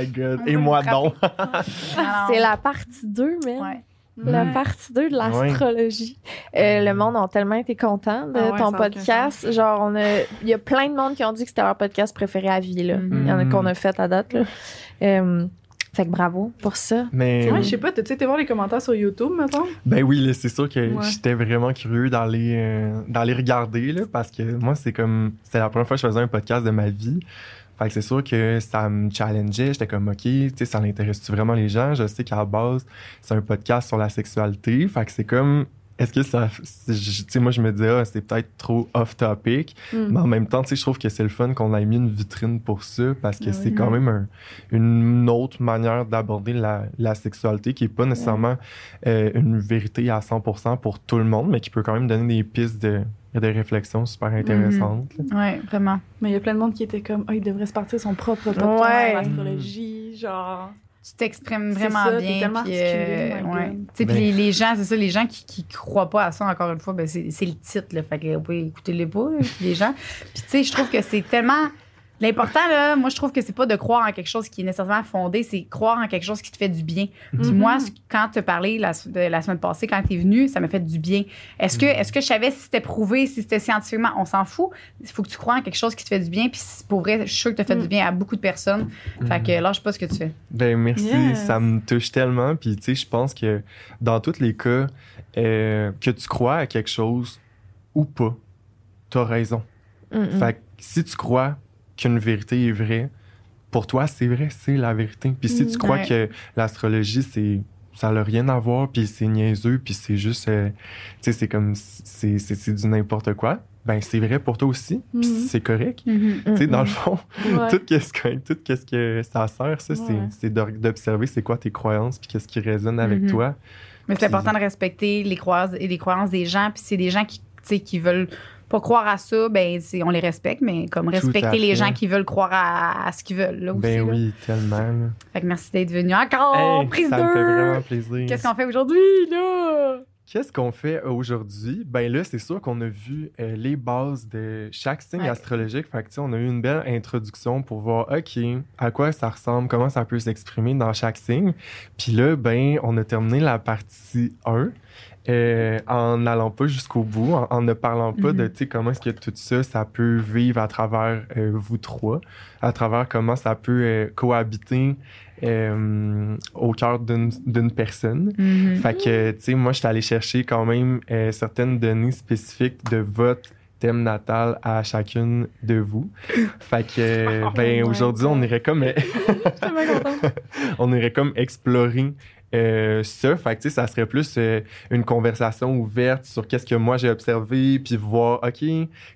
my God. On Et moi donc. C'est la partie 2, mais. Ouais. La Ouais. partie 2 de l'astrologie. Euh, le monde a tellement été content de Ah ouais, ton podcast. Genre, on a, il y a plein de monde qui ont dit que c'était leur podcast préféré à vie. Là. Mhm. Il y en a qu'on a fait à date. Là. Euh, fait que bravo pour ça. Mais Ouais, je sais pas, t'as-tu été voir les commentaires sur YouTube, mettons? ben oui, là, c'est sûr que Ouais. j'étais vraiment curieux d'aller euh, d'aller regarder là, parce que moi c'est comme c'était la première fois que je faisais un podcast de ma vie. Fait que c'est sûr que ça me challengeait. J'étais comme, OK, tu sais, ça intéresse-tu vraiment les gens? Je sais qu'à la base, c'est un podcast sur la sexualité. Fait que c'est comme, est-ce que ça. Tu sais, moi, je me disais, ah, c'est peut-être trop off-topic. Mm. Mais en même temps, tu sais, je trouve que c'est le fun qu'on ait mis une vitrine pour ça parce que Ah c'est quand même un- une autre manière d'aborder la, la sexualité qui est pas nécessairement euh, une vérité à 100% pour tout le monde, mais qui peut quand même donner des pistes de, de réflexion super intéressantes. là. Ouais, vraiment. Mais il y a plein de monde qui était comme, ah, il devrait se partir son propre podcast Ouais. sur l'astrologie, genre. Tu t'exprimes vraiment ça, bien. tellement puis, oh my ouais. God. Tu sais, Ben- puis les, les gens, c'est ça, les gens qui, qui croient pas à ça, encore une fois, ben c'est c'est le titre, là. Fait que, oui, écoutez-les pas, les gens. Puis, tu sais, je trouve que c'est tellement. L'important, là, moi, je trouve que c'est pas de croire en quelque chose qui est nécessairement fondé, c'est croire en quelque chose qui te fait du bien. Puis Mhm. moi, quand tu as parlé la, de la semaine passée, quand tu es venu, ça m'a fait du bien. Est-ce que, est-ce que je savais si c'était prouvé, si c'était scientifiquement? On s'en fout. Il faut que tu crois en quelque chose qui te fait du bien. Puis c'est- pour vrai, je suis sûre que tu as fait Mhm. du bien à beaucoup de personnes. Fait que lâche pas ce que tu fais. Ben merci, Yes. ça me touche tellement. Puis tu sais, je pense que dans tous les cas, euh, que tu crois à quelque chose ou pas, t'as raison. Mm-mm. Fait que si tu crois qu'une vérité est vraie, pour toi, c'est vrai, c'est la vérité. Puis si tu crois Ouais. que l'astrologie, c'est ça n'a rien à voir, puis c'est niaiseux, puis c'est juste, euh, tu sais, c'est comme, c'est c'est- c'est du n'importe quoi, ben c'est vrai pour toi aussi, puis Mhm. c'est correct. Mm-hmm. Tu sais, dans le fond, Ouais. tout qu'est-ce que, tout qu'est-ce que ça sert, ça, c'est- Ouais. c'est d'or- d'observer c'est quoi tes croyances, puis qu'est-ce qui résonne avec Mhm. toi. Mais c'est important de respecter les croyances et les croyances des gens. Puis c'est des gens qui, qui veulent pas croire à ça, ben on les respecte, mais comme respecter les gens qui veulent croire à, à ce qu'ils veulent là aussi. Ben là. oui, tellement. là. Fait que merci d'être venu encore. Hey, prise ça me fait 2. vraiment plaisir. Qu'est-ce qu'on fait aujourd'hui là? Qu'est-ce qu'on fait aujourd'hui? Ben là, c'est sûr qu'on a vu euh, les bases de chaque signe Ouais. astrologique. Fait que, on a eu une belle introduction pour voir, OK, à quoi ça ressemble, comment ça peut s'exprimer dans chaque signe. Puis là, ben, on a terminé la partie 1 euh, en n'allant pas jusqu'au bout, en, en ne parlant pas de, Mhm. tu sais, comment est-ce que tout ça, ça peut vivre à travers euh, vous trois, à travers comment ça peut euh, cohabiter au cœur d'une personne. Mm-hmm. Fait que, tu sais, moi, je suis allé chercher quand même certaines données spécifiques de votre thème natal à chacune de vous. Fait que, Oh ben, aujourd'hui, on irait comme, on irait comme explorer euh, ça. Fait que, tu sais, ça serait plus euh, une conversation ouverte sur qu'est-ce que moi j'ai observé, puis voir, OK,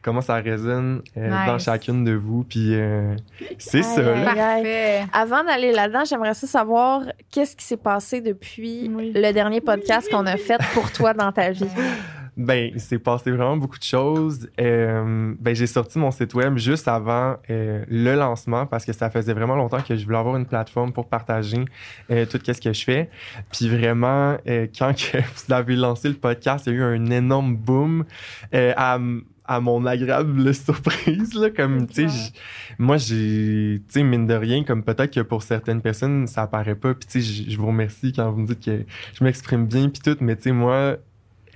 comment ça résonne euh, Nice. dans chacune de vous. Puis euh, c'est ça, Aïe, là. aïe. Parfait. Avant d'aller là-dedans, j'aimerais ça savoir qu'est-ce qui s'est passé depuis Oui. le dernier podcast qu'on a fait pour toi dans ta vie. Ben, il s'est passé vraiment beaucoup de choses. Euh, ben, j'ai sorti mon site web juste avant euh, le lancement parce que ça faisait vraiment longtemps que je voulais avoir une plateforme pour partager euh, tout ce que je fais. Puis vraiment, euh, quand que vous avez lancé le podcast, il y a eu un énorme boom à, à mon agréable surprise. Là, comme, tu sais, moi, j'ai, tu sais, mine de rien, comme peut-être que pour certaines personnes, ça apparaît pas. Puis, tu sais, je vous remercie quand vous me dites que je m'exprime bien, puis tout, mais tu sais, moi,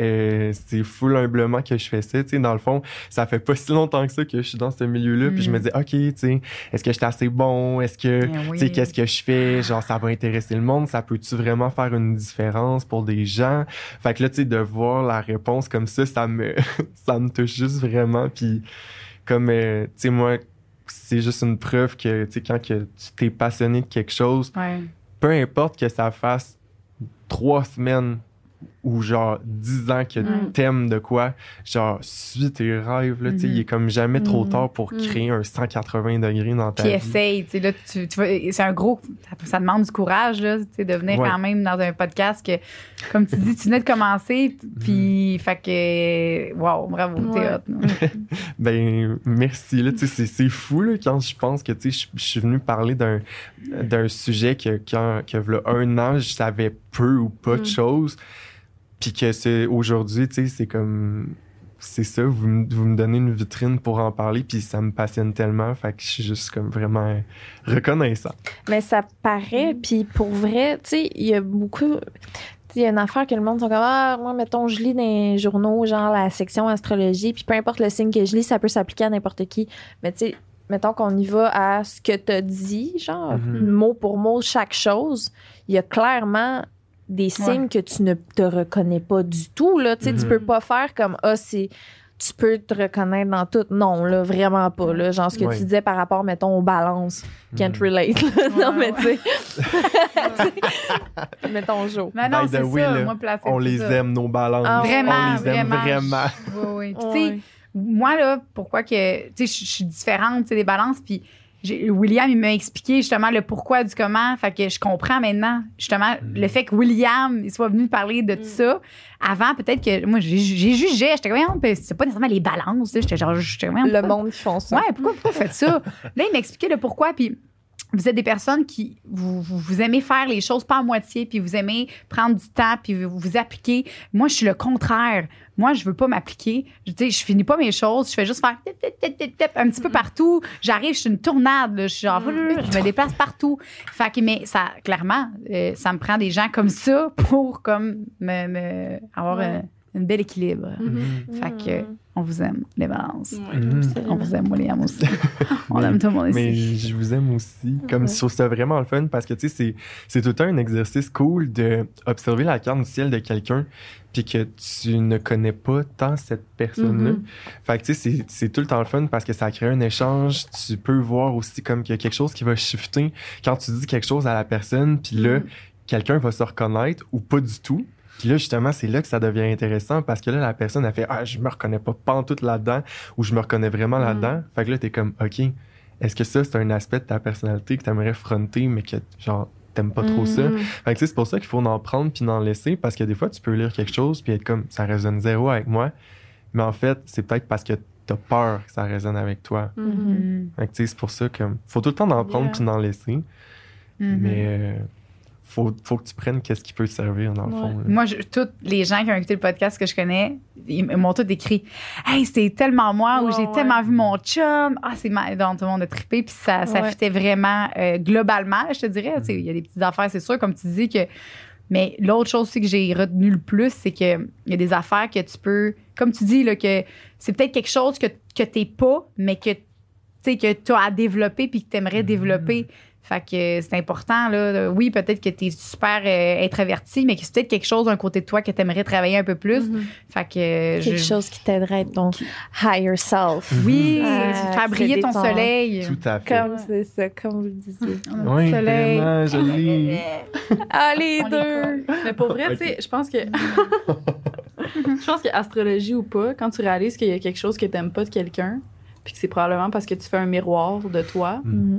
euh, c'est full humblement que je fais ça. Tu sais, dans le fond, ça fait pas si longtemps que ça que je suis dans ce milieu-là. Puis je me Mm. dis, OK, tu sais, est-ce que je suis assez bon? Est-ce que, oui. tu sais, qu'est-ce que je fais? Genre, ça va intéresser le monde? Ça peut-tu vraiment faire une différence pour des gens? Fait que là, tu sais, de voir la réponse comme ça, ça me, ça me touche juste vraiment. Puis comme, euh, tu sais, moi, c'est juste une preuve que, tu sais, quand que tu t'es passionné de quelque chose, Ouais. peu importe que ça fasse trois semaines ou genre dix ans que Mm. t'aimes de quoi, genre suis tes rêves, là, tu sais, il est comme jamais trop Mhm. tard pour Mhm. créer un 180 degrés dans ta Puis vie. essaye, tu sais, là, tu, tu vois, c'est un gros, ça, ça demande du courage, là, tu sais, de venir Ouais. quand même dans un podcast que, comme tu dis, tu venais de commencer, puis, fait que, wow, bravo, t'es Ouais. hot. là. Ben, merci. Là, tu sais, c'est, c'est fou là, quand je pense que tu sais, je, suis venu parler d'un, d'un sujet que, quand, que v'là un an, je savais peu ou pas de Mm. Puis que c'est, aujourd'hui, tu sais, c'est comme. c'est ça, vous, me- vous me donnez une vitrine pour en parler, puis ça me passionne tellement, fait que je suis juste comme vraiment reconnaissant. Mais ça paraît, Mm. puis pour vrai, tu sais, il y a beaucoup. tu sais, Il y a une affaire que le monde sont comme Ah, moi, mettons, je lis dans les journaux, genre la section astrologie, puis peu importe le signe que je lis, ça peut s'appliquer à n'importe qui. Mais tu sais, mettons qu'on y va à ce que tu dit, genre, Mhm. mot pour mot, chaque chose, il y a clairement des signes que tu ne te reconnais pas du tout, là. Tu sais, tu Mhm. peux pas faire comme Ah, c'est. Tu peux te reconnaître dans tout. Non, là, vraiment pas. Là. Genre, ce que Ouais. tu disais par rapport, mettons, aux balances. Can't Mhm. relate. là. non, Ouais, mais tu sais. mettons Joe. Mais non, c'est ça. là, Moi, placé, On les ça. aime, nos balances. Ah, Vraiment, on les aime vraiment. vraiment. Oui, oui. Puis, tu sais, Ouais. moi, là, pourquoi que. Tu sais, je suis différente, tu sais, des balances. Puis, William, il m'a expliqué justement le pourquoi du comment. Fait que je comprends maintenant, justement, Mm. le fait que William, il soit venu parler de tout ça. Avant, peut-être que. Moi, j'ai jugé. J'étais comme, c'est pas nécessairement les balances. J'étais genre, j'étais comme, Le monde qui font ça. Ouais, pourquoi, pourquoi vous faites ça? Là, il m'expliquait le pourquoi. Puis vous êtes des personnes qui vous, vous, vous aimez faire les choses pas à moitié, puis vous aimez prendre du temps, puis vous vous appliquer. Moi, je suis le contraire. Moi, je veux pas m'appliquer. Je, sais, je finis pas mes choses. Je fais juste faire un petit peu partout. J'arrive, je suis une tournade. là. Je suis genre, je me déplace partout. Fait que, mais ça, clairement, euh, ça me prend des gens comme ça pour comme me, me- avoir Ouais. un, un bel équilibre. Mhm. Fait que, on vous aime, les balances. Mhm. On vous aime, William aussi. On aime tout le monde Mais ici. je vous aime aussi. Comme je trouve ça vraiment le fun parce que tu sais, c'est, c'est tout le temps un exercice cool de observer la carte du ciel de quelqu'un puis que tu ne connais pas tant cette personne-là. Mhm. Fait que tu sais, c'est, c'est tout le temps le fun parce que ça crée un échange. Tu peux voir aussi comme qu'il y a quelque chose qui va shifter quand tu dis quelque chose à la personne puis là, Mhm. quelqu'un va se reconnaître ou pas du tout. Puis là, justement, c'est là que ça devient intéressant parce que là, la personne a fait Ah, je me reconnais pas pantoute là-dedans ou je me reconnais vraiment Mhm. là-dedans. Fait que là, t'es comme OK, est-ce que ça, c'est un aspect de ta personnalité que t'aimerais fronter, mais que, genre, t'aimes pas trop ça? Mhm. Fait que tu sais, c'est pour ça qu'il faut en prendre puis en laisser parce que des fois, tu peux lire quelque chose puis être comme Ça résonne zéro avec moi. Mais en fait, c'est peut-être parce que t'as peur que ça résonne avec toi. Mhm. Mhm. Fait que tu sais, c'est pour ça que faut tout le temps en prendre Yeah. puis d'en laisser. Mhm. Mais euh, faut, faut que tu prennes qu'est-ce qui peut te servir dans le Ouais. fond. là. Moi, tous les gens qui ont écouté le podcast que je connais, ils m'ont tous écrit Hey, c'est tellement moi, ou Ouais, j'ai ouais. tellement vu mon chum. Ah, c'est ma. Donc, tout le monde a trippé, puis ça, ça Ouais. fitait vraiment euh, globalement, je te dirais. Tu sais, Il y a des petites affaires, c'est sûr, comme tu dis que. Mais l'autre chose aussi que j'ai retenu le plus, c'est qu'il y a des affaires que tu peux. Comme tu dis, là, que c'est peut-être quelque chose que, que t'es pas, mais que tu sais, que tu as à développer puis que tu aimerais Mhm. développer. Fait que c'est important, là. Oui, peut-être que tu es super euh, introverti, mais que c'est peut-être quelque chose d'un côté de toi que tu aimerais travailler un peu plus. Mhm. Fait que. euh, Quelque je- chose qui t'aiderait à être ton higher self. Oui, Ah, faire briller ton soleil. Tout à fait. Comme c'est ça, comme vous le disiez. Oui, soleil. vraiment, joli. Ah, les On deux! Mais pour vrai, tu sais, je pense que. je pense que astrologie ou pas, quand tu réalises qu'il y a quelque chose que t'aimes pas de quelqu'un, puis que c'est probablement parce que tu fais un miroir de toi, Mm.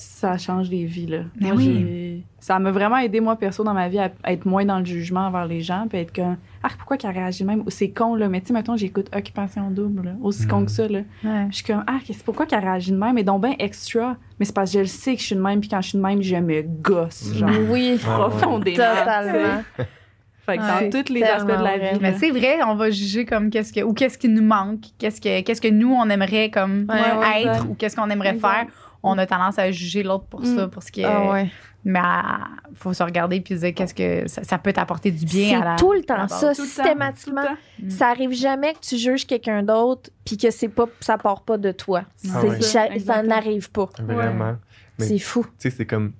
Ça change des vies, là. Ben Moi, oui. Ça m'a vraiment aidé, moi, perso, dans ma vie, à à être moins dans le jugement envers les gens, puis être comme, ah, pourquoi qu'elle réagit de même? Ou C'est con, là. Mais tu sais, mettons, j'écoute Occupation Double, là. Aussi con Mm. que ça, là. Ouais. Je suis comme, ah, pourquoi qu'elle réagit de même? Et donc, ben extra. Mais c'est parce que je le sais que je suis de même, puis quand je suis de même, je me gosse, genre, Mm. Oui, profondément. totalement. Fait que Ouais. dans tous les aspects de la vrai. vie. Mais c'est vrai, on va juger comme qu'est-ce que ou qu'est-ce qui nous manque, qu'est-ce que qu'est-ce que nous on aimerait comme Ouais, être ou qu'est-ce qu'on aimerait Exact. faire. On a tendance à juger l'autre pour ça, Mm. pour ce qui est. Ah ouais. Mais il faut se regarder puis se dire qu'est-ce que ça, ça peut t'apporter du bien à la. C'est tout le temps ça, Tout le temps, systématiquement. tout le temps. Ça arrive jamais que tu juges quelqu'un d'autre puis que c'est pas ça part pas de toi. Ah ouais. ça- n'arrive pas. Vraiment. Mais- C'est fou. Tu sais, c'est comme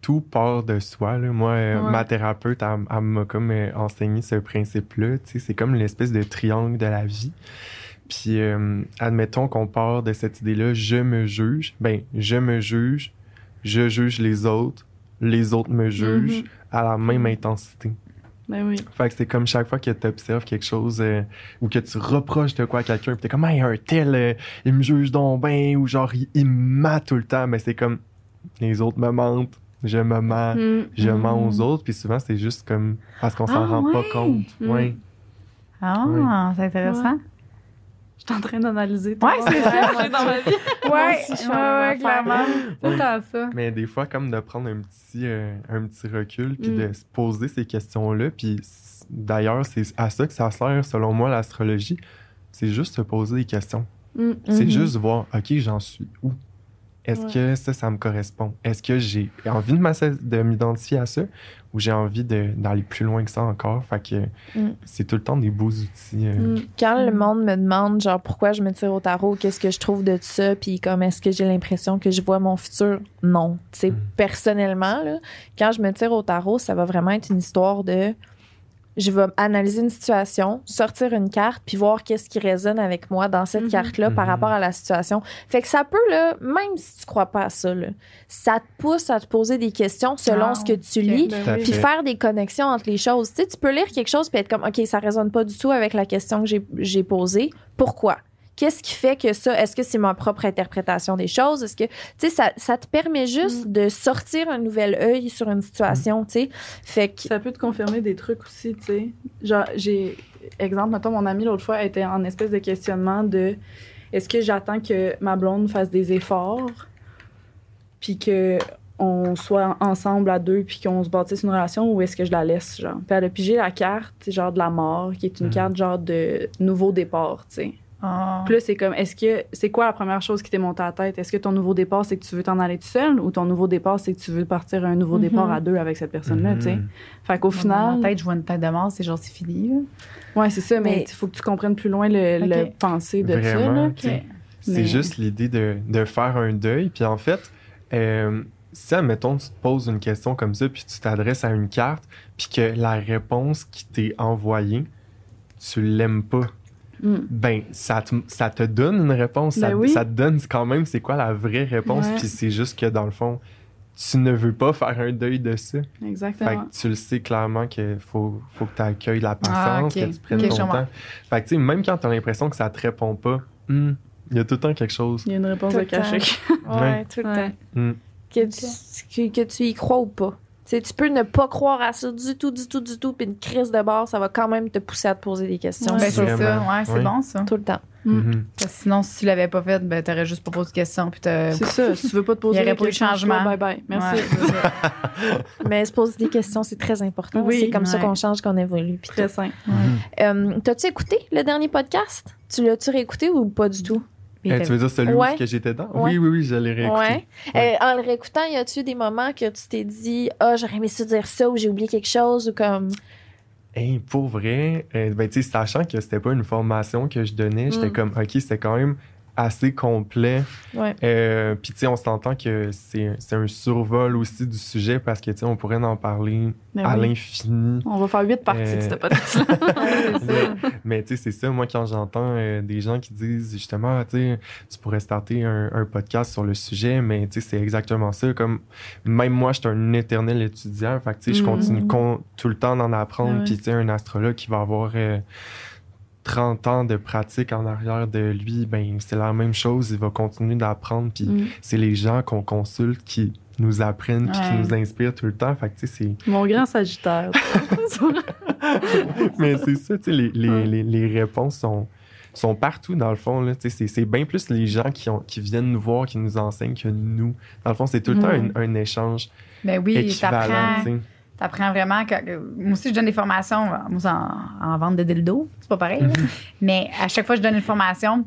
tout part de soi. Là. Moi, euh, Ouais. ma thérapeute, elle, elle m'a comme euh, enseigné ce principe-là. Tu sais, c'est comme l'espèce de triangle de la vie. Puis, euh, admettons qu'on part de cette idée-là, je me juge. Ben, je me juge, je juge les autres, les autres me jugent Mhm. à la même intensité. Ben oui. Fait que c'est comme chaque fois que tu observes quelque chose euh, ou que tu reproches de quoi à quelqu'un, puis t'es comme, hey, un tel, euh, il me juge donc bien, ou genre, il, il me ment tout le temps, mais c'est comme, les autres me mentent, je me mens, Mm. je mens Mm. aux autres, puis souvent c'est juste comme, parce qu'on s'en Ah, rend pas compte. Mm. Ouais. Ah, Oui. c'est intéressant. Je suis en train d'analyser. tout Ouais, c'est ça. J'ai dans ma vie. Ouais, aussi, je suis ouais, ouais, clairement. Tout ça. Mais des fois, comme de prendre un petit, euh, un petit recul, puis Mm. de se poser ces questions-là, puis d'ailleurs, c'est à ça que ça sert, selon moi, l'astrologie, c'est juste se poser des questions. Mm. C'est Mhm. juste voir, OK, j'en suis où? Est-ce Ouais. que ça, ça me correspond? Est-ce que j'ai envie de m'identifier à ça? Ou j'ai envie de- d'aller plus loin que ça encore? Fait que Mm. c'est tout le temps des beaux outils. euh, Mm. Quand le Mm. monde me demande, genre, pourquoi je me tire au tarot, qu'est-ce que je trouve de ça, puis comme, est-ce que j'ai l'impression que je vois mon futur? Non. Tu sais, Mm. personnellement, là, quand je me tire au tarot, ça va vraiment être une histoire de. Je vais analyser une situation, sortir une carte, puis voir qu'est-ce qui résonne avec moi dans cette Mhm. carte-là par Mhm. rapport à la situation. Fait que ça peut, là, même si tu crois pas à ça, là, ça te pousse à te poser des questions selon Ah, ce que tu lis, Ben puis faire des connexions entre les choses. Tu sais, tu peux lire quelque chose puis être comme, OK, ça résonne pas du tout avec la question que j'ai- j'ai posée. Pourquoi? Qu'est-ce qui fait que ça, est-ce que c'est ma propre interprétation des choses? Est-ce que, tu sais, ça, ça te permet juste de sortir un nouvel œil sur une situation, tu sais. Fait que, Ça peut te confirmer des trucs aussi, tu sais. Genre, j'ai. Exemple, mettons, mon amie l'autre fois était en espèce de questionnement de est-ce que j'attends que ma blonde fasse des efforts, puis que on soit ensemble à deux, puis qu'on se bâtisse une relation, ou est-ce que je la laisse, genre? Puis elle a pigé la carte, genre de la mort, qui est une Mhm. carte genre de nouveau départ, tu sais. Ah. Puis là, c'est comme, est-ce que, c'est quoi la première chose qui t'est montée à la tête? Est-ce que ton nouveau départ, c'est que tu veux t'en aller tout seul ou ton nouveau départ, c'est que tu veux partir un nouveau Mhm. départ à deux avec cette personne-là, tu sais? Mhm. Fait qu'au Dans final. ma tête, je vois une tête de mort, c'est genre, c'est fini. là. Ouais, c'est ça, mais il faut que tu comprennes plus loin le, le pensée de ça, là. tu C'est Mais- juste l'idée de, de faire un deuil. Puis en fait, euh, si, admettons, tu te poses une question comme ça, puis tu t'adresses à une carte, puis que la réponse qui t'est envoyée, tu l'aimes pas, Mm. ben, ça te, ça te donne une réponse. Ben ça, oui. ça te donne quand même c'est quoi la vraie réponse. Ouais. Puis c'est juste que dans le fond, tu ne veux pas faire un deuil de ça. Fait Exactement. que tu le sais clairement qu'il faut, faut que tu accueilles la Ah, patience, que tu prennes ton temps. Fait que tu sais, même quand tu as l'impression que ça te répond pas, hmm, il y a tout le temps quelque chose. Il y a une réponse Tout de cachet. ouais, tout le Ouais. temps. Hmm. Que, tu, que, que tu y crois ou pas. Tu sais, tu peux ne pas croire à ça du tout, du tout, du tout, puis une crise de bord, ça va quand même te pousser à te poser des questions. Ouais. Ben, c'est ça, ouais, c'est Oui. bon ça. Tout le temps. Parce que sinon, si tu l'avais pas fait, ben, t'aurais juste pas posé de questions. Puis t'as- C'est ça. Si tu veux pas te poser Il y aurait pas eu de changement. Bye bye. Merci. Ouais. Mais se poser des questions, c'est très important. Oui, c'est comme ça qu'on change, qu'on évolue. puis Très simple. Euh, T'as-tu écouté le dernier podcast? Tu l'as-tu réécouté ou pas du tout? Eh, tu veux dire celui Ouais. où que j'étais? Ouais. Oui, oui, oui, je l'ai réécouté. Ouais. Euh, en le réécoutant, y a-tu des moments que tu t'es dit, ah, j'aurais aimé ça dire ça ou j'ai oublié quelque chose ou comme? Hey, pour vrai, euh, ben, sachant que c'était pas une formation que je donnais, j'étais Mm. comme, OK, c'était quand même assez complet. Ouais. Euh, Puis, tu sais, on s'entend que c'est c'est un survol aussi du sujet parce que, tu sais, on pourrait en parler Ben à oui. l'infini. On va faire huit parties Euh, de ce podcast-là. Mais, mais, tu sais, c'est ça, moi, quand j'entends euh, des gens qui disent justement, tu sais, tu pourrais starter un, un podcast sur le sujet, mais tu sais, c'est exactement ça. Comme, même moi, je suis un éternel étudiant, fait que, tu sais, je Mhm. continue con- tout le temps d'en apprendre. Ah. Puis, tu sais, un astrologue qui va avoir euh, 30 ans de pratique en arrière de lui, ben, c'est la même chose, il va continuer d'apprendre. Puis, Mm. c'est les gens qu'on consulte qui nous apprennent, puis qui nous inspirent tout le temps. Fait que, c'est. Mon grand sagittaire. Mais c'est ça, tu sais, les, les, Ouais. les, les réponses sont, sont partout dans le fond. Là, tu sais, c'est, c'est bien plus les gens qui, ont, qui viennent nous voir, qui nous enseignent que nous. Dans le fond, c'est tout le temps Ouais. un, un échange Ben oui, équivalent. Sais. T'apprends vraiment. que- moi aussi, je donne des formations euh, moi, en, en vente de dildo. C'est pas pareil. Mhm. Mais à chaque fois que je donne une formation,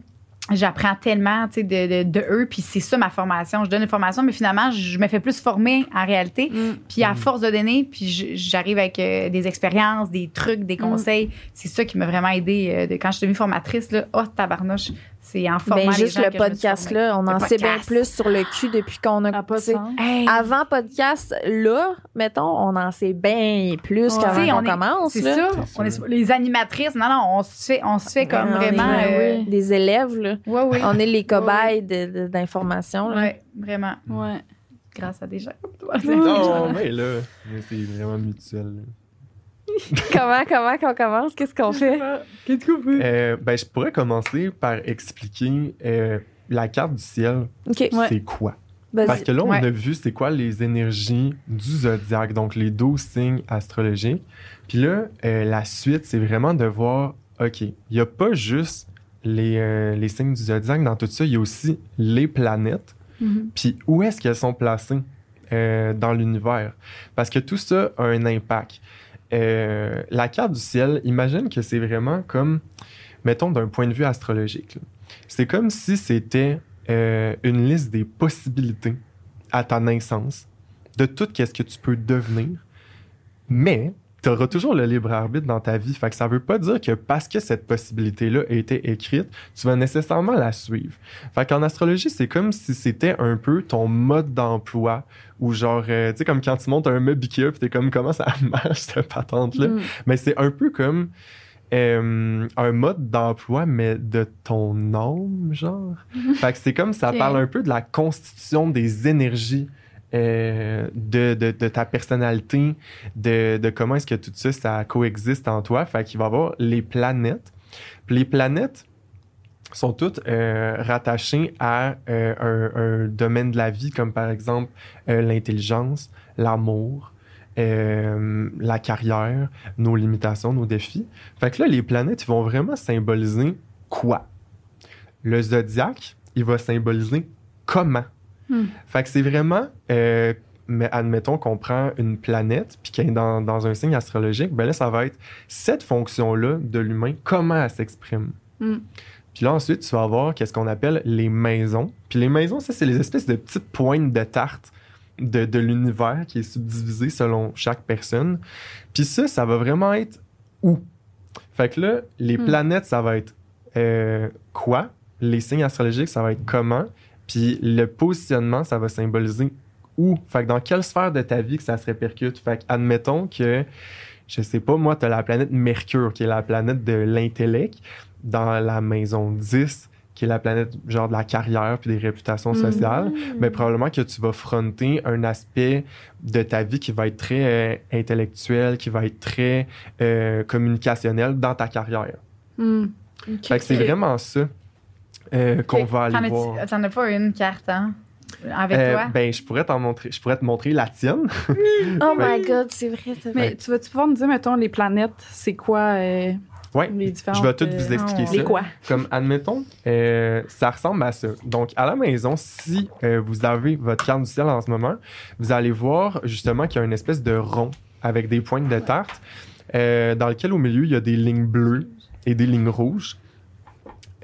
j'apprends tellement de, de, de eux. Puis c'est ça ma formation. Je donne une formation, mais finalement, je me fais plus former en réalité. Mm. Puis à Mhm. force de donner, puis j'arrive avec euh, des expériences, des trucs, des conseils. C'est ça qui m'a vraiment aidé. euh, de, quand je suis devenue formatrice, là, oh tabarnouche, c'est en formant Ben, juste le que je me suis podcast, formée. là, on Le en sait bien plus sur le cul depuis qu'on a. Ça a pas de tu sais, sens. Hey, Avant podcast, là, mettons, on en sait bien plus Ouais. Qu'avant on est- commence. c'est ça. On est les animatrices. Non, non, on se fait, on se fait comme On est, vraiment. euh, euh, Des élèves, là. Ouais, oui. On est les cobayes de- d'informations. Ouais, vraiment. Ouais. Grâce à des gens comme toi. Non, mais là, c'est vraiment mutuel. là. comment, comment qu'on commence? Qu'est-ce qu'on fait? Qu'est-ce qu'on fait? Euh, ben, je pourrais commencer par expliquer euh, la carte du ciel, Ouais. c'est quoi? vas-y. Parce que là, on Ouais. a vu c'est quoi les énergies du zodiaque, donc les 12 signes astrologiques. Puis là, euh, la suite, c'est vraiment de voir, OK, il n'y a pas juste les, euh, les signes du zodiaque dans tout ça, il y a aussi les planètes. Mhm. Puis où est-ce qu'elles sont placées euh, dans l'univers? Parce que tout ça a un impact. Euh, la carte du ciel, imagine que c'est vraiment comme mettons d'un point de vue astrologique, c'est comme si c'était euh, une liste des possibilités à ta naissance de tout ce que tu peux devenir, mais tu auras toujours le libre arbitre dans ta vie. Fait que ça veut pas dire que parce que cette possibilité-là a été écrite, tu vas nécessairement la suivre. Fait qu'en astrologie, c'est comme si c'était un peu ton mode d'emploi ou genre, euh, tu sais, comme quand tu montes un meuble Ikea, puis t'es comme, comment ça marche, cette patente-là? Mm. Mais c'est un peu comme euh, un mode d'emploi, mais de ton âme, genre. fait que c'est comme ça parle un peu de la constitution des énergies euh, de, ta personnalité, de, comment est-ce que tout ça, coexiste en toi. Fait qu'il va y avoir les planètes. Puis les planètes sont toutes euh, rattachées à euh, un, domaine de la vie, comme par exemple l'intelligence, l'amour, la carrière, nos limitations, nos défis. Fait que là, les planètes, vont vraiment symboliser quoi? Le zodiaque, il va symboliser comment? Hmm. Fait que c'est vraiment, euh, mais admettons qu'on prend une planète, puis qu'elle est dans, dans un signe astrologique, ben là, ça va être cette fonction-là de l'humain, comment elle s'exprime. Hmm. Puis là, ensuite, tu vas avoir qu'est-ce qu'on appelle les maisons. Puis les maisons, ça, c'est les espèces de petites pointes de tarte de, de l'univers qui est subdivisé selon chaque personne. Puis ça, ça va vraiment être où? Fait que là, les Hmm. planètes, ça va être euh, quoi? Les signes astrologiques, ça va être comment? Puis le positionnement, ça va symboliser où? Fait que dans quelle sphère de ta vie que ça se répercute? Fait que admettons que, je sais pas, moi, tu as la planète Mercure, qui est la planète de l'intellect, dans la maison 10, qui est la planète genre de la carrière puis des réputations Mhm. sociales, mais probablement que tu vas fronter un aspect de ta vie qui va être très euh, intellectuel, qui va être très euh, communicationnel dans ta carrière. Hmm. Fait que c'est vraiment ça euh, qu'on va T'en aller voir. T'en as pas une carte, hein? Avec Euh, toi? ben, je pourrais t'en montrer, je pourrais te montrer la tienne. Oh my god, c'est vrai. Mais tu vas-tu pouvoir nous dire, mettons, les planètes, c'est quoi euh, Ouais. les différentes... Je vais tout euh, vous expliquer ah, ça. Les quoi? Comme, admettons, euh, ça ressemble à ça. Donc, à la maison, si euh, vous avez votre carte du ciel en ce moment, vous allez voir justement qu'il y a une espèce de rond avec des pointes de tarte euh, dans lequel au milieu, il y a des lignes bleues et des lignes rouges.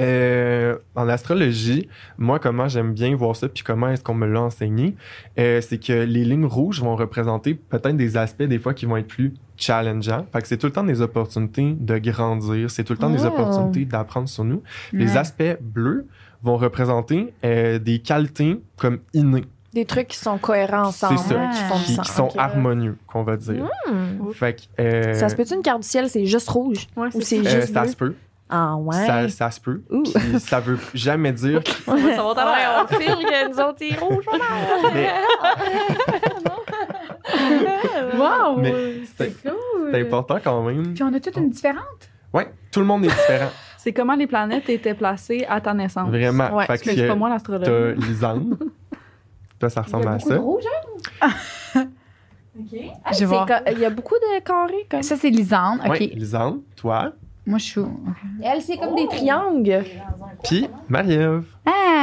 Euh, en astrologie, moi, comment j'aime bien voir ça, puis comment est-ce qu'on me l'a enseigné, euh, c'est que les lignes rouges vont représenter peut-être des aspects des fois qui vont être plus challengeants. Fait que c'est tout le temps des opportunités de grandir, c'est tout le temps des opportunités d'apprendre sur nous. Les aspects bleus vont représenter euh, des qualités comme innées, Des trucs qui sont cohérents ensemble, C'est ça. qui font qui, sont harmonieux, qu'on va dire. Hmm. Fait que, euh, Ça se peut-tu une carte du ciel, c'est juste rouge? Ouais, Ou c'est c'est euh, juste ça bleu? se peut, Ah ouais. ça, ça se peut. Puis ça veut jamais dire Ça va Ouais, on file que nous autres, c'est rouge. Mais- wow! Mais C'est cool. c'est important quand même. Puis on a toutes une différente? Ouais, tout le monde est différent, C'est comment les planètes étaient placées à ta naissance? vraiment. Ouais. Fait que c'est pas moi t'as l'astrologue. Lisanne. Toi, ça ressemble à ça. rouge, hein? Je vais voir. Il y a beaucoup de carrés, comme Ça, c'est Lisande. OK. Ouais, Lisanne, toi, Moi, je suis? Elle, c'est comme des triangles. puis Marie-Ève. Ah!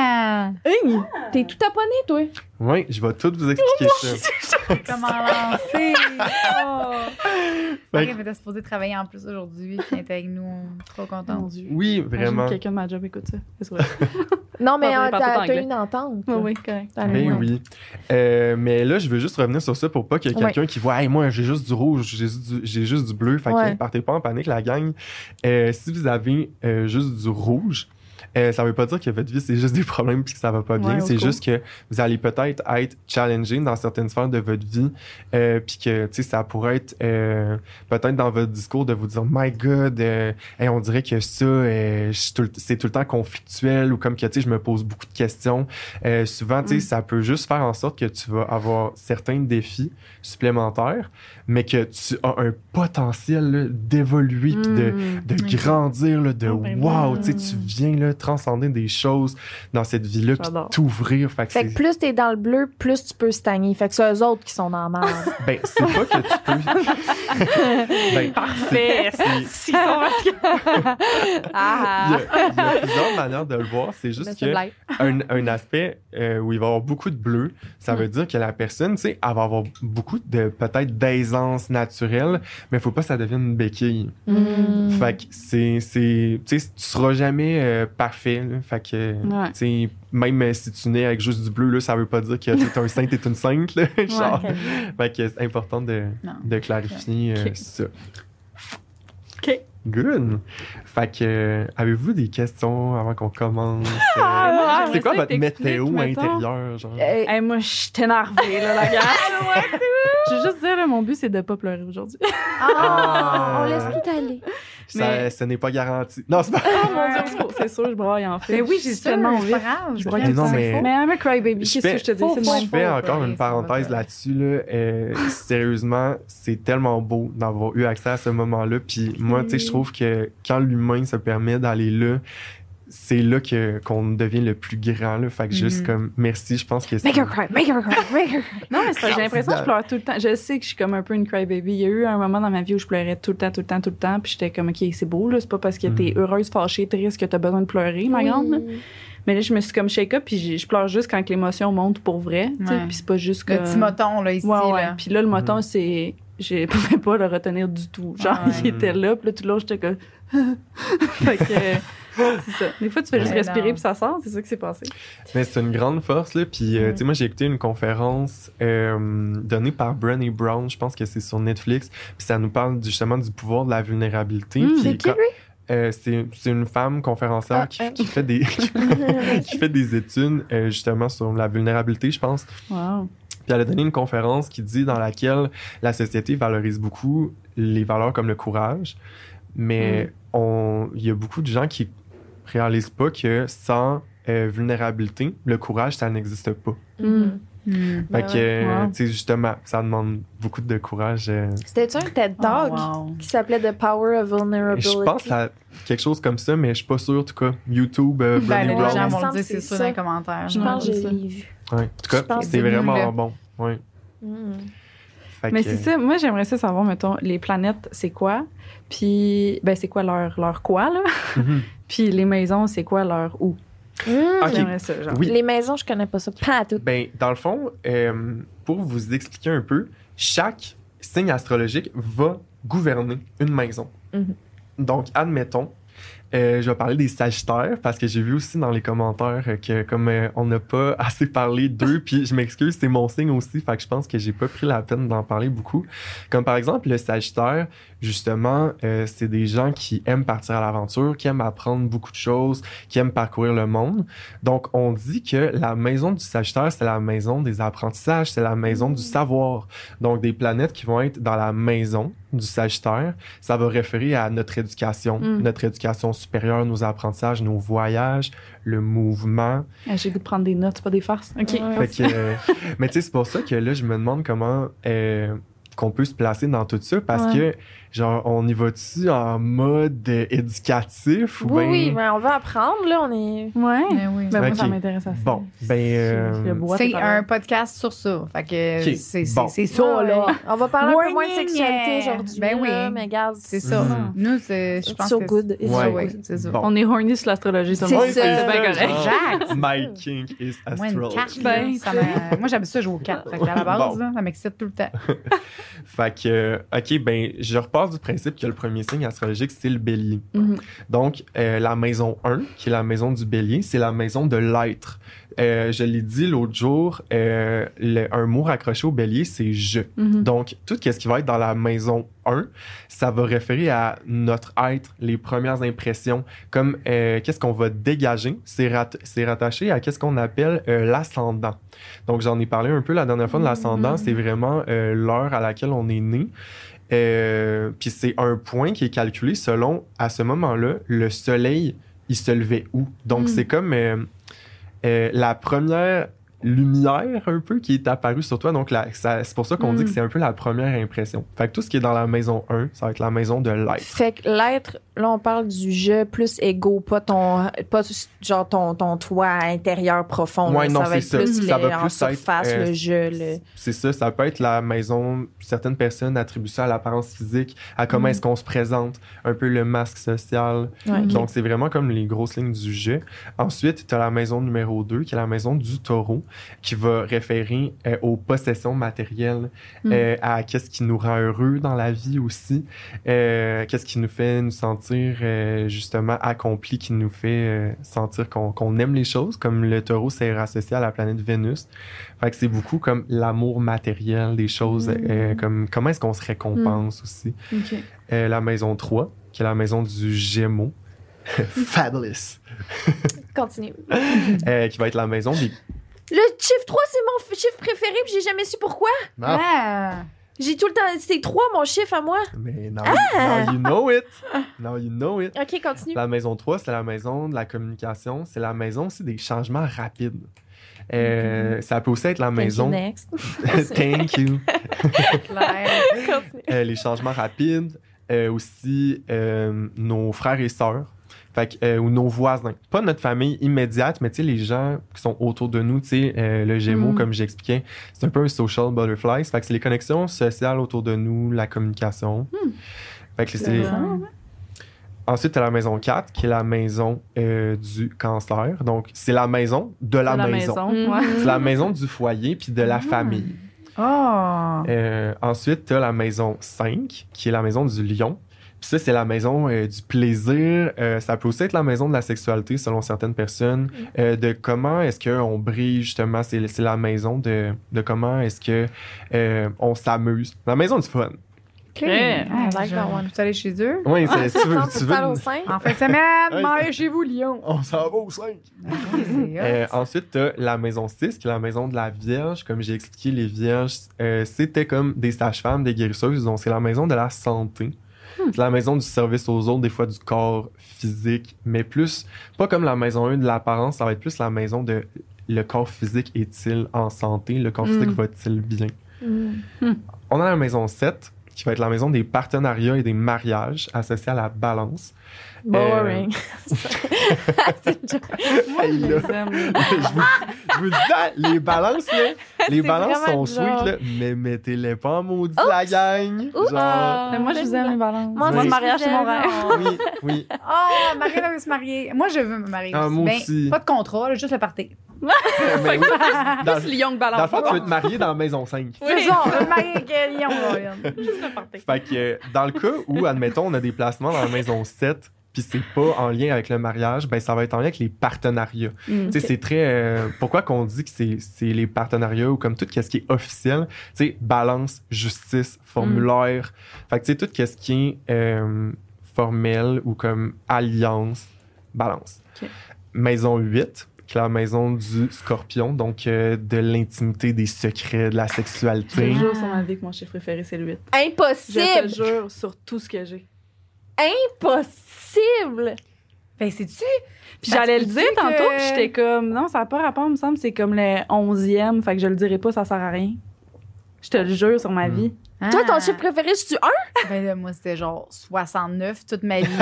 Hey, T'es tout taponné, toi? Oui, je vais tout vous expliquer ça. Comment lancer? Oh! Ok, mais t'es supposé travailler en plus aujourd'hui, être avec nous. Trop contente. Oui, vraiment. que quelqu'un de ma job écoute ça. Non, mais Ah, euh, t'as anglais. une entente. oui, oui, correct. Ben oui. Euh, mais là, je veux juste revenir sur ça pour pas qu'il y ait Ouais. quelqu'un qui voit, hey, moi, j'ai juste du rouge, j'ai juste du, j'ai juste du bleu. Fait Ouais. que partez pas en panique, la gang. Euh, si vous avez euh, juste du rouge, euh, ça veut pas dire que votre vie, c'est juste des problèmes puis que ça va pas bien. Ouais, c'est juste que vous allez peut-être être challengé dans certaines sphères de votre vie. Euh, puis que, tu sais, ça pourrait être euh, peut-être dans votre discours de vous dire, My God, euh, hey, on dirait que ça, euh, c'est tout le temps conflictuel ou comme que, tu sais, je me pose beaucoup de questions. Euh, souvent, tu sais, Mm. ça peut juste faire en sorte que tu vas avoir certains défis supplémentaires, mais que tu as un potentiel d'évoluer puis de, Mm. de grandir, là, de Oh, ben wow, oui. tu sais, tu viens là, transcender des choses dans cette vie-là, puis t'ouvrir. Fait que Fait que plus t'es dans le bleu, plus tu peux stagner. Fait que c'est eux autres qui sont dans la merde. Ben, c'est pas que tu peux. ben, Parfait. c'est- Si, ça va. Il y, ah! a, il y a plusieurs manières de le voir. C'est Ben, juste c'est que un, un aspect euh, où il va y avoir beaucoup de bleu, ça veut dire que la personne, tu sais, elle va avoir beaucoup de peut-être d'aisance naturelle, mais il faut pas que ça devienne une béquille. Mm. Fait que c'est, c'est, tu sais, tu seras jamais euh, parfait. Là. Fait que, Ouais. même euh, si tu nais avec juste du bleu, là, ça veut pas dire que t'es un saint, t'es une sainte, là. Genre. Fait que c'est important de, de clarifier euh, Ok. ça. OK. Good. Fait que, euh, avez-vous des questions avant qu'on commence? Euh, Ah, c'est quoi votre météo d'expliquer, mettons. intérieur, genre? Hey, moi, je suis énervée, là, la gars. Je veux juste dire, là, mon but, c'est de pas pleurer aujourd'hui. ah, on laisse tout aller. Ça, mais- Ce n'est pas garanti. Non, c'est pas. Oh mon dieu, c'est- c'est sûr, je braille en fait. Mais oui, Je j'ai ça. tellement grave. Je braille temps. c'est Mais-. Mais I'm a crybaby, Je qu'est-ce que fais- je te dis? Faux, mon Je fais encore une ça parenthèse là-dessus. Là. Euh, sérieusement, c'est tellement beau d'avoir eu accès à ce moment-là. Puis moi, tu sais, je trouve que quand l'humain se permet d'aller là, c'est là que qu'on devient le plus grand. Là. Fait que juste Mhm. comme merci, je pense que c'est. Make her cry, make her cry, make her cry. Non, mais c'est parce que j'ai l'impression que je pleure tout le temps. Je sais que je suis comme un peu une crybaby. Il y a eu un moment dans ma vie où je pleurais tout le temps, tout le temps, tout le temps. Puis j'étais comme, OK, c'est beau, là. C'est pas parce que t'es Mhm. heureuse, fâchée, triste que t'as besoin de pleurer, ma grande. là. Mais là, je me suis comme shake up, puis je pleure juste quand que l'émotion monte pour vrai. Puis c'est pas juste que. Le petit moton, là, ici. Ouais, ouais. là. Puis là, le moton, Mhm. c'est. Je pouvais pas le retenir du tout. Genre, Ah ouais. il était là, puis là, tout le long, j'étais comme. fait que. Ça. Des fois, tu fais juste Ouais, respirer, non. puis ça sort. C'est ça qui s'est passé. Mais c'est une grande force, là. Puis, euh, Mm. tu sais, moi, j'ai écouté une conférence euh, donnée par Brené Brown, je pense que c'est sur Netflix. Puis ça nous parle justement du pouvoir de la vulnérabilité. Mm, Puis C'est qui, lui? euh, c'est c'est une femme conférencière Ah, qui, hein. qui fait des qui fait des études euh, justement sur la vulnérabilité, je pense. Wow. Puis elle a donné une conférence qui dit dans laquelle la société valorise beaucoup les valeurs comme le courage, mais on il y a beaucoup de gens qui réalisent pas que sans euh, vulnérabilité, le courage ça n'existe pas. Mm. Hmm. Fait Ben que, ouais. euh, Wow. tu sais, justement, ça demande beaucoup de courage. euh. C'était-tu un TED Oh, Talk wow. qui s'appelait The Power of Vulnerability? je pense à quelque chose comme ça, mais je suis pas sûr, en tout cas. YouTube, euh, Ben, les gens me vont dire, c'est ça dans les commentaires. Je pense que l'ai vu. Ouais. En tout cas, c'est vraiment bon. Ouais. Mm. Fait Mais que- c'est ça, moi j'aimerais ça savoir, mettons, les planètes, c'est quoi? Puis, ben, c'est quoi leur, leur quoi, là? Mhm. Puis les maisons, c'est quoi leur où? Mm. Ok. J'aimerais ça, genre. Oui. Les maisons, je connais pas ça. Pas à tout. Ben, dans le fond, euh, pour vous expliquer un peu, chaque signe astrologique va gouverner une maison. Mhm. Donc, admettons, euh, je vais parler des Sagittaires parce que j'ai vu aussi dans les commentaires euh, que comme euh, on n'a pas assez parlé d'eux, puis je m'excuse, c'est mon signe aussi, fait que je pense que j'ai pas pris la peine d'en parler beaucoup. Comme par exemple le Sagittaire, justement, euh, c'est des gens qui aiment partir à l'aventure, qui aiment apprendre beaucoup de choses, qui aiment parcourir le monde. Donc, on dit que la maison du Sagittaire, c'est la maison des apprentissages, c'est la maison du savoir. Donc, des planètes qui vont être dans la maison du Sagittaire, ça va référer à notre éducation, Mm. notre éducation supérieure, nos apprentissages, nos voyages, le mouvement. Ah, J'ai goût de prendre des notes, c'est pas des farces. OK. Ouais. Fait que, euh, mais tu sais, c'est pour ça que là, je me demande comment euh, qu'on peut se placer dans tout ça parce Ouais. que, genre, on y va-tu en mode euh, éducatif ou Oui, oui, mais on va apprendre, là. On est. Ouais. Ben oui. Ben, moi, Ok. ça m'intéresse assez. Bon, ben, euh, Le bois, C'est tes un podcast sur ça. Fait que Ok, c'est c'est- bon. c'est ça, là. Ouais. On va parler un peu moins de Warning! sexualité aujourd'hui. Ben oui. là, mais regarde, C'est ça. Mhm. Nous, c'est- je pense so que good. It's Ouais. so Ouais, good. c'est ça. Bon. On est horny sur l'astrologie, ça C'est ça. c'est bien correct. Exact. My king is Moi, une astrology. carte, Ben, là, ça m'a- moi, j'aime ça jouer aux cartes. Fait que à la base, Bon. là, ça m'excite tout le temps. Fait que, euh, OK, ben, je du principe que le premier signe astrologique, c'est le bélier. Mhm. Donc, euh, la maison 1, qui est la maison du bélier, c'est la maison de l'être. Euh, je l'ai dit l'autre jour, euh, le- un mot raccroché au bélier, c'est je. Mhm. Donc, tout ce qui va être dans la maison 1, ça va référer à notre être, les premières impressions, comme euh, qu'est-ce qu'on va dégager. C'est rat- rattaché à qu'est-ce qu'on appelle l'ascendant. Donc, j'en ai parlé un peu la dernière fois de l'ascendant. Mhm. C'est vraiment l'heure à laquelle on est né. Euh, Puis c'est un point qui est calculé selon, à ce moment-là, le soleil, il se levait où. Donc, Mm. c'est comme euh, euh, la première lumière un peu qui est apparue sur toi. Donc, c'est pour ça qu'on dit que c'est un peu la première impression. Fait que tout ce qui est dans la maison 1, ça va être la maison de l'être. Fait que l'être, là, on parle du jeu plus égo, pas ton, pas genre ton, ton toit intérieur profond. Ouais, là. non, ça va c'est être ça. plus Ça en être, surface, euh, le jeu. Le... C'est ça, ça peut être la maison. Certaines personnes attribuent ça à l'apparence physique, à comment Mm. est-ce qu'on se présente, un peu le masque social. Ouais. Donc, c'est vraiment comme les grosses lignes du jeu. Ensuite, tu as la maison numéro 2, qui est la maison du taureau, qui va référer euh, aux possessions matérielles, Mm. euh, à qu'est-ce qui nous rend heureux dans la vie aussi, euh, qu'est-ce qui nous fait nous sentir justement accomplis, qui nous fait sentir qu'on aime les choses, comme le taureau s'est associé à la planète Vénus. Fait que c'est beaucoup comme l'amour matériel des choses, Mm. comme comment est-ce qu'on se récompense aussi. OK. Euh, la maison 3, qui est la maison du Gémeaux. Fabulous. Continue. Euh, qui va être la maison des. Le chiffre 3, c'est mon chiffre préféré, puis j'ai jamais su pourquoi. Ah. J'ai tout le temps. C'était 3, mon chiffre à moi. Mais now, Ah! now you know it. Now you know it. Ok, continue. La maison 3, c'est la maison de la communication. C'est la maison aussi des changements rapides. Euh, Ça peut aussi être la Mm-hmm. Thank you, maison. next. Thank you. Euh, les changements rapides. euh, aussi euh, nos frères et sœurs. Fait euh, ou nos voisins. Pas notre famille immédiate, mais tu sais, les gens qui sont autour de nous, tu sais, euh, le Gémeaux, Mm. comme j'expliquais, c'est un peu un social butterfly. Fait que c'est les connexions sociales autour de nous, la communication. Fait que c'est. Ensuite, tu as la maison 4, qui est la maison euh, du cancer. Donc, c'est la maison de la, De maison. Ouais. C'est la maison du foyer puis de la Ah. famille. Oh. Euh, ensuite, tu as la maison 5, qui est la maison du lion. Puis ça, c'est la maison euh, du plaisir. Euh, ça peut aussi être la maison de la sexualité, selon certaines personnes. Euh, de comment est-ce qu'on brille, justement. C'est c'est la maison de, de comment est-ce que euh, on s'amuse. La maison du fun. OK. Ouais. Ah, I like je- that one. Vous allez chez eux? Oui, c'est- tu veux, tu veux parles une- au sein? En fin de semaine, Ouais, chez vous, Lyon. On s'en va au 5. Euh, ensuite, tu as la maison 6, qui est la maison de la Vierge. Comme j'ai expliqué, les Vierges, euh, c'était comme des sages-femmes, des guérisseuses. Donc, c'est la maison de la santé. C'est la maison du service aux autres, des fois du corps physique, mais plus, pas comme la maison 1 de l'apparence, ça va être plus la maison de le corps physique est-il en santé, le corps physique Mm. va-t-il bien? Mm. On a la maison 7, qui va être la maison des partenariats et des mariages associés à la balance. Boring. Hey, là. Je les aime. je, vous, je vous le dis, hein, les balances, là, les C'est balances sont sweet, là, mais mettez-les pas en maudit, la gang. Oups. Genre, Mais moi, je vous aime, les balances. Moi, Oui. le mariage, c'est mon rêve. oui, oui. Oh, Marie veut se marier. Moi, je veux me marier. Ah, aussi. moi Ben, aussi. Pas de contrat, là, juste le party. Mais oui. Dans, Plus Lyon que dans le balance. fond, tu veux te marier dans la maison 5. C'est ça, on veut marier avec euh, Lyon. Juste le party. Fait que euh, dans le cas où, admettons, on a des placements dans la maison 7, puis c'est pas en lien avec le mariage, ben ça va être en lien avec les partenariats. Mm. Tu sais, c'est très. euh, pourquoi qu'on dit que c'est c'est les partenariats ou comme tout ce qui est officiel, tu sais, balance, justice, formulaire. Fait que tu sais, tout ce qui est euh, formel ou comme alliance, balance. Maison 8, qui est la maison du scorpion, donc euh, de l'intimité, des secrets, de la Je sexualité. te jure sur ma vie que mon chiffre préféré, c'est le 8. Je te Impossible! jure sur tout ce que j'ai. Impossible! Ben, c'est-tu? Puis j'allais le dire tantôt, que- puis j'étais comme, non, ça n'a pas rapport, il me semble, c'est comme le 11e, fait que je le dirai pas, ça sert à rien. Je te le jure sur ma Mm. vie. Toi, ton Ah. chiffre préféré, c'est-tu 1? Ben là, moi, c'était genre 69 toute ma vie.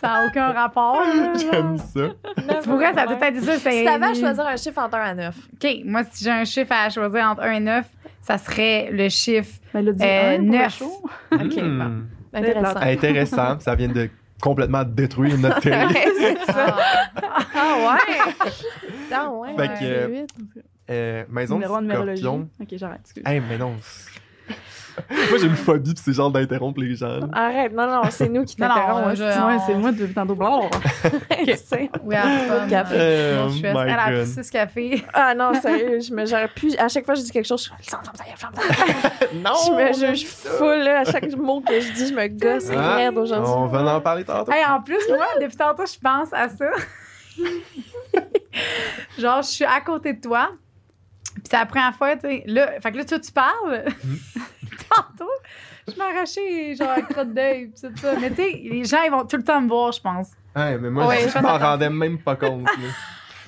ça n'a aucun rapport. J'aime ça. C'est pourquoi ça a tout été ça. c'est- Si t'avais à choisir un chiffre entre 1 à 9. OK, moi, si j'ai un chiffre à choisir entre 1 et 9, ça serait le chiffre. Euh, pour le neuf. show? OK, Hmm. bon. Intéressant. Intéressant. Ça vient de complètement détruire notre théorie. c'est ça. Ah. Ah ouais? Ah ouais. Fait que, c'est euh. Euh, maison numérologie. scorpion. Ok, j'arrête, excuse. Hey, mais non. Moi, j'ai une phobie, pis c'est genre d'interrompre les gens. là. Arrête, non, non, c'est nous qui Non, non, t'interrompons. je-. Ouais, c'est moi depuis tantôt. Je sais. We have fun. Café. Oh Mon chouette. my Elle a God. pris six cafés. Ah non, sérieux, je me, j'aurais pu. À chaque fois que je dis quelque chose, je suis Non! je me j'aime juge ça. full, là. À chaque mot que je dis, je me gosse Ah, raide aujourd'hui. On va en parler tantôt. Hey, en plus, moi, depuis tantôt, je pense à ça. Genre, je suis à côté de toi. Puis c'est la première fois, tu sais. Là, fait que là, toi, tu parles. tantôt, je m'arrachais, genre, la crotte d'œil, pis tout ça. Mais tu sais, les gens, ils vont tout le temps me voir, je pense. Ouais, mais moi, Ouais, je je m'en rendais même pas compte. là.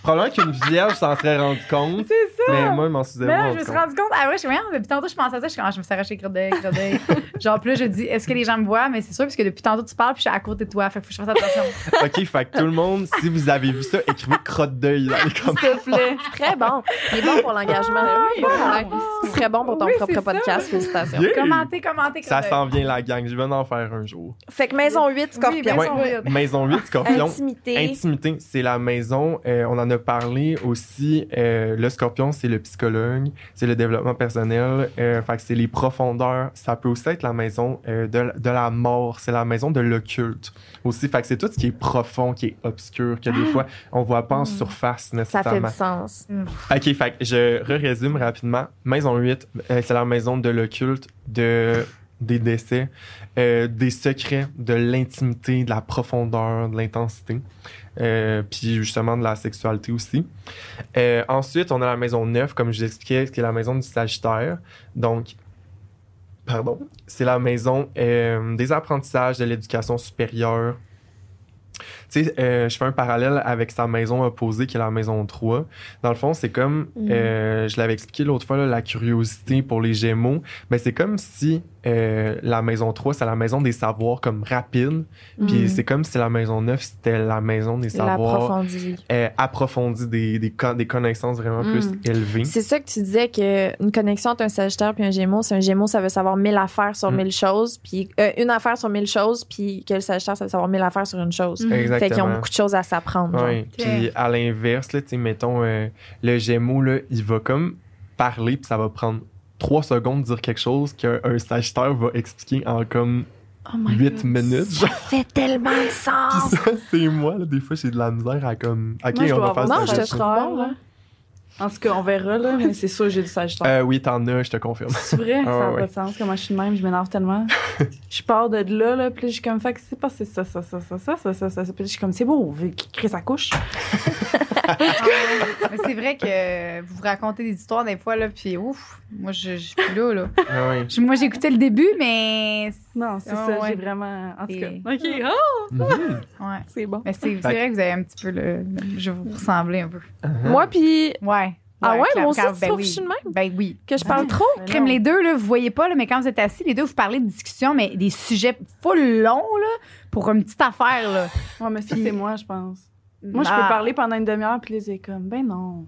Probablement qu'une vierge s'en serait rendu compte, C'est ça! mais moi, je m'en suis Mais là, je me suis compte. rendu compte, ah ouais, je suis voyons, depuis tantôt, je pensais à ça, je suis comme, ah, je me suis arraché crotte d'œil, crotte d'œil. Genre, là, je dis, est-ce que les gens me voient? Mais c'est sûr, parce que depuis tantôt, tu parles, puis je suis à côté de toi, fait que faut que je fasse attention. OK, fait que tout le monde, si vous avez vu ça, écrivez crotte d'œil dans les commentaires. S'il te plaît. Très bon. Il est bon pour l'engagement. Oui, Ouais. bon. Ce serait bon pour ton Oui, propre podcast. Félicitations. Yeah. commentez, commentez, Ça s'en vient, la gang. Je vais en faire un jour. Fait que maison 8, Scorpion. Oui, maison Ouais. huit. Maison 8, Scorpion. Intimité. Intimité, c'est la maison. euh, on en a parlé aussi. euh, le scorpion, c'est le psychologue, c'est le développement personnel. Euh, fait que c'est les profondeurs. Ça peut aussi être la maison euh, de, de la mort. C'est la maison de l'occulte aussi. Fait que c'est tout ce qui est profond, qui est obscur, que des fois, on voit pas en surface Hmm. Ça fait nécessairement. du sens. OK, fait que je résume rapidement. Maison 8, euh, c'est la maison de l'occulte, de, des décès, euh, des secrets, de l'intimité, de la profondeur, de l'intensité. Euh, puis justement de la sexualité aussi. Euh, ensuite, on a la maison 9, comme je vous expliquais, qui est la maison du Sagittaire. Donc, pardon, c'est la maison euh, des apprentissages, de l'éducation supérieure. Tu sais, euh, je fais un parallèle avec sa maison opposée qui est la maison 3. Dans le fond, c'est comme, Mhm. je l'avais expliqué l'autre fois, là, la curiosité pour les Gémeaux. Mais c'est comme si euh, la maison 3, c'est la maison des savoirs comme rapide. Puis Mhm. c'est comme si la maison 9, c'était la maison des savoirs L'approfondie. euh, approfondis, des, des, con- des connaissances vraiment plus Mm. élevées. C'est ça que tu disais qu'une connexion entre un Sagittaire et un Gémeaux, c'est un Gémeaux, ça veut savoir mille affaires sur Mm. mille choses, puis euh, une affaire sur mille choses, puis que le Sagittaire, ça veut savoir mille affaires sur une chose. Mm. Fait qu'ils ont Exactement. beaucoup de choses à s'apprendre. Ouais. Puis à l'inverse, là, tu sais, mettons, euh, le Gémeaux, là, il va comme parler, puis ça va prendre trois secondes de dire quelque chose qu'un un Sagittaire va expliquer en comme Oh my huit God. minutes. Ça fait tellement de Puis sens! ça, c'est moi, là, des fois, j'ai de la misère à comme. Ok, Moi, je on dois va faire avoir Non, ça. je te Sagittaire, là. En tout cas, on verra, là, mais c'est sûr j'ai du Sagittaire. Euh, oui, t'en as, je te confirme. C'est vrai, ah, ça n'a pas de sens. Comment je suis de même, je m'énerve tellement. je pars de là, là, puis je suis comme, fait que c'est passé ça, ça, ça, ça, ça, ça, ça, ça. Puis je suis comme, c'est beau, crée sa couche. Ah mais c'est vrai que vous racontez des histoires des fois, là, puis ouf, moi, je, suis plus là, là. Ah, ouais. Moi, j'écoutais le début, mais non, c'est Ah, ça, ouais. j'ai vraiment. En tout Et- cas. OK, ah, Mhm. Ouais. C'est bon. Mais c'est c'est vrai que vous avez un petit peu le. le- je vous ressemblez un peu. Moi, puis Ouais. Ah ouais, moi aussi, tu ben trouves oui. que je suis de même? Ben oui. que je parle trop? Ben Crime, non. les deux, là, vous voyez pas, là, mais quand vous êtes assis, les deux, vous parlez de discussion, mais des sujets full longs, là, pour une petite affaire, là. Ouais, mais ça, Puis- c'est moi, je pense. Moi, je Ah. peux parler pendant une demi-heure, puis les est comme, ben non.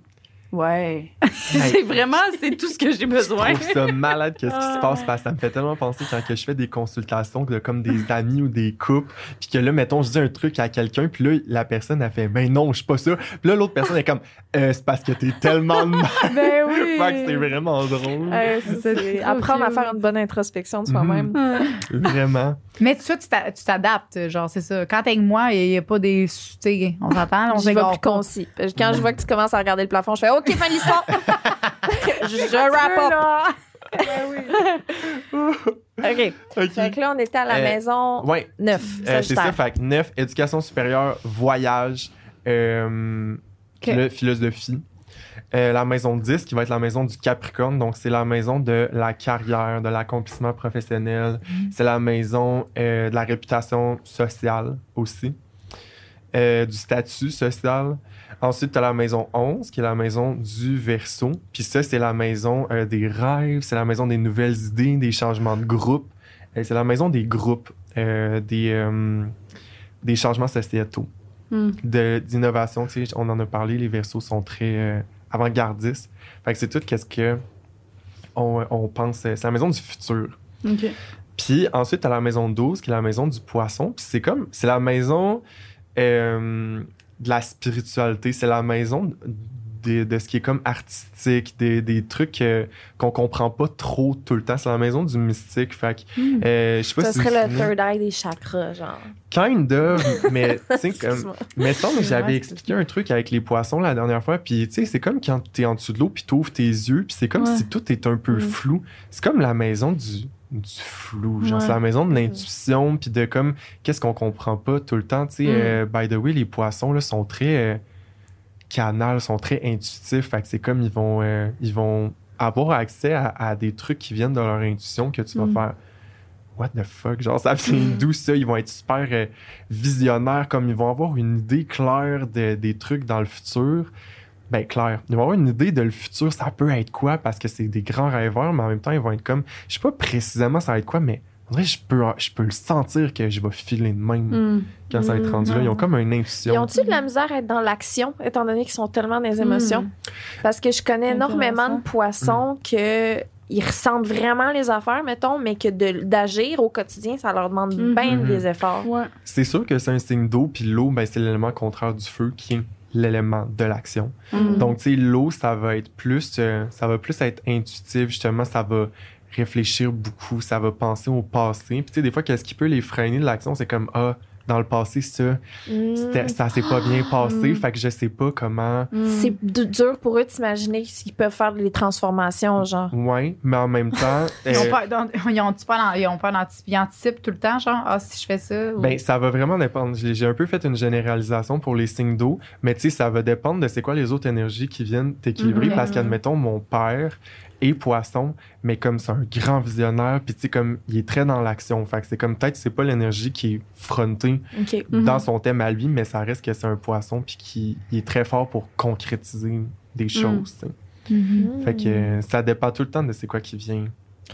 Ouais. c'est vraiment, c'est tout ce que j'ai Je besoin. trouve ça malade qu'est-ce qui se Ah. passe parce que ça me fait tellement penser quand que je fais des consultations de comme des amis ou des couples puis que là mettons je dis un truc à quelqu'un puis là la personne a fait ben non je suis pas ça puis là l'autre personne est comme euh, c'est parce que t'es tellement de mal ben oui. Que c'est vraiment drôle Euh, c'est- apprendre à faire une bonne introspection de Mhm. soi-même. vraiment Mais tu sais, tu t'a- tu t'adaptes, genre, c'est ça. Quand t'es avec moi, il n'y a pas des. Tu sais, on s'entend, on s'égare plus concis. Que Quand je vois que tu commences à regarder le plafond, je fais OK, fin de l'histoire. je, je wrap up. Là? OK. ok Fait que là, on était à la Euh, maison ouais 9. euh, c'est ça fait que 9 éducation supérieure voyage euh, Ok. philo- philosophie Euh, la maison 10 qui va être la maison du Capricorne donc c'est la maison de la carrière de l'accomplissement professionnel c'est la maison euh, de la réputation sociale aussi euh, du statut social ensuite tu as la maison 11 qui est la maison du Verseau puis ça c'est la maison euh, des rêves c'est la maison des nouvelles idées des changements de groupe Euh, c'est la maison des groupes euh, des des changements sociétaux Hmm. d'innovation. Tu on en a parlé, les versos sont très avant-gardistes. Fait que c'est tout qu'est-ce que on, on pense. C'est la maison du futur. OK. Puis ensuite, t'as la maison 12, qui est la maison du poisson. Puis c'est comme, c'est la maison euh, de la spiritualité. C'est la maison de, de ce qui est comme artistique, des, des trucs euh, qu'on comprend pas trop tout le temps. C'est la maison du mystique. Fait que, Hmm. euh, je sais pas Ça si serait le third eye des chakras, genre. Kind of, mais tu sais, comme. Mais ça, j'avais expliqué un truc avec les poissons la dernière fois, puis tu sais, c'est comme quand t'es en dessous de l'eau, puis t'ouvres tes yeux, puis c'est comme Ouais. si tout est un peu Mm. flou. C'est comme la maison du, du flou, genre Ouais. c'est la maison de l'intuition, puis de comme qu'est-ce qu'on comprend pas tout le temps. Tu sais, Mm. euh, by the way, les poissons là sont très euh, canals, sont très intuitifs, fait que c'est comme ils vont, euh, ils vont avoir accès à, à des trucs qui viennent de leur intuition que tu vas Mm. faire. what the fuck, genre, ça vient Mm. d'où ça? Ils vont être super euh, visionnaires, comme ils vont avoir une idée claire de- des trucs dans le futur. Ben, clair. Ils vont avoir une idée de le futur, ça peut être quoi, parce que c'est des grands rêveurs, mais en même temps, ils vont être comme, je sais pas précisément ça va être quoi, mais on dirait que je peux, je peux le sentir que je vais filer de même Mm. quand ça va être rendu là. Ils ont comme une Ils intuition. ont-tu de la misère à être dans l'action, étant donné qu'ils sont tellement dans les émotions? Mm. Parce que je connais énormément de poissons que ils ressentent vraiment les affaires, mettons, mais que de- d'agir au quotidien, ça leur demande bien Mhm. des efforts. Ouais. C'est sûr que c'est un signe d'eau, puis l'eau, ben, c'est l'élément contraire du feu qui est l'élément de l'action. Mm. Donc, tu sais, l'eau, ça va être plus, euh, ça va plus être intuitif, justement, ça va réfléchir beaucoup, ça va penser au passé. Puis, tu sais, des fois, qu'est-ce qui peut les freiner de l'action, c'est comme, ah, dans le passé, ça, c'était- Mm. ça s'est pas bien passé, Mm. fait que je sais pas comment. Mm. C'est dur pour eux d'imaginer s'ils peuvent faire des transformations, genre. Ouais, mais en même temps, Ils ont pas, ils ont pas, dans- ils ont pas d'anti- ils anticipent tout le temps, genre, ah, si je fais ça. ou- Ben, ça va vraiment dépendre. J'ai un peu fait une généralisation pour les signes d'eau, mais tu sais, ça va dépendre de c'est quoi les autres énergies qui viennent t'équilibrer. Mhm. Parce qu'admettons, mon père est poisson, mais comme c'est un grand visionnaire, puis tu sais, comme il est très dans l'action. Fait que c'est comme peut-être c'est pas l'énergie qui est frontée. Mhm. dans son thème à lui, mais ça reste que c'est un poisson, puis qui il est très fort pour concrétiser des choses. tu sais. Mhm. Fait que euh, ça dépend tout le temps de c'est quoi qui vient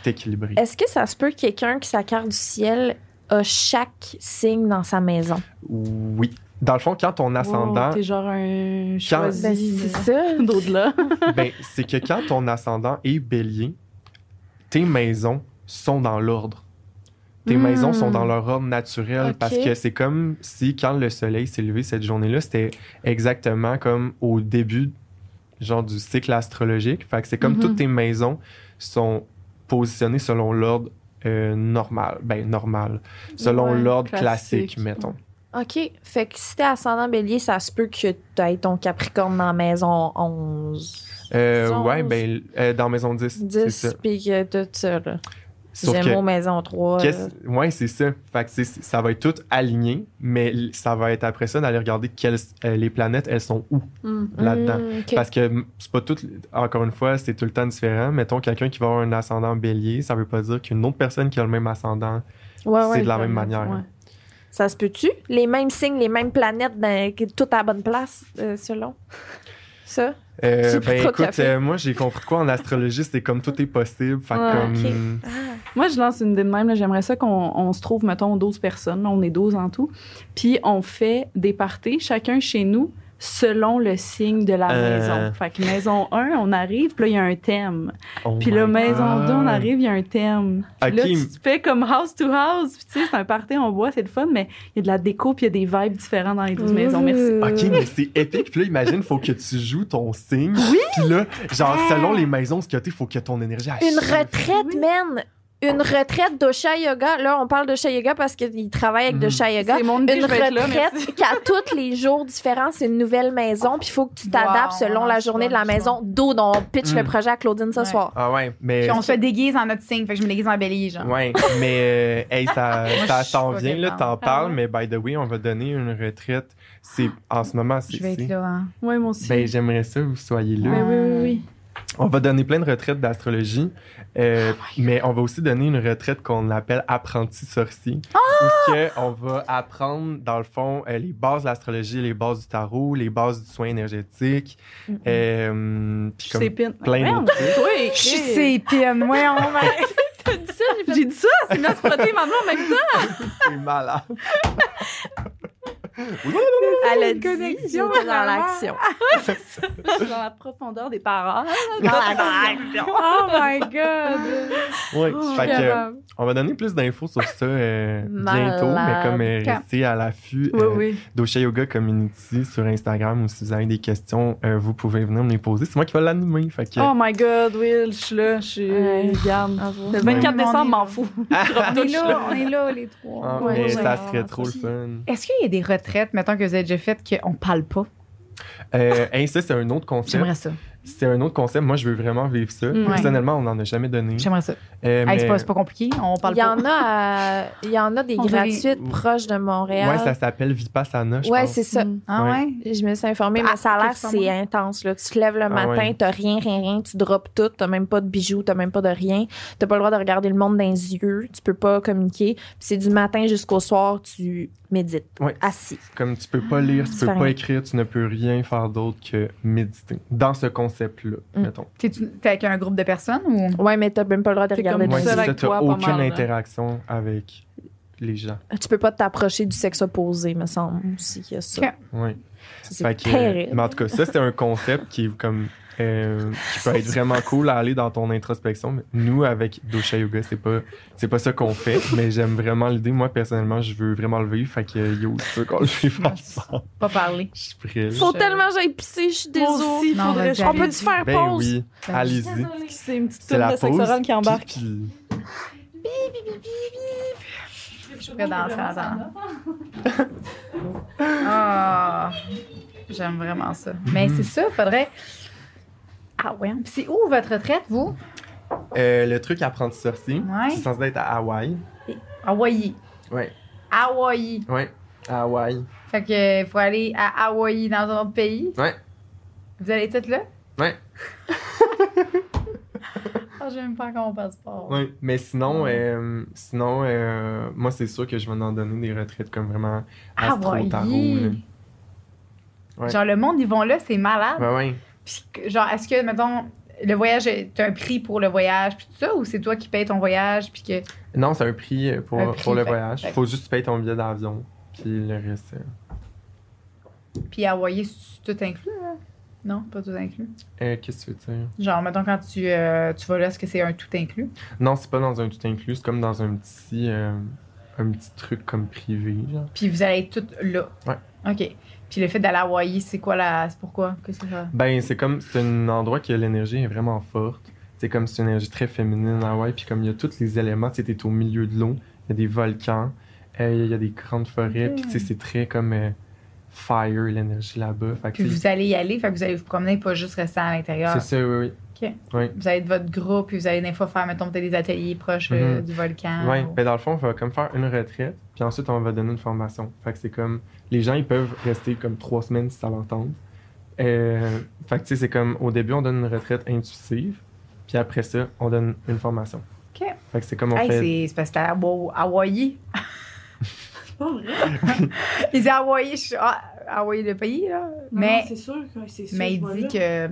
t'équilibrer. Est-ce que ça se peut que quelqu'un qui sa carte du ciel a chaque signe dans sa maison? Oui. Dans le fond, quand ton ascendant. Wow, T'es genre un Ben, choisi c'est mais- ça. d'au-delà. ben, c'est que quand ton ascendant est bélier, tes maisons sont dans l'ordre. Tes Hmm. maisons sont dans leur ordre naturel parce que c'est comme si quand le soleil s'est levé cette journée-là, c'était exactement comme au début genre du cycle astrologique. Fait que c'est comme Mhm. toutes tes maisons sont positionnées selon l'ordre euh, normal. Ben, normal. Selon Ouais, l'ordre classique. classique, mettons. OK. Fait que si t'es ascendant bélier, ça se peut que t'aies ton Capricorne dans maison 11. Euh, Onze. ouais, ben, euh, dans maison 10, c'est 10, ça. puis que tout ça, là. Gémeaux, maison 3. Qu'est-ce- Ouais, c'est ça. Fait que c'est- ça va être tout aligné, mais ça va être après ça d'aller regarder quelles, euh, les planètes, elles sont où Mm. là-dedans. Mm. Parce que c'est pas tout. Encore une fois, c'est tout le temps différent. Mettons quelqu'un qui va avoir un ascendant bélier, ça veut pas dire qu'une autre personne qui a le même ascendant, Ouais, ouais. c'est de la même manière. ouais. Ça se peut-tu? Les mêmes signes, les mêmes planètes, dans, que- tout à la bonne place, euh, selon. Ça? Euh, ben écoute, euh, moi j'ai compris quoi en astrologie, c'est comme tout est possible. Fait comme. Ah. Moi, je lance une idée de même. là. J'aimerais ça qu'on on se trouve, mettons, 12 personnes. Là, on est 12 en tout. Puis on fait des parties, chacun chez nous, selon le signe de la Euh. maison. Fait que maison 1, on arrive, puis là, il y a un thème. oh Puis là, maison God. 2, on arrive, il y a un thème. Puis là, tu te fais comme house to house. Puis tu sais, c'est un party, on boit, c'est le fun, mais il y a de la déco, puis il y a des vibes différents dans les 12 maisons. Merci. Ok, mais c'est épique. Puis là, imagine, faut que tu joues ton signe. Puis là, genre, selon les maisons, ce que t'es, faut que ton énergie. elle Une retraite, Oui. man! Une retraite d'Osha Yoga. Là, on parle d'Osha Yoga parce qu'il travaille avec Mhm. Dosha Yoga. C'est mon idée, Une là, retraite qui a tous les jours différents, c'est une nouvelle maison, puis il faut que tu t'adaptes Wow, selon on la journée de la maison. D'où dont on pitch le Mm. projet à Claudine ce Ouais. soir. Ah ouais, mais. Puis on se déguise en notre signe, fait que je me déguise en bélier, genre. Ouais, mais euh, hey, ça, ça s'en vient, là, t'en Ah parles, ouais? mais by the way, on va donner une retraite. C'est en ce moment, c'est. Je vais être là. hein. Ouais, moi aussi. Ben, j'aimerais ça que vous soyez là. oui, oui, oui, oui. On va donner plein de retraites d'astrologie, euh, Oh mais on va aussi donner une retraite qu'on appelle apprenti sorcier. Ah! Où que on va apprendre, dans le fond, euh, les bases de l'astrologie, les bases du tarot, les bases du soin énergétique, Mhm. euh, puis Je comme pin. plein Merde, d'autres trucs. Oui, Je suis sépine, ouais, on va. J'ai dit ça, c'est bien se frotter maintenant en même temps. C'est malade. Elle a Une dit, connexion, j'étais dans l'action. Je suis dans la profondeur des paroles. Oh my god! Ouais, Oh, fait que, on va donner plus d'infos sur ça euh, bientôt, mais comme euh, restez à l'affût Oui, euh, oui. d'Osha Yoga Community sur Instagram ou si vous avez des questions, euh, vous pouvez venir me les poser. C'est moi qui vais l'animer. Fait que, Oh my god, Will, je suis là, je suis. Regarde. Le 24 Ouais. On décembre, m'en fous. On est là, on est là, les trois. ah, Ouais, mais ça serait trop le fun. Est-ce qu'il y a des retraites, mettons, que vous avez déjà faites, qu'on parle pas? Euh, ça, c'est un autre concept. J'aimerais ça. C'est un autre concept. Moi, je veux vraiment vivre ça. Mm. Personnellement, on n'en a jamais donné. J'aimerais ça. Euh, Hey, mais- c'est pas, c'est pas compliqué. On parle Il y pas. en a, à- il y en a des On gratuites proches de Montréal. Ouais, ça s'appelle Vipassana, je Ouais, c'est ça. Mm. Ah ouais? Je me suis informée, mais Ah, ça a l'air c'est intense. Là. Tu te lèves le matin, ouais. t'as rien, rien, rien, tu drops tout, t'as même pas de bijoux, t'as même pas de rien. T'as pas le droit de regarder le monde dans les yeux, tu peux pas communiquer. Puis c'est du matin jusqu'au soir, tu médites, Ouais. assis. Comme tu peux pas lire, tu Tu peux pas rien. écrire, tu ne peux rien faire d'autre que méditer. Dans ce concept-là, Mm. mettons. T'es avec un groupe de personnes ou? Ouais, mais t'as même pas le droit de T'es regarder comme c'est avec ça, t'as toi, aucune mal, là. interaction avec les gens. Tu peux pas t'approcher du sexe opposé, me semble aussi qu'il y a ça. Ok. Ouais. Ça, Fait C'est que, terrible. mais en tout cas, ça, c'est un concept qui est comme. Euh, qui peut être vraiment cool à aller dans ton introspection. Mais nous, avec Dosha Yoga, c'est pas, c'est pas ça qu'on fait, mais j'aime vraiment l'idée. Moi, personnellement, je veux vraiment le vivre. Fait que euh, yo, c'est sûr qu'on le vive ensemble? Pas parler. Je suis prêt. Faut Je- tellement que j'aille pisser, je suis désolée. aussi, Non, faudrait vas-y, On allez. peut-tu faire Ben pause? oui, Ben, allez-y. C'est une petite la de oral qui embarque. puis- puis- Je suis prête à danser. Ah, j'aime vraiment ça. Mais Mhm. c'est ça, faudrait. Ah ouais. Puis c'est où votre retraite, vous? Euh, le truc apprenti sorcier, Ouais. c'est censé être à Hawaï. Hawaï. Ouais, Hawaï. ouais, à Hawaï. Fait que il faut aller à Hawaï dans un autre pays. Ouais. Vous allez toutes là? Ouais. Ah, je même pas comment on passe pas. Ouais, mais sinon, euh, sinon euh, moi, c'est sûr que je vais en donner des retraites comme vraiment astro tarot. là. Hawaï. Ouais. Genre, le monde, ils vont là, c'est malade. Ouais, ouais. Puis, genre, est-ce que, mettons, le voyage, t'as un prix pour le voyage, puis tout ça, ou c'est toi qui payes ton voyage, puis que. Non, c'est un prix pour, Un prix, pour le fait- voyage. fait- Faut juste payer ton billet d'avion. Puis le reste. euh, Puis Hawaï, c'est tout inclus, là? Non, pas tout inclus. euh, Qu'est-ce que tu veux dire? Genre, mettons, quand tu, euh, tu vas là, est-ce que c'est un tout inclus? Non, c'est pas dans un tout inclus, c'est comme dans un petit, euh, un petit truc comme privé. Genre. Puis vous allez être toutes là? Ouais. OK. Puis le fait d'aller à Hawaï, c'est quoi la. C'est pourquoi? Qu'est-ce que ça? Ben, c'est comme, c'est un endroit que l'énergie est vraiment forte. C'est comme, c'est une énergie très féminine à Hawaï. Puis comme il y a tous les éléments, tu au milieu de l'eau, il y a des volcans, euh, il y a des grandes forêts. Ok. Puis tu sais, c'est très comme euh, fire, l'énergie là-bas. Puis vous allez y aller, fait que vous allez vous promener, pas juste rester à l'intérieur. c'est ça, oui, oui. Vous allez être votre groupe, puis vous allez des fois faire, mettons, peut-être des ateliers proches euh, Mhm. du volcan. Ouais, ou- ben dans le fond, on va comme faire une retraite, puis ensuite on va donner une formation. Fait que c'est comme, les gens ils peuvent rester comme trois semaines si ça leur tente. Euh, fait que tu sais, c'est comme, au début on donne une retraite intuitive, puis après ça, on donne une formation. OK. Fait que c'est comme on Hey, fait. c'est c'est parce que c'était à Hawa- Hawaï. il dit Hawaï, je suis ah, Hawaï le pays, là. mais c'est sûr que c'est sûr. mais il dit que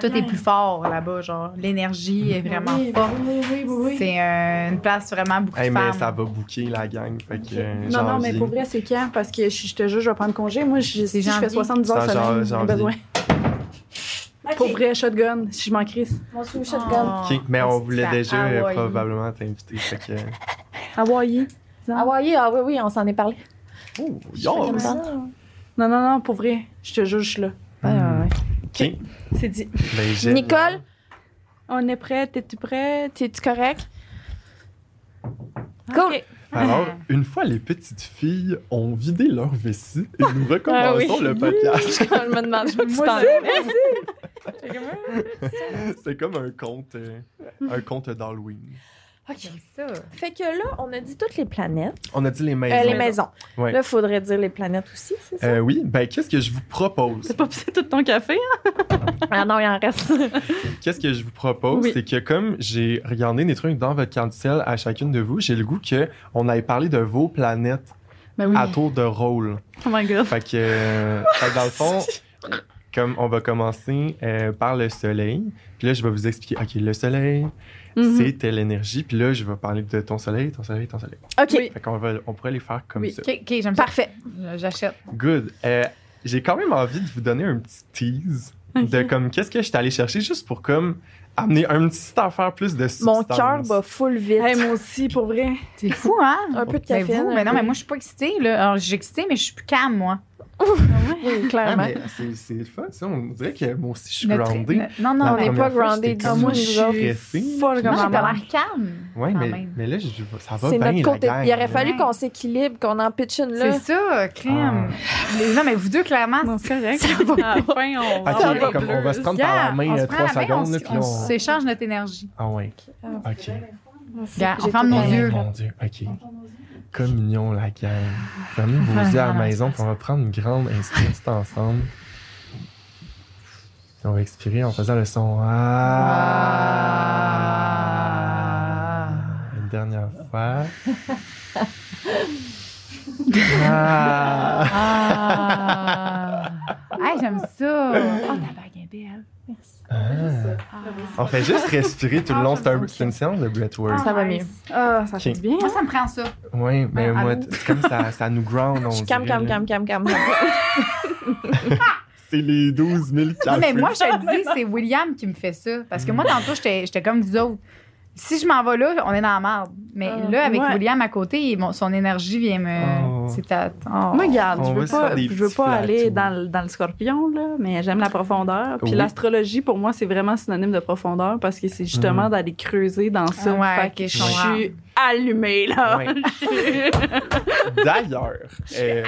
tout est plus fort là-bas, genre. L'énergie est vraiment oui, forte. Oui, oui, oui, oui. C'est euh, une place vraiment beaucoup Hey, de mais femmes. ça va booker la gang. Fait que, euh, Non, non, mais pour vrai, c'est quand? Parce que je, je te jure, je vais prendre congé. Moi, je, si je fais 70 heures semaine, j'ai besoin. Pour vrai, shotgun, si je m'en crisse. Mon shotgun. Oh, mais on voulait déjà euh, probablement t'inviter. Fait que. Hawaii. Hawaï, ah oui, oui, on s'en est parlé. Oh, ça. Non, non, non, pour vrai, je te jure, je suis là. Ouais. Ok. C'est dit. Ben, j'ai- Nicole, On est prêt? T'es-tu prête? t'es-tu correct? Cool. Ok. Alors, une fois les petites filles ont vidé leur vessie et nous recommençons Ah oui. le podcast. Je me demande, je me. C'est comme un conte, euh, un conte d'Halloween. Ok. Ça. Fait que là, on a dit toutes les planètes. On a dit les Euh, maisons. les maisons. Ouais. Là, il faudrait dire les planètes aussi, c'est ça? Euh, oui, ben qu'est-ce que je vous propose? T'as pas pissé tout ton café? hein? Ah non, il en reste. Qu'est-ce que je vous propose, Oui. c'est que comme j'ai regardé des trucs dans votre carticelle à chacune de vous, j'ai le goût que on aille parler de vos planètes Ben oui. à tour de rôle. Oh my god. Fait que, euh, fait que dans le fond, comme on va commencer euh, par le soleil, puis là je vais vous expliquer, ok, le soleil, Mhm. c'est telle énergie, puis là je vais parler de ton soleil, ton soleil, ton soleil. OK, Oui. Fait qu'on va, on pourrait les faire comme Oui. ça. OK, OK, j'aime ça. parfait. J'achète. Good. Euh, j'ai quand même envie de vous donner un petit tease de comme qu'est-ce que je suis allé chercher juste pour comme amener un petit affaire plus de Mon substance. cœur bat full vite. Hey, moi aussi, pour vrai. C'est fou, hein? un peu de café. mais non, mais moi, je suis pas excitée, là. Alors, je suis excitée, mais je suis plus calme, moi. Oui, Ah, clairement. mais c'est c'est le fun, ça. On dirait que moi aussi, je suis Notre- groundé. Non, non, on n'est pas fois, groundé j'étais du comme tout, moi, je suis comme Moi, j'ai pas calme. Ouais, quand mais, mais là, je- ça va bien, notre la côté. Il aurait fallu qu'on s'équilibre, qu'on en pitch une là. C'est ça, crème. Les- Non, mais vous deux, clairement, c'est correct. À la fin, on va comme on va se prendre Yeah, par la main euh, trois secondes, on là, s- puis on on... s'échange notre énergie. Ah ouais, ok. On ferme nos aimé. yeux. Mon Dieu, ok. Communion, la gang. Fermez vos yeux à la maison, puis on va prendre une grande inspiration ensemble. Puis on va expirer en faisant le son. Ah. Une dernière fois. Ah. Ah! Hey, j'aime ça! Oh, ta bague est belle. Ah. On fait juste respirer tout le Ah, long. j'aime C'est un- ça. c'est une séance de breathwork. Ça va mieux. Ah, ça fait bien. Moi, ça me prend ça. Oui, mais Ouais, moi, c'est comme ça, ça nous ground. On Je suis calme, là. calme, calme, calme. C'est les 12 000 Non, cafés. mais moi, je te le dis, c'est William qui me fait ça. Parce que moi, tantôt, j'étais j'étais comme vous autres. Si je m'en vais là, on est dans la merde. Mais Ah, là, avec ouais. William à côté, son énergie vient me. Oh. C'est à. oh. Moi, regarde, On je veux pas, je veux pas aller dans, le- dans le scorpion, là, mais j'aime la profondeur. Puis Oui. l'astrologie, pour moi, c'est vraiment synonyme de profondeur parce que c'est justement Mhm. d'aller creuser dans ça. Ah ouais, Fait je suis allumée, là. Ouais. D'ailleurs, euh,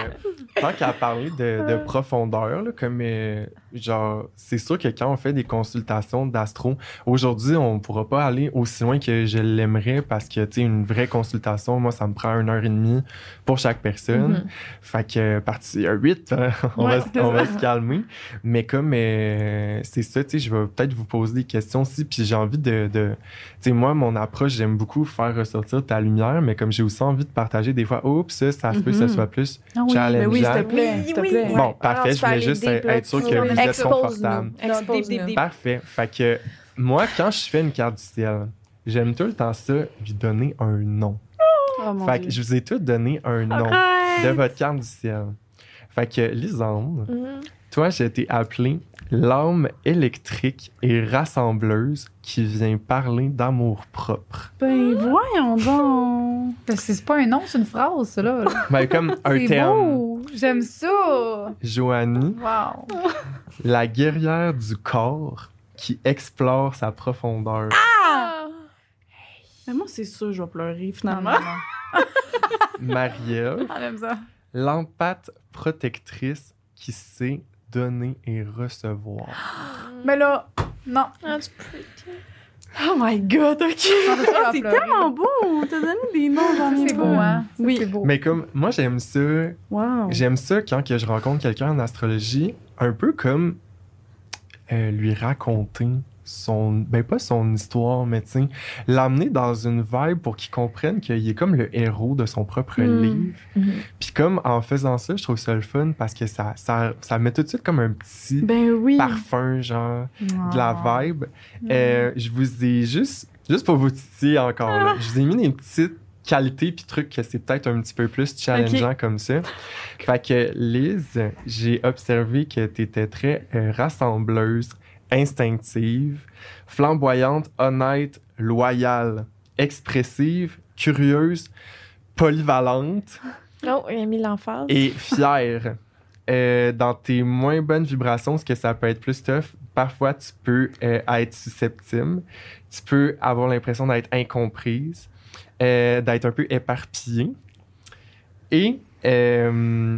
tant qu'à parler de, de profondeur, là, comme euh, genre, c'est sûr que quand on fait des consultations d'astro, aujourd'hui, on pourra pas aller aussi loin que je l'aimerais parce que, tu sais, une vraie consultation, moi, ça me prend une heure et demie pour chaque personne. Mhm. Fait que, partie à 8, hein, on, Ouais, va, on va ça. se calmer. Mais comme euh, c'est ça, tu sais, je vais peut-être vous poser des questions aussi. Puis j'ai envie de. de tu sais, moi, mon approche, j'aime beaucoup faire ressortir ta lumière, mais comme j'ai aussi envie de partager des fois, oups, ça, ça se peut que ce Mhm. soit plus Ah oui, challengeant. Oui, s'il te plaît. Oui, s'il te oui, plaît. oui. Bon, parfait, je voulais juste être sûr que vous êtes confortable. Parfait. Fait que moi, quand je fais une carte du ciel, j'aime tout le temps ça, lui donner un nom. Oh, mon fait Dieu. que je vous ai tous donné un nom Arrête! de votre carte du ciel. Fait que, Lisande, Mhm. toi, j'ai été appelée l'âme électrique et rassembleuse qui vient parler d'amour propre. Ben, voyons donc. Parce que c'est pas un nom, c'est une phrase, ça, là. Ben, comme un C'est terme. beau! J'aime ça! Joanie, Wow! la guerrière du corps qui explore sa profondeur. Mais moi, c'est sûr, je vais pleurer, finalement. aime ça. l'empathe protectrice qui sait donner et recevoir. Mais là, non. Ah, Oh my God, OK. Ah, c'est tellement beau. T'as donné des noms, j'en ai C'est beau, hein? Oui. C'est beau. Mais comme moi j'aime ça, Wow. j'aime ça quand que je rencontre quelqu'un en astrologie, un peu comme euh, lui raconter son ben pas son histoire mais tu l'amener dans une vibe pour qu'il comprenne qu'il est comme le héros de son propre Mm. livre. Mhm. Puis comme en faisant ça, je trouve ça le fun parce que ça ça, ça met tout de suite comme un petit Ben oui. parfum genre de la Ah. vibe. Euh, je vous ai juste, juste pour vous titiller encore, là, je vous ai mis des petites qualités puis trucs que c'est peut-être un petit peu plus challengeant comme ça. Fait que Liz, j'ai observé que tu étais très euh, rassembleuse, instinctive, flamboyante, honnête, loyale, expressive, curieuse, polyvalente Oh, il a mis l'emphase. et fière. Euh, dans tes moins bonnes vibrations, ce que ça peut être plus tough, parfois tu peux euh, être susceptible, tu peux avoir l'impression d'être incomprise, euh, d'être un peu éparpillée. Et, euh,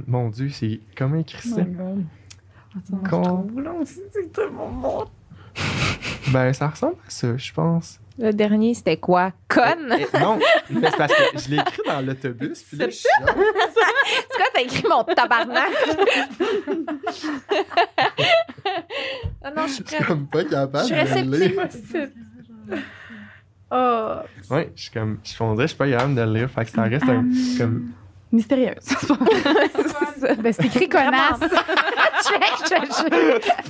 mon Dieu, c'est comment écrit ça? Attends. Con- C'est tellement bon. Ben, ça ressemble à ça, je pense. Le dernier, c'était quoi? Conne? Eh, non, mais c'est parce que je l'ai écrit dans l'autobus. puis là, je suis genre, C'est quoi, t'as écrit mon tabarnak? ah non, je suis je suis prête. comme pas capable Je suis de le lire. Oh. Ouais, je suis comme, je que je suis pas capable de le lire, fait que ça reste un, comme, Mystérieuse. Ben, c'est écrit connasse. check, check, check.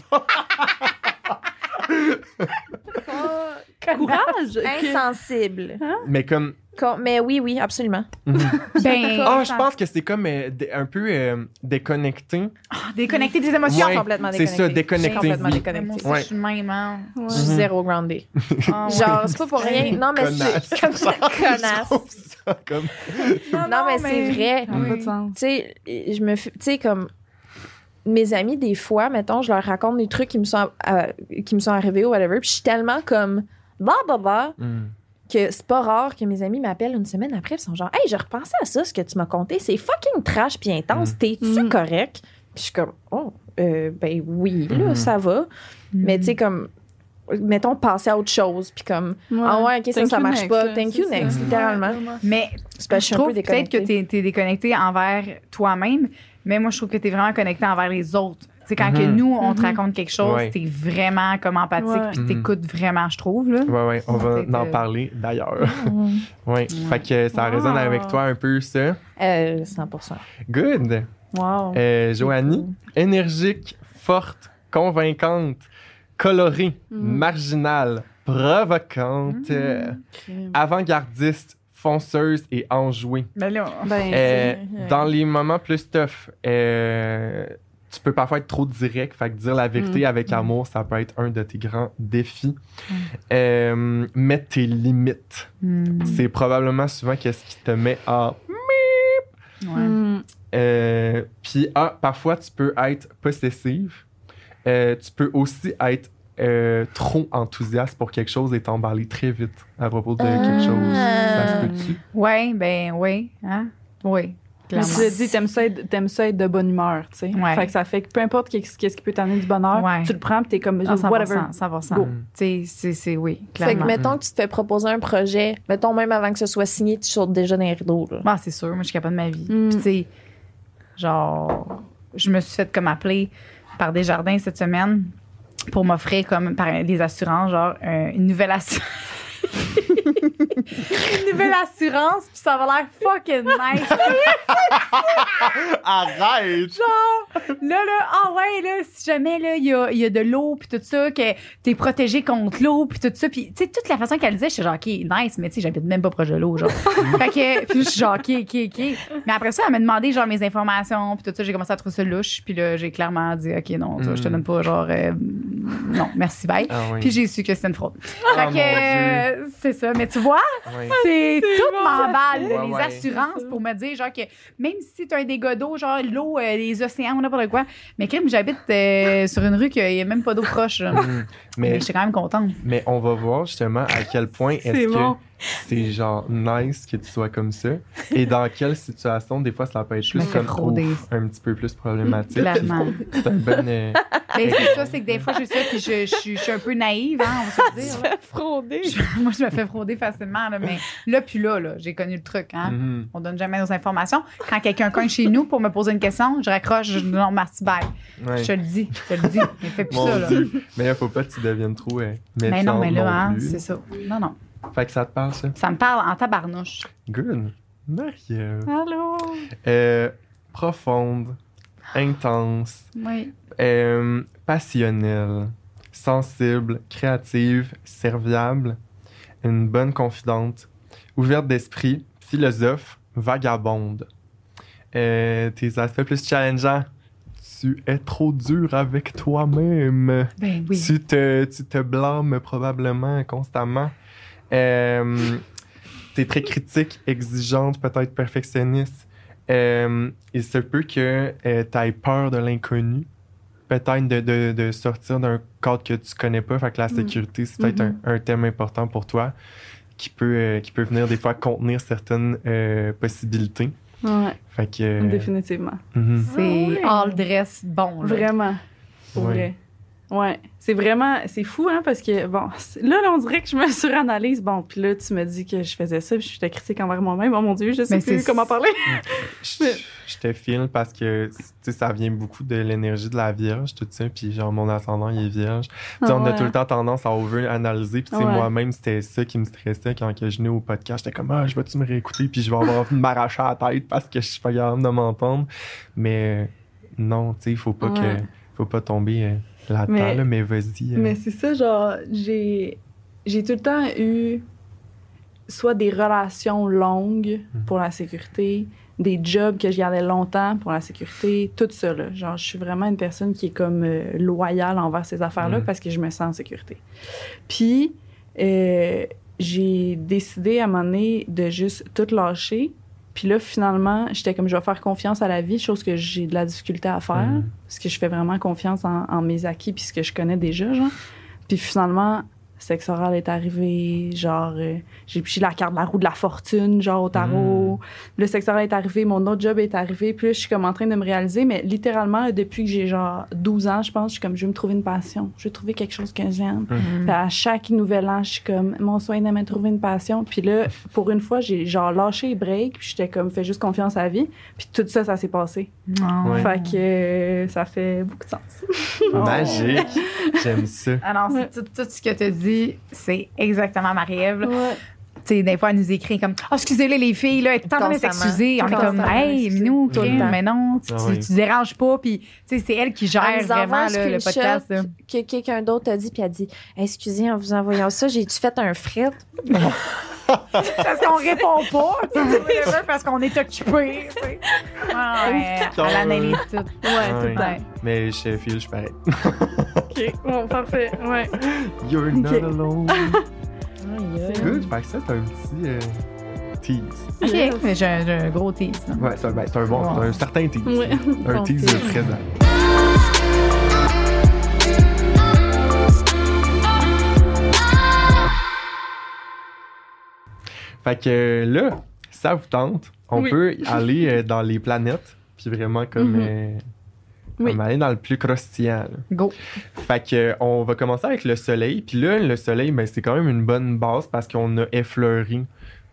Courage. Insensible. mais comme, Mais oui, oui, absolument. mhm. Ben, Ah, je pense que c'est comme euh, un peu euh, déconnecté. déconnecter des émotions. Ouais, complètement c'est ça, déconnecté. déconnecté. Complètement oui. Moi déconnecté. aussi, Ouais. je suis même, hein. Ouais. Je suis zéro grounded. Ah. Genre, c'est pas pour rien. Non, mais c'est. Comme ça, Je connasse. trouve ça comme... Non, mais c'est vrai. Tu sais, je me fais- Tu sais, comme. mes amis, des fois, mettons, je leur raconte des trucs qui me sont, euh, qui me sont arrivés ou whatever, puis je suis tellement comme bah bah bah Mm. Que c'est pas rare que mes amis m'appellent une semaine après, ils sont genre, hey, je repensais à ça, ce que tu m'as conté, c'est fucking trash puis intense, Mm. t'es-tu Mm. correct? Puis je suis comme, oh, euh, ben oui, là, Mhm. ça va. Mais Mm. tu sais, comme, mettons, passer à autre chose, puis comme, ah ouais, ok, ça, Thank ça marche next, pas, là, thank you next, littéralement. Ouais. Mais C'est parce que je je trouve peu peut-être que déconnectée. tu es, déconnecté envers toi-même, mais moi, je trouve que tu es vraiment connecté envers les autres. C'est quand que Mhm. nous, on te Mhm. raconte quelque chose, Ouais. t'es vraiment comme empathique, Ouais. puis Mhm. t'écoutes vraiment, je trouve. Là. Ouais, ouais, on va en euh, parler d'ailleurs. Mhm. Ouais. Fait que ça Wow. résonne avec toi un peu, ça. Euh, 100%. Good. Wow. Euh, Joanie, énergique, forte, convaincante, colorée, Mhm. marginale, provocante, euh, avant-gardiste, fonceuse et enjouée. Ben là, Ben, Euh. Dans les moments plus tough, euh, tu peux parfois être trop direct. Fait que dire la vérité Mm. avec amour, ça peut être un de tes grands défis. Euh, mettre tes limites. hmm, C'est probablement souvent qu'est-ce qui te met à ouais. mm, Euh, Puis, ah, parfois, tu peux être possessive. Euh, tu peux aussi être trop enthousiaste pour quelque chose et t'emballer très vite à propos de quelque chose. Ça se peut-tu? Ouais, ben oui. Hein? Oui, Mais clairement. tu l'as dit, t'aimes ça, être- t'aimes ça être de bonne humeur, tu sais. Ouais. Fait que ça fait que peu importe qu'est-ce qu'est-ce qui peut t'amener du bonheur, Ouais. tu le prends pis t'es comme, Ah, 100%, whatever. 100%. Go. Tu sais, c'est- c'est oui, Fait que, clairement. mettons que tu te fais proposer un projet, mettons même avant que ce soit signé, tu sautes déjà dans les rideaux. Là. Ah, c'est sûr, moi, je suis capable de ma vie. Mm. Puis, tu sais, genre, je me suis fait comme appeler par Desjardins cette semaine pour m'offrir comme par des assurances, genre, un- une nouvelle assurance. une nouvelle assurance, puis ça va l'air fucking nice. Arrête! Là, là, ah ouais, là, si jamais, là, il y a, y a de l'eau, puis tout ça, que t'es protégé contre l'eau, puis tout ça. Puis, tu sais, toute la façon qu'elle disait, j'étais genre, OK, nice, mais tu sais, j'habite même pas proche de l'eau, genre. fait que, puis je suis genre, OK, OK, OK. Mais après ça, elle m'a demandé, genre, mes informations, puis tout ça, j'ai commencé à trouver ça louche, puis là, j'ai clairement dit, OK, non, je te Mm. donne pas, genre, euh, non, merci, bye. Ah oui. Puis j'ai su que c'était une fraude. Ah, fait mon que, euh, c'est ça. Mais tu vois, Ouais. c'est tout bon, m'emballe, les Ouais, assurances, pour me dire, genre, que même si tu as un dégât d'eau, genre l'eau, euh, les océans ou n'importe quoi, mais crime, j'habite euh, sur une rue qu'il n'y a même pas d'eau proche. là. Mm. Mais Mais, j'étais quand même contente. mais on va voir justement à quel point est-ce C'est que bon. C'est genre nice que tu sois comme ça et dans quelle situation des fois ça peut être Je fais comme frauder. ouf, un petit peu plus problématique. Clairement. C'est un bon euh, Ben, c'est ça, c'est que des fois, j'ai ça, puis je, je, suis- je suis un peu naïve, hein, on va se dire. là. frauder. Je- moi, je me fais frauder facilement, là, mais là, puis là, là j'ai connu le truc. Hein. mhm. On donne jamais nos informations. Quand quelqu'un cogne chez nous pour me poser une question, je raccroche, je dis non, merci, bye. Ouais. Je te le dis, je te le dis. Mais fais plus Mon ça, là. Dieu. Mais là, faut pas que tu deviennes trop euh, Mais non, mais là, hein, c'est ça. Non, non. Fait que ça te parle, ça? Ça me parle en tabarnouche. Good. Marie-Ève. Allô? Euh, profonde, intense, Oui. euh, passionnelle, sensible, créative, serviable, une bonne confidente, ouverte d'esprit, philosophe, vagabonde. Euh, tes aspects plus challengeants. Tu es trop dur avec toi-même. Ben oui. Tu, te, tu te blâmes probablement constamment. Euh, tu es très critique, exigeante, peut-être perfectionniste. Euh, il se peut que tu aies peur de l'inconnu. Peut-être de, de- de sortir d'un cadre que tu connais pas. Fait que la Mm. sécurité, c'est peut-être Mm-hmm. un, un thème important pour toi qui peut, euh, qui peut venir des fois contenir certaines euh, possibilités. Ouais, Fait que. euh, définitivement. mhm. C'est Ah all dress bon. Là. Vraiment. Pour Ouais. vrai. Ouais. C'est vraiment. C'est fou, hein, parce que, bon, là, là, on dirait que je me suranalyse. Bon, puis là, tu me dis que je faisais ça, puis je suis critique envers moi-même. Oh mon Dieu, je sais Mais plus comment parler. Je je te file parce que tu sais, ça vient beaucoup de l'énergie de la Vierge, tout ça. Puis genre, mon ascendant, il est Vierge. Tu sais, on a Ah tout le temps tendance à over-analyser. Puis tu sais, Ouais. moi-même, c'était ça qui me stressait quand que je venais au podcast. J'étais comme, ah, je vais-tu me réécouter? Puis je vais avoir envie de m'arracher la tête parce que je suis pas capable de m'entendre. Mais non, tu sais, il faut pas Ouais. que faut pas tomber euh, là-dedans, Mais- là, mais vas-y. euh. Mais c'est ça, genre, j'ai, j'ai tout le temps eu soit des relations longues Mhm. pour la sécurité, des jobs que je gardais longtemps pour la sécurité, tout ça, là. Genre, je suis vraiment une personne qui est comme euh, loyale envers ces affaires-là Mhm. parce que je me sens en sécurité. Puis, euh, j'ai décidé à un moment donné de juste tout lâcher Puis là, finalement, j'étais comme, je vais faire confiance à la vie, chose que j'ai de la difficulté à faire, Mhm. parce que je fais vraiment confiance en, en mes acquis puis ce que je connais déjà, genre. Puis finalement, sexe oral est arrivé, genre, euh, j'ai pris la carte de la roue de la fortune, genre, au tarot. Le sexe oral est arrivé, mon autre job est arrivé, puis là, je suis comme en train de me réaliser, mais littéralement, depuis que j'ai genre 12 ans, je pense, je suis comme, je vais me trouver une passion, je vais trouver quelque chose que j'aime. Mm. Puis à chaque nouvel an, je suis comme, mon soin de me trouver une passion. Puis là, pour une fois, j'ai genre lâché les breaks, puis j'étais comme, fais juste confiance à la vie. Puis tout ça, ça s'est passé. Non. Ouais. Fait que euh, ça fait beaucoup de sens. Magique. J'aime ça. Ah non, c'est tout, tout ce que tu dit, c'est exactement Marie-Ève. Ouais. Tu sais, des fois, elle nous écrit comme Oh, excusez-les, les filles, là, elle est en train de s'excuser. On est comme Hey. Minou, Tout le crime, temps. mais non, tu, Ah tu- oui. tu déranges pas. Puis, tu sais, c'est elle qui gère Elle vraiment là, le podcast. là. que quelqu'un d'autre a dit, puis elle dit Excusez, en vous envoyant ça, j'ai-tu fait un fret Parce qu'on répond pas, whatever, parce qu'on est occupé. tu sais. Ah, ouais, elle analyse tout. Ouais, Ah tout oui. le temps. Ouais. Mais chez Phil, je suis pareil. OK, bon, parfait. Ouais. You're not Ok. alone. C'est Good. Fait que ça, c'est un petit euh, tease. OK, mais j'ai un, un gros tease. là. Ouais, c'est un, ben, c'est un bon, c'est un certain tease. Ouais. Un Bon tease tease. présent. Fait que là, ça vous tente, on Oui. peut aller euh, dans les planètes, puis vraiment comme, Mhm. euh, Oui. comme aller dans le plus croustillant. là. Go. Fait que on va commencer avec le soleil. Puis là, le soleil, ben, c'est quand même une bonne base parce qu'on a effleuré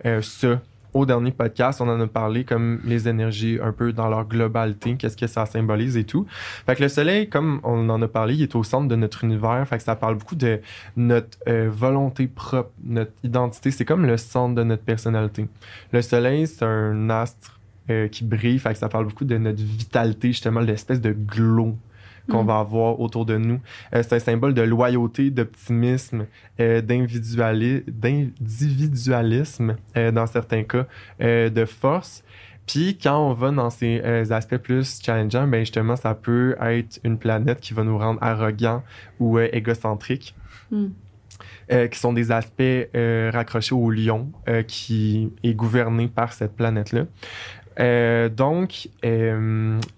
euh, ça au dernier podcast. On en a parlé comme les énergies un peu dans leur globalité, qu'est-ce que ça symbolise et tout. Fait que le soleil, comme on en a parlé, il est au centre de notre univers. Fait que ça parle beaucoup de notre euh, volonté propre, notre identité. C'est comme le centre de notre personnalité. Le soleil, c'est un astre euh, qui brille. Fait que ça parle beaucoup de notre vitalité, justement, l'espèce de glow qu'on Mm. va avoir autour de nous. Euh, c'est un symbole de loyauté, d'optimisme, euh, d'individuali- d'individualisme euh, dans certains cas, de force. Puis quand on va dans ces aspects plus challengeants, ben justement, ça peut être une planète qui va nous rendre arrogants ou égocentriques. Mm. euh, qui sont des aspects euh, raccrochés au lion euh, qui est gouverné par cette planète-là. Donc,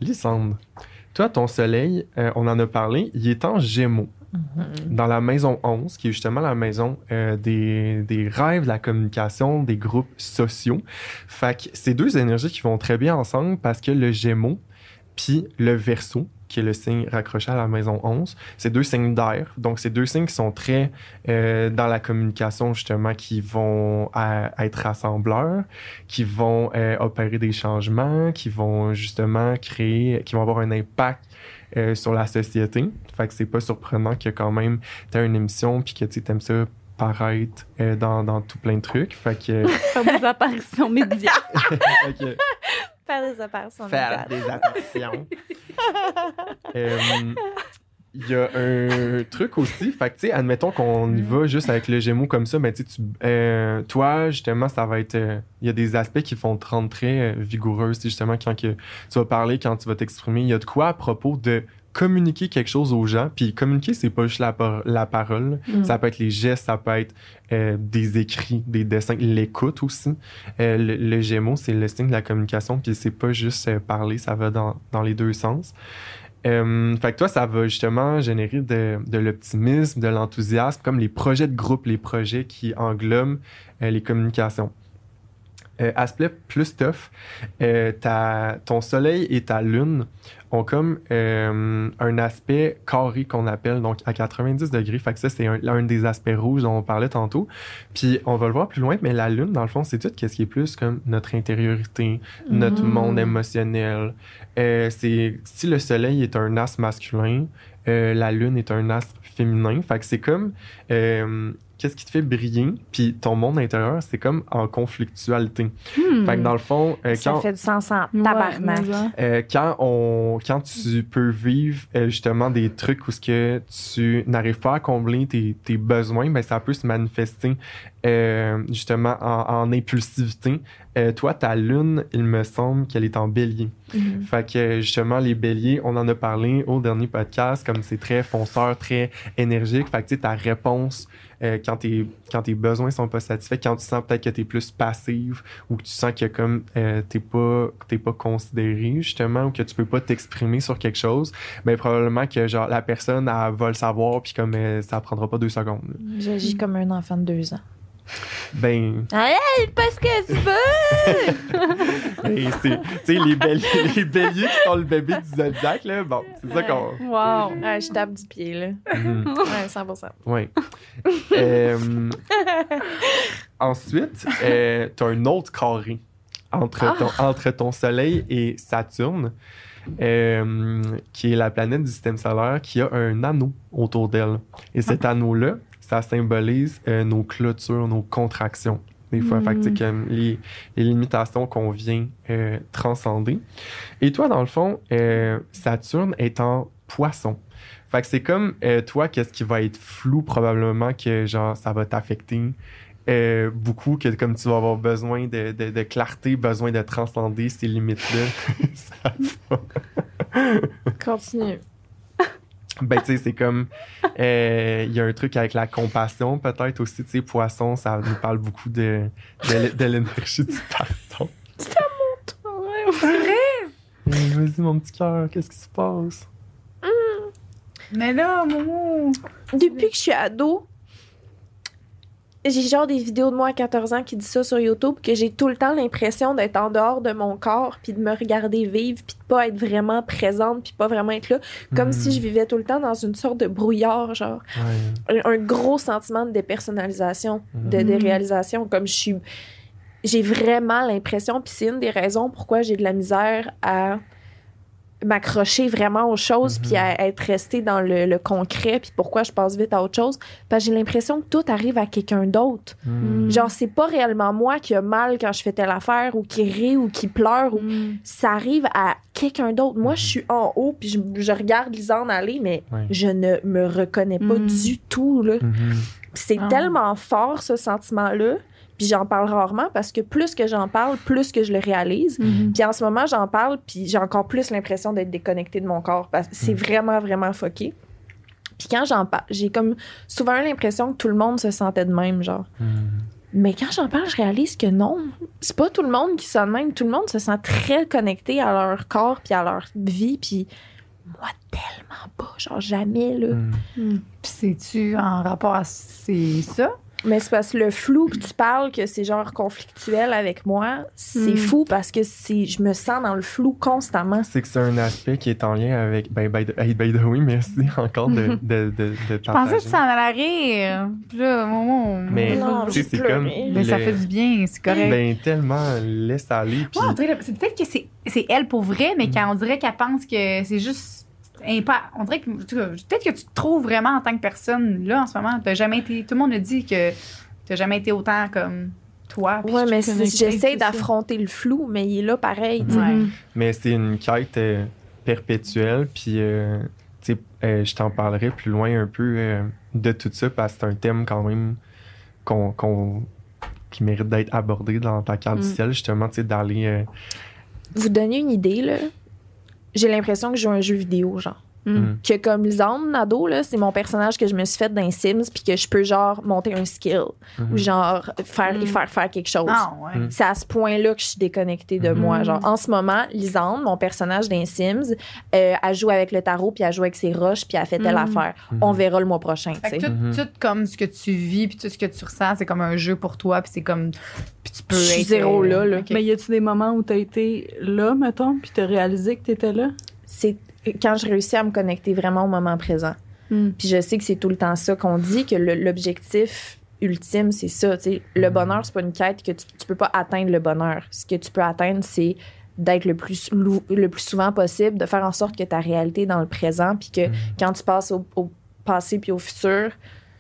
Lysandre, toi, ton soleil, euh, on en a parlé, il est en gémeaux dans la maison 11, qui est justement la maison euh, des, des rêves, de la communication, des groupes sociaux. Fait que c'est deux énergies qui vont très bien ensemble parce que le gémeaux puis le verso, qui est le signe raccroché à la maison 11, c'est deux signes d'air. Donc, c'est deux signes qui sont très euh, dans la communication, justement, qui vont être rassembleurs, qui vont euh, opérer des changements, qui vont justement créer, qui vont avoir un impact euh, sur la société. Fait que c'est pas surprenant que quand même t'as une émission puis que tu aimes ça paraître euh, dans, dans tout plein de trucs. Fait que, Faire des apparitions médias. fait que Faire des apparitions faire des apparitions. Euh, Il y a un truc aussi, fait que tu sais, admettons qu'on y va juste avec le Gémeaux comme ça, mais tu euh, toi, justement, ça va être. euh, Il y a des aspects qui vont te rendre très euh, sais, justement, quand que tu vas parler, quand tu vas t'exprimer. Il y a de quoi à propos de communiquer quelque chose aux gens. Puis communiquer, c'est pas juste la, par- la parole. Mm. Ça peut être les gestes, ça peut être euh, des écrits, des dessins, l'écoute aussi. Euh, le, le Gémeaux, c'est le signe de la communication, puis c'est pas juste euh, parler, ça va dans, dans les deux sens. Euh, fait que toi, ça va justement générer de, de l'optimisme, de l'enthousiasme, comme les projets de groupe, les projets qui englobent euh, les communications. Euh, aspect plus tough, euh, ta- ton soleil et ta lune ont comme euh, un aspect carré qu'on appelle, donc à 90 degrés. Fait que ça, c'est un, un des aspects rouges dont on parlait tantôt. Puis on va le voir plus loin, mais la lune, dans le fond, c'est tout ce qui est plus comme notre intériorité, notre Mhm. monde émotionnel. Euh, c'est si le soleil est un astre masculin, euh, la lune est un astre féminin. Fait que c'est comme qu'est-ce qui te fait briller, puis ton monde intérieur, c'est comme en conflictualité. Hmm. Fait que dans le fond, euh, Ça quand fait du sens en Ouais, tabarnak. genre, euh, quand on quand tu peux vivre euh, justement des trucs où ce que tu n'arrives pas à combler tes, tes besoins ben ça peut se manifester euh, justement en, en impulsivité Euh, toi ta lune il me semble qu'elle est en bélier Mhm. fait que justement les béliers on en a parlé au dernier podcast comme c'est très fonceur très énergique fait que tu sais ta réponse euh, quand, tes, quand tes besoins sont pas satisfaits, quand tu sens peut-être que tu es plus passive ou que tu sens que comme euh, t'es pas t'es pas considéré justement ou que tu peux pas t'exprimer sur quelque chose, ben probablement que genre la personne elle va le savoir puis comme euh, ça prendra pas deux secondes. J'agis comme un enfant de deux ans. Ben, Allez, parce que tu veux! ben, c'est tu sais les béliers les béliers qui sont le bébé du zodiaque là, bon, c'est ça qu'on Wow! Ouais, je tape du pied, là. Mhm. Ouais, 100%. Oui. Euh, ensuite, euh, tu as un autre carré entre, ton, entre ton Soleil et Saturne, euh, qui est la planète du système solaire, qui a un anneau autour d'elle. Et cet anneau-là, ça symbolise euh, nos clôtures, nos contractions. Des fois, fait que, comme les, les limitations qu'on vient euh, transcender. Et toi, dans le fond, euh, Saturne est en poisson. Fait que c'est comme toi, qu'est-ce qui va être flou probablement que genre ça va t'affecter euh, beaucoup, que comme tu vas avoir besoin de, de- de clarté, besoin de transcender ces limites-là. Continue. ben tu sais, c'est comme euh, il y a un truc avec la compassion peut-être aussi, tu sais, poisson, ça nous parle beaucoup de, de, de l'énergie du pardon. Euh, Vas-y mon petit cœur, qu'est-ce qui se passe? Mais là, Momo. Depuis que je suis ado, j'ai genre des vidéos de moi à 14 ans qui disent ça sur YouTube, que j'ai tout le temps l'impression d'être en dehors de mon corps, puis de me regarder vivre, puis de pas être vraiment présente, puis pas vraiment être là. Comme si je vivais tout le temps dans une sorte de brouillard, genre. Ouais. Un, un gros sentiment de dépersonnalisation, de déréalisation. Comme je suis. J'ai vraiment l'impression, puis c'est une des raisons pourquoi j'ai de la misère à m'accrocher vraiment aux choses Mhm. puis à être restée dans le, le concret puis pourquoi je passe vite à autre chose parce que j'ai l'impression que tout arrive à quelqu'un d'autre Mm. genre c'est pas réellement moi qui a mal quand je fais telle affaire ou qui rit ou qui pleure ou ça arrive à quelqu'un d'autre moi je suis en haut puis je, je regarde Lisanne aller mais je ne me reconnais pas Mm. du tout là Mhm. C'est Ah. tellement fort ce sentiment là puis j'en parle rarement parce que plus que j'en parle plus que je le réalise Mhm. puis en ce moment, j'en parle, puis j'ai encore plus l'impression d'être déconnectée de mon corps parce que c'est Mm. vraiment, vraiment foqué. Puis quand j'en parle, j'ai comme souvent l'impression que tout le monde se sentait de même, genre. Mhm. Mais quand j'en parle, je réalise que non, c'est pas tout le monde qui se sent de même. Tout le monde se sent très connecté à leur corps puis à leur vie, puis moi, tellement pas, genre jamais, là. Mhm. Puis c'est-tu en rapport à c'est ça? Mais c'est parce que le flou que tu parles, que c'est genre conflictuel avec moi, c'est Mm. fou parce que c'est, je me sens dans le flou constamment. C'est que c'est un aspect qui est en lien avec. Ben, by the, hey, by the way, merci encore de, de, de, de Je pensais que partager. tu en allais rire. Puis là. Mais, Non, tu sais, c'est comme. Mais ça fait du bien, c'est correct. Ben, tellement laisse aller. Ouais, c'est peut-être que c'est, c'est elle pour vrai, mais quand on dirait qu'elle pense que c'est juste. On dirait que. Peut-être que tu te trouves vraiment en tant que personne là en ce moment. T'as jamais été. Tout le monde a dit que t'as jamais été autant comme toi. je mais j'essaie d'affronter le flou, mais il est là pareil. Ouais. mais c'est une quête euh, perpétuelle. Puis, euh, tu sais, euh, je t'en parlerai plus loin un peu euh, de tout ça parce que c'est un thème quand même qu'on, qui mérite d'être abordé dans ta carte du Mm. ciel, justement, tu sais, d'aller. euh, Vous donner une idée, là? J'ai l'impression que je joue un jeu vidéo, genre. Mm. Que comme Lisanne Nadeau, là, c'est mon personnage que je me suis fait dans les Sims, puis que je peux, genre, monter un skill. mhm. Ou, genre, faire, Mm. faire, faire quelque chose. Ah, ouais. Mm. C'est à ce point-là que je suis déconnectée de Mhm. moi. Genre, en ce moment, Lisande, mon personnage dans les Sims, euh, elle joue avec le tarot, puis elle joue avec ses roches, puis elle fait telle affaire. Mhm. On verra le mois prochain, tu Fait que sais. tout, tout comme ce que tu vis puis tout ce que tu ressens, c'est comme un jeu pour toi puis c'est comme puis tu peux Je suis être, zéro là, là. Mais y a-tu des moments où t'as été là, mettons, puis t'as réalisé que t'étais là? C'est quand je réussis à me connecter vraiment au moment présent. Mm. Puis je sais que c'est tout le temps ça qu'on dit, que l'objectif ultime, c'est ça. Le Mhm. bonheur, c'est pas une quête que tu, tu peux pas atteindre le bonheur. Ce que tu peux atteindre, c'est d'être le plus, le plus souvent possible, de faire en sorte que ta réalité est dans le présent, puis que Mhm. quand tu passes au, au passé puis au futur,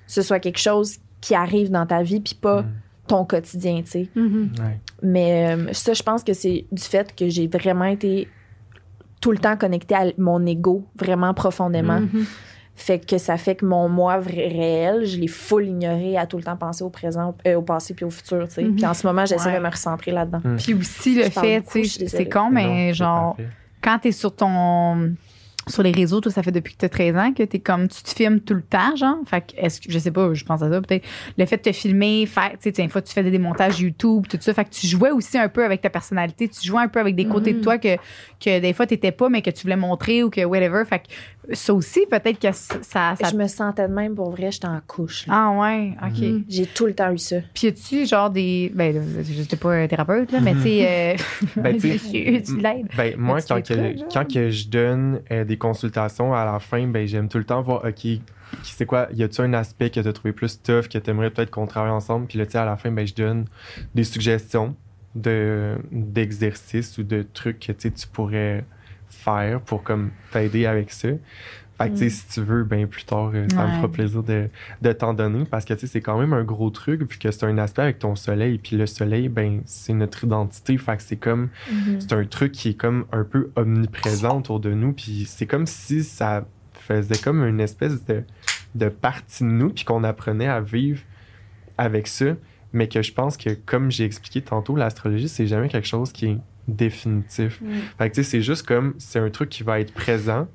ce soit quelque chose qui arrive dans ta vie, puis pas ton quotidien, tu sais. Mhm. Ouais. Mais euh, ça, je pense que c'est du fait que j'ai vraiment été tout le temps connectée à mon ego, vraiment profondément. Mhm. Fait que ça fait que mon moi vrai, réel, je l'ai full ignoré à tout le temps penser au présent, euh, au passé puis au futur, tu sais. Mhm. Puis en ce moment, j'essaie Ouais. de me recentrer là-dedans. Puis aussi le Je fait, beaucoup, tu sais, c'est con, mais Non, genre quand t'es sur ton sur les réseaux, toi, ça fait depuis que tu as 13 ans que t'es comme, tu te filmes tout le temps, genre? Fait que, est-ce que, je sais pas, je pense à ça, peut-être. Le fait de te filmer, faire, tu sais, une fois, tu fais des montages YouTube, tout ça. Fait que tu jouais aussi un peu avec ta personnalité. Tu jouais un peu avec des côtés de toi que, que des fois, t'étais pas, mais que tu voulais montrer ou que whatever. Fait que ça aussi, peut-être que ça. ça, ça- Je me sentais de même pour vrai, j'étais en couche. là. Ah, ouais, OK. Mhm. J'ai tout le temps eu ça. Puis, y tu genre des. Ben, là, je sais pas un thérapeute, là, mais tu sais. euh, Ben, tu tu tu. Ben, moi, As-tu quand, que, quand que je donne euh, des consultations à la fin, ben, j'aime tout le temps voir, OK, c'est quoi, y a-tu un aspect que tu as trouvé plus tough, que tu aimerais peut-être qu'on travaille ensemble? Puis là, tu à la fin, ben, je donne des suggestions de, d'exercices ou de trucs que tu pourrais faire pour comme t'aider avec ça. Fait que, Mm. si tu veux, ben, plus tard, euh, ça me fera plaisir de, de t'en donner parce que, tu sais, c'est quand même un gros truc vu que c'est un aspect avec ton soleil. Puis le soleil, ben, c'est notre identité. Fait que c'est comme Mhm. c'est un truc qui est comme un peu omniprésent autour de nous. Puis c'est comme si ça faisait comme une espèce de, de partie de nous, puis qu'on apprenait à vivre avec ça. Mais que je pense que, comme j'ai expliqué tantôt, l'astrologie, c'est jamais quelque chose qui est définitif. Mm. Fait que tu sais, c'est juste comme, c'est un truc qui va être présent,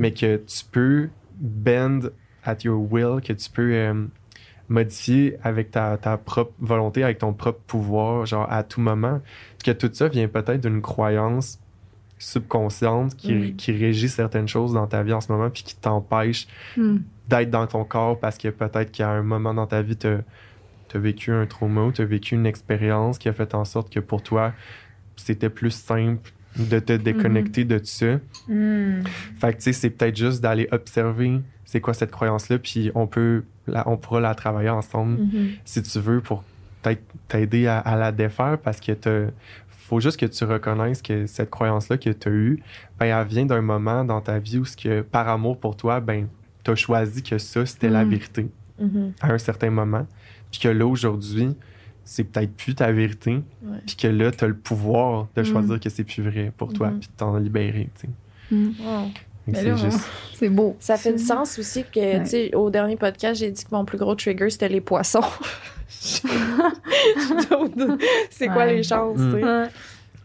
mais que tu peux bend at your will, que tu peux euh, modifier avec ta, ta propre volonté, avec ton propre pouvoir, genre à tout moment. Que tout ça vient peut-être d'une croyance subconsciente qui, Mm. qui régit certaines choses dans ta vie en ce moment, puis qui t'empêche Hmm. d'être dans ton corps parce que peut-être qu'à un moment dans ta vie, tu as vécu un trauma ou tu as vécu une expérience qui a fait en sorte que pour toi, c'était plus simple de te déconnecter de tout ça. Hmm. Fait que, tu sais, c'est peut-être juste d'aller observer c'est quoi cette croyance-là, puis on peut, la- on pourra la travailler ensemble Mhm. si tu veux pour peut-être t'aider à, à la défaire parce que t'as- faut juste que tu reconnaisses que cette croyance-là que tu as eue, ben, elle vient d'un moment dans ta vie où, ce que, par amour pour toi, ben, tu as choisi que ça, c'était la Mm. vérité Mhm. à un certain moment. Puis que là, aujourd'hui, c'est peut-être plus ta vérité. Puis que là, tu as le pouvoir de Mm. choisir que c'est plus vrai pour toi, Mhm. puis de t'en libérer. Wow. C'est juste. Beau. Ça fait du sens aussi que, Ouais. tu sais, au dernier podcast, j'ai dit que mon plus gros trigger, c'était les poissons. c'est quoi Ouais. les chances, Mm. tu sais?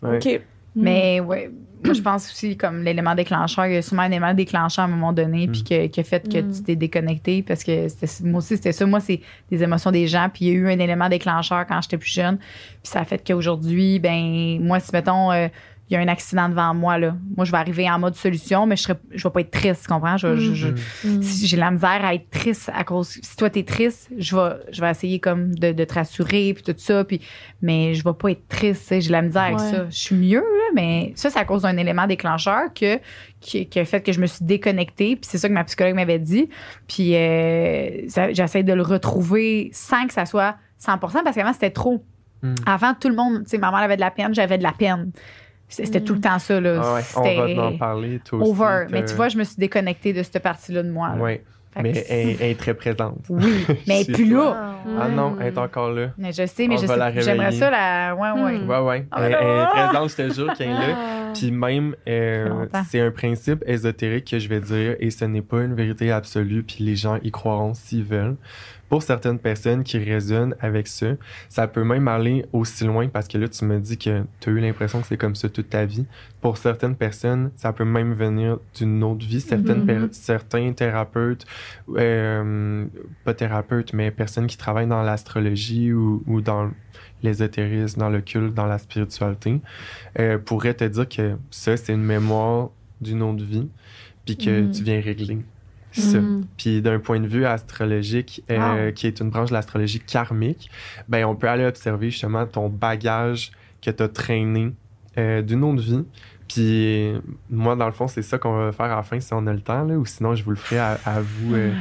Ouais. OK. Mais ouais, moi je pense aussi comme l'élément déclencheur, il y a sûrement un élément déclencheur à un moment donné, puis que, qui a fait que Mm. tu t'es déconnecté parce que c'était- moi aussi c'était ça. Moi c'est des émotions des gens, puis il y a eu un élément déclencheur quand j'étais plus jeune, puis ça a fait qu'aujourd'hui, ben moi si mettons euh, il y a un accident devant moi là, moi je vais arriver en mode solution, mais je serais, je vais pas être triste, tu comprends? Je, je- je- Mm. Mm. si j'ai la misère à être triste à cause si toi t'es triste je vais je vais essayer comme de, de te rassurer puis tout ça puis mais je vais pas être triste tu sais, j'ai la misère avec ça je suis mieux là mais ça c'est à cause d'un élément déclencheur que qui, qui a fait que je me suis déconnectée puis c'est ça que ma psychologue m'avait dit puis euh, j'essaie de le retrouver sans que ça soit 100% parce qu'avant c'était trop Mm. avant tout le monde tu sais ma mère avait de la peine j'avais de la peine c'était Mm. tout le temps ça là Ah ouais, on va en parler, toi aussi. over mais tu vois je me suis déconnectée de cette partie là de moi là. Ouais, Fait que mais elle, elle est très présente. oui, mais Chez plus toi. là. Ah non, Mm. elle est encore là. Mais je sais, mais On je va la sais, j'aimerais réveiller. ça, la. Ouais, ouais. Hmm. Ouais, ouais. Ah, elle, elle est présente, je te jure qu'elle est là. Ah. Puis même, euh, c'est un principe ésotérique que je vais dire et ce n'est pas une vérité absolue, puis les gens y croiront s'ils veulent. Pour certaines personnes qui résonnent avec ça, ça peut même aller aussi loin parce que là, tu me dis que tu as eu l'impression que c'est comme ça toute ta vie. Pour certaines personnes, ça peut même venir d'une autre vie. Certaines Mhm. certains thérapeutes, euh, pas thérapeutes, mais personnes qui travaillent dans l'astrologie ou, ou dans l'ésotérisme, dans le culte, dans la spiritualité, euh, pourraient te dire que ça, c'est une mémoire d'une autre vie, puis que Mhm. tu viens régler ça. Hmm. Puis d'un point de vue astrologique, euh, Wow. qui est une branche de l'astrologie karmique, ben on peut aller observer justement ton bagage que tu as traîné euh, d'une autre vie. Puis moi, dans le fond, c'est ça qu'on va faire à la fin si on a le temps, là, ou sinon je vous le ferai à, à vous. euh,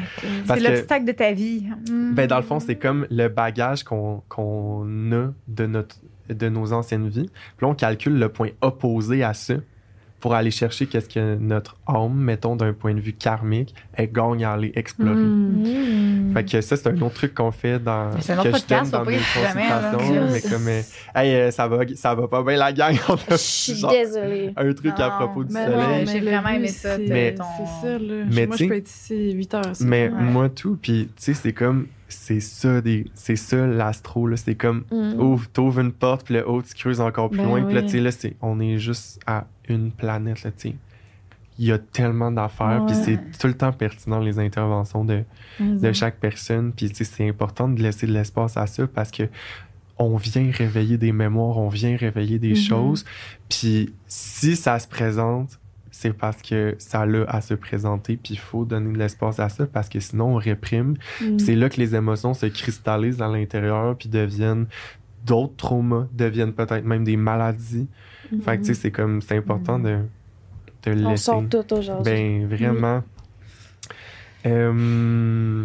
parce C'est l'obstacle de ta vie. Mm. ben, dans le fond, c'est comme le bagage qu'on qu'on a de, notre, de nos anciennes vies. Puis là, on calcule le point opposé à ça pour aller chercher qu'est-ce que notre âme, mettons, d'un point de vue karmique, elle gagne à aller explorer. Hmm. Mm. Fait que ça, c'est un autre truc qu'on fait dans. Que je donne dans mes consultations, mais comme, euh, hey, euh, ça, va, ça va pas bien la gang. Je suis désolée. un truc à Non, propos du mais soleil. j'ai vraiment aimé ça, Mais- c'est ça, là. Mais Moi, je peux être ici 8 heures. ça. Mais Ouais. moi, tout, puis tu sais, c'est comme. C'est ça, des, c'est ça l'astro, là. C'est comme. Mm. Ouvre, t'ouvres une porte, puis le haut, tu creuses encore plus Ben loin. Puis là, tu sais, là, c'est, on est juste à une planète, là, tu sais. il y a tellement d'affaires, puis c'est tout le temps pertinent les interventions de, de chaque personne. Puis tu sais, c'est important de laisser de l'espace à ça parce que on vient réveiller des mémoires, on vient réveiller des Mhm. choses. Puis si ça se présente, c'est parce que ça a à se présenter, puis il faut donner de l'espace à ça parce que sinon on réprime. Mm. C'est là que les émotions se cristallisent à l'intérieur, puis deviennent d'autres traumas, deviennent peut-être même des maladies. Fait que tu sais, c'est comme, c'est important de, de le On laisser. sort tout aujourd'hui. Ben, vraiment. Euh,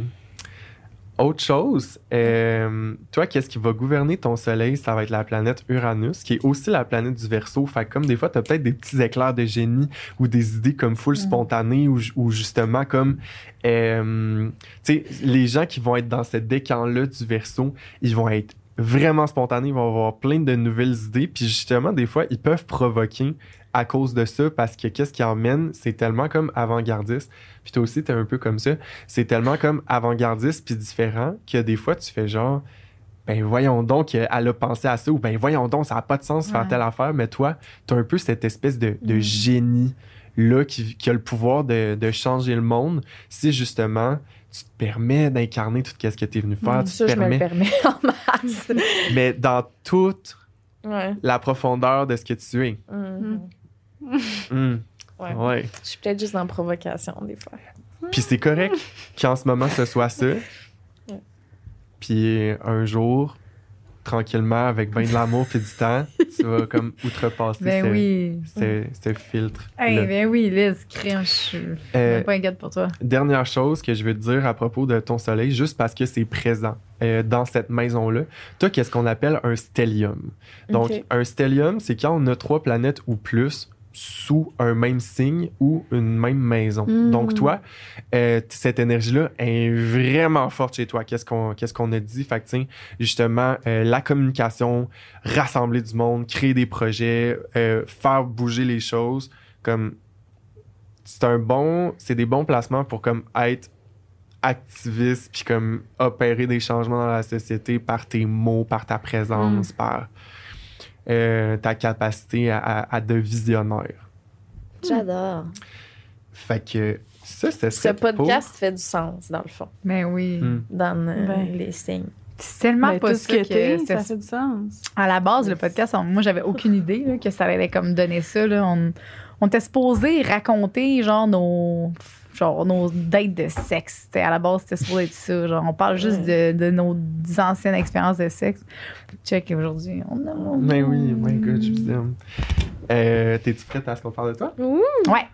autre chose, euh, toi, qu'est-ce qui va gouverner ton soleil? Ça va être la planète Uranus, qui est aussi la planète du Verseau. Fait que comme des fois, tu as peut-être des petits éclairs de génie ou des idées comme full spontanées ou, ou justement comme, euh, tu sais, les gens qui vont être dans ce décan-là du Verseau, ils vont être vraiment spontanés, ils vont avoir plein de nouvelles idées. Puis justement, des fois, ils peuvent provoquer à cause de ça parce que qu'est-ce qui emmène, c'est tellement comme avant-gardiste. Puis toi aussi, t'es un peu comme ça. C'est tellement comme avant-gardiste puis différent que des fois, tu fais genre, ben voyons donc, elle a pensé à ça ou ben voyons donc, ça n'a pas de sens de faire telle affaire. Mais toi, t'as un peu cette espèce de, de Mm. génie là qui, qui a le pouvoir de, de changer le monde si justement tu te permets d'incarner tout ce que tu es venu faire. Mm, tu ça, te je me le permets, permets en masse. mais dans toute ouais. la profondeur de ce que tu es. Mm. Ouais. Ouais. Je suis peut-être juste en provocation des fois. Puis c'est correct qu'en ce moment ce soit ça. Puis un jour, tranquillement, avec bien de l'amour puis du temps, tu vas comme outrepasser Ben ce, oui. ce- ce filtre. Hey, ben oui, Liz, crème, je Euh, même pas inquiète pour toi. Dernière chose que je veux te dire à propos de ton soleil, juste parce que c'est présent euh, dans cette maison-là. Toi, qu'est-ce qu'on appelle un stellium? Donc, un stellium, c'est quand on a trois planètes ou plus sous un même signe ou une même maison. Mm. Donc, toi, euh, cette énergie-là est vraiment forte chez toi. Qu'est-ce qu'on qu'est-ce qu'on a dit? Fait que, tiens, justement, euh, la communication, rassembler du monde, créer des projets, euh, faire bouger les choses, comme c'est un bon, c'est des bons placements pour comme être activiste puis comme opérer des changements dans la société par tes mots, par ta présence, par euh, ta capacité à, à, à de visionnaire. J'adore. Fait que ça, c'est Ce podcast fait du sens, dans le fond, Ben oui. Hmm. dans euh, Ben. les signes. C'est tellement Ben, pas tout ça ce que ça fait du sens. À la base, le podcast, on- moi, j'avais aucune idée là, que ça allait comme donner ça. Là. On, on était supposé raconter genre nos, genre, nos dates de sexe. C'était- à la base, c'était supposé être ça. Genre, on parle juste de, de nos anciennes expériences de sexe. Check aujourd'hui. On a... Ben oui, my God, je vous aime. Euh, T'es-tu prête à ce qu'on parle de toi? Ouais.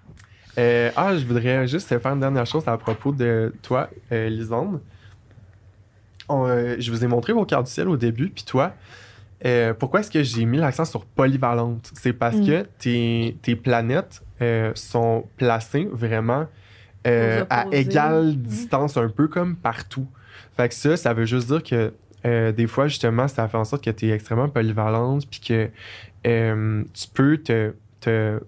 Euh, ah, je voudrais juste te faire une dernière chose à propos de toi, euh, Lisande. On, euh, je vous ai montré vos cartes du ciel au début, puis toi, euh, pourquoi est-ce que j'ai mis l'accent sur polyvalente? C'est parce Mm. que tes, tes planètes euh, sont placées vraiment euh, à égale distance, un peu comme partout. Fait que ça, ça veut juste dire que euh, des fois, justement, ça fait en sorte que tu es extrêmement polyvalente, puis que euh, tu peux te, te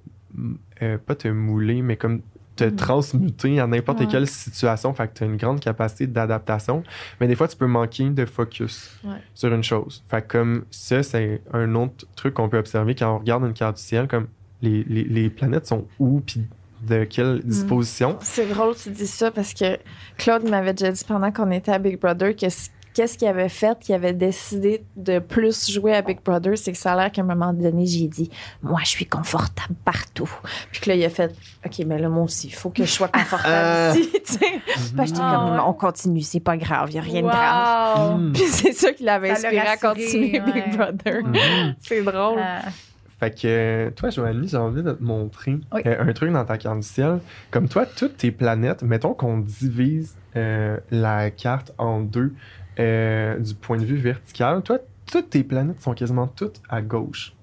pas te mouler, mais comme te Mm. transmuter à n'importe Ouais. quelle situation. Fait que tu as une grande capacité d'adaptation. Mais des fois, tu peux manquer de focus Ouais. sur une chose. Fait que comme ça, c'est un autre truc qu'on peut observer quand on regarde une carte du ciel, comme les, les, les planètes sont où, puis de quelle disposition? C'est drôle que tu dis ça parce que Claude m'avait déjà dit pendant qu'on était à Big Brother que qu'est-ce qu'il avait fait, qu'il avait décidé de plus jouer à Big Brother, c'est que ça a l'air qu'à un moment donné, j'ai dit Moi, je suis confortable partout. Puis que là, il a fait OK, mais là, moi aussi, il faut que je sois confortable Ah. ici. tu sais. Puis j'étais Ah, comme ouais. On continue, c'est pas grave, il n'y a rien de grave. Wow! Mm. Puis c'est ça qui l'avait Ça inspiré à continuer ouais. Big Brother. Mhm. C'est drôle. Euh, Fait que euh, toi, Joanie, j'ai envie de te montrer Oui. euh, un truc dans ta carte du ciel. Comme toi, toutes tes planètes, mettons qu'on divise euh, la carte en deux euh, du point de vue vertical. Toi, toutes tes planètes sont quasiment toutes à gauche.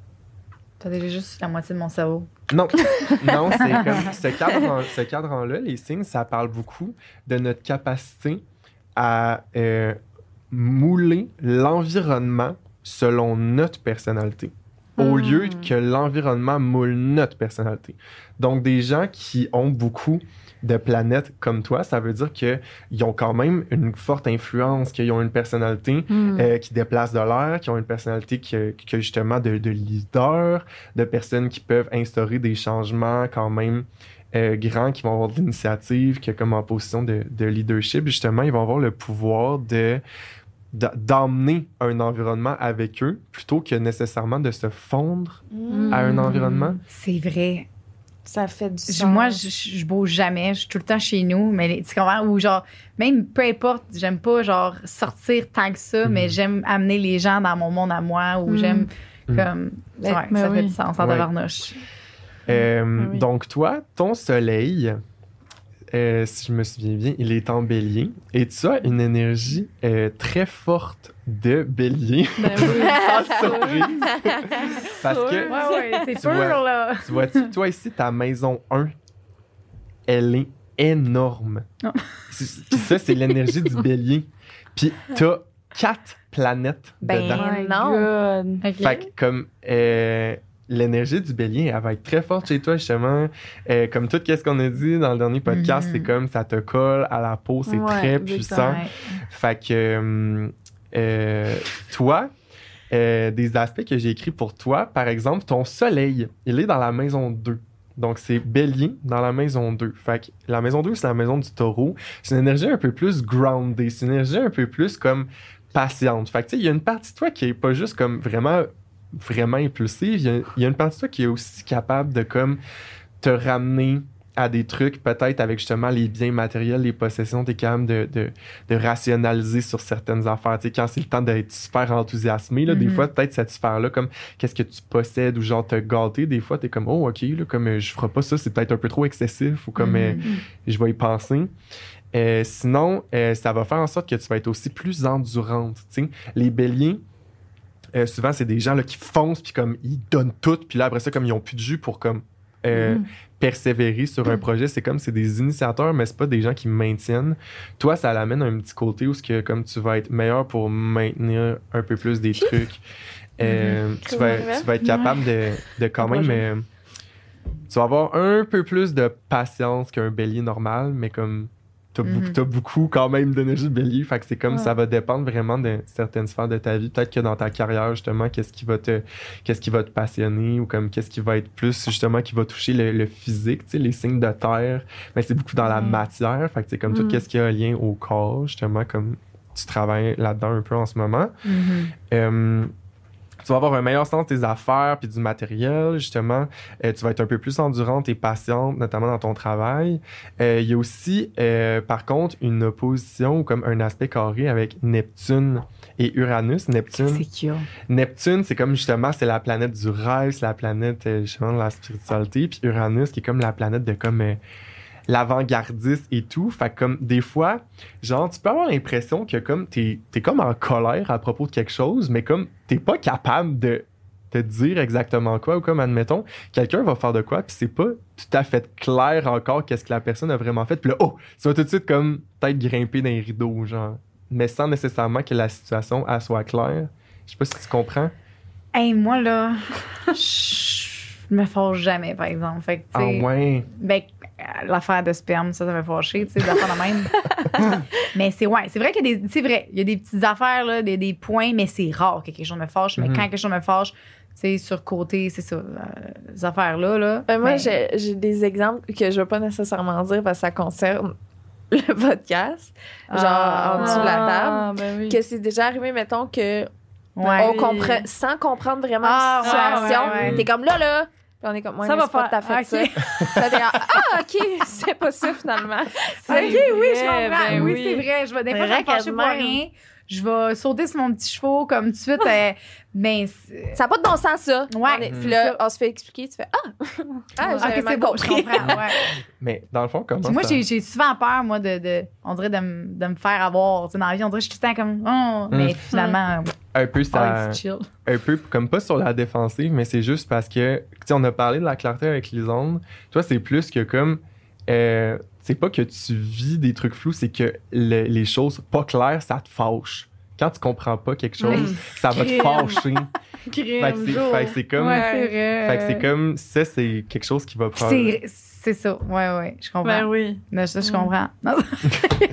T'as déjà juste la moitié de mon cerveau. Non, non, c'est comme ce cadran, ce cadran-là, les signes, ça parle beaucoup de notre capacité à euh, mouler l'environnement selon notre personnalité, au Hmm. lieu que l'environnement moule notre personnalité. Donc, des gens qui ont beaucoup de planètes comme toi, ça veut dire qu'ils ont quand même une forte influence, qu'ils ont une personnalité Hmm. euh, qui déplacent de l'air, qui ont une personnalité qui a justement de, de leader, de personnes qui peuvent instaurer des changements quand même euh, grands qui vont avoir de l'initiative, qui est comme en position de, de leadership, justement, ils vont avoir le pouvoir de- d'emmener un environnement avec eux plutôt que nécessairement de se fondre à un environnement. C'est vrai. Ça fait du sens. Moi, je, je bouge jamais. Je suis tout le temps chez nous. Mais tu comprends? Ou genre, même peu importe, j'aime pas genre sortir tant que ça, mais j'aime amener les gens dans mon monde à moi ou Mhm. j'aime Mhm. comme. Mais- ouais, mais ça fait oui. du sens en Ouais. tabarnouche. Euh, oui. Donc, toi, ton soleil, euh, si je me souviens bien, il est en bélier et tu as une énergie euh, très forte de bélier. Ben oui. Sans surprise. Parce que, Ouais, ouais, c'est Tu sûr, vois. là. tu vois-tu, toi ici, ta maison 1, elle est énorme. Puis ça, c'est l'énergie du bélier. Puis t'as quatre planètes Ben, dedans. My non. God. Ok. Fait que comme euh, l'énergie du bélier, elle va être très forte chez toi, justement. Euh, comme tout ce qu'on a dit dans le dernier podcast, Mhm. c'est comme ça te colle à la peau, c'est Ouais, très puissant. Ouais. Fait que euh, euh, toi, euh, des aspects que j'ai écrits pour toi, par exemple, ton soleil, il est dans la maison 2. Donc, c'est bélier dans la maison 2. Fait que la maison 2, c'est la maison du taureau. C'est une énergie un peu plus grounded. C'est une énergie un peu plus comme patiente. Fait que, tu sais, il y a une partie de toi qui est pas juste comme vraiment, vraiment impulsive. Il y a, il y a une partie de toi qui est aussi capable de comme te ramener à des trucs, peut-être avec justement les biens matériels, les possessions, t'es capable de, de, de rationaliser sur certaines affaires. Quand c'est le temps d'être super enthousiasmé, là, des Mhm. fois, peut-être cette sphère-là, comme qu'est-ce que tu possèdes ou genre te gâter, des fois, t'es comme, oh, ok, là, comme euh, je ferai pas ça, c'est peut-être un peu trop excessif ou comme euh, Mhm. je vais y penser. Euh, sinon, ça va faire en sorte que tu vas être aussi plus endurante. Les béliers, euh, souvent, c'est des gens là, qui foncent, puis comme ils donnent tout, puis là, après ça, comme ils ont plus de jus pour comme euh, Mm. persévérer sur un projet, c'est comme c'est des initiateurs, mais c'est pas des gens qui maintiennent. Toi, ça l'amène à un petit côté où ce que, comme tu vas être meilleur pour maintenir un peu plus des trucs. Euh, tu, vas, tu vas être capable de, de quand même. tu vas avoir un peu plus de patience qu'un bélier normal, mais comme t'as Mhm. beaucoup, t'as beaucoup quand même d'énergie de bélier, fait que c'est comme Ouais. ça va dépendre vraiment de certaines sphères de ta vie. Peut-être que dans ta carrière, justement, qu'est-ce qui va te qu'est-ce qui va te passionner ou comme qu'est-ce qui va être plus justement qui va toucher le, le physique, tu sais, les signes de terre. Mais c'est beaucoup dans la matière, fait que c'est comme tout Mhm. qu'est-ce qui a un lien au corps, justement, comme tu travailles là-dedans un peu en ce moment. Mhm. Euh, tu vas avoir un meilleur sens des affaires puis du matériel, justement. Euh, tu vas être un peu plus endurante et patiente, notamment dans ton travail. Euh, Il y a aussi, euh, par contre, une opposition ou comme un aspect carré avec Neptune et Uranus. Neptune, C'est. Neptune, c'est comme justement, c'est la planète du rêve, c'est la planète euh, justement de la spiritualité. Puis Uranus, qui est comme la planète de comme euh, l'avant-gardiste et tout. Fait que comme des fois, genre, tu peux avoir l'impression que comme t'es es comme en colère à propos de quelque chose, mais comme t'es pas capable de te dire exactement quoi ou comme admettons quelqu'un va faire de quoi puis c'est pas tout à fait clair encore qu'est-ce que la personne a vraiment fait. Puis là oh ça va tout de suite comme peut-être grimper dans les rideaux genre. Mais sans nécessairement que la situation elle soit claire. Je sais pas si tu comprends. Hey, moi, là, je me fâche jamais, par exemple. Fait que, ah ouais. ben, l'affaire de sperme, ça, ça m'a fâché, tu sais, des affaires de même. mais c'est, ouais, c'est vrai qu'il y a des, c'est vrai, il y a des petites affaires, là, des, des points, mais c'est rare que quelque chose me fâche. Mais Mhm. quand quelque chose me fâche, tu sais, sur côté, c'est ça, euh, ces affaires-là, là. Ben, moi, ben, j'ai des exemples que je vais pas nécessairement dire parce que ça concerne le podcast. Genre, Ah, en dessous de la table. Ah, ben oui. Que c'est déjà arrivé, mettons, que Ouais. on comprend, sans comprendre vraiment Ah, la situation, ouais, ouais, ouais. t'es comme là, là. Puis on est comme, ouais, Ça va pas faire- tout à fait ok. ça. Ah, ok, c'est pas ça finalement. Ok, oui, je vrai, comprends. ben oui, oui. c'est vrai. Je vais, des fois, je rien. Je vais sauter sur mon petit chevaux comme tout de suite. euh, ben, c'est- Ça n'a pas de bon sens, ça. Ouais. On est- Mm. puis là, on se fait expliquer, tu fais, ah, ah, ok, j'avais c'est bon, je compris. comprends. ouais. mais dans le fond comment Puis moi, ça- j'ai, j'ai souvent peur, moi, de, de on dirait de, me- de me faire avoir. Tu sais, dans la vie, on dirait que je suis tout le temps comme, oh, mais Mm. finalement, un peu oh, ça it's chill. un peu comme pas sur la défensive, mais c'est juste parce que, tu sais, on a parlé de la clarté avec les ondes. Toi, c'est plus que comme, euh, c'est pas que tu vis des trucs flous, c'est que le- les choses pas claires, ça te fâche. Quand tu comprends pas quelque chose, ça va te fâcher. Crime, fait que c'est, comme, Ouais, c'est vrai. fait que c'est comme, ça, c'est quelque chose qui va prendre. C'est, c'est ça. Ouais, ouais, je comprends. Ben oui. Mais ça, je comprends. Non.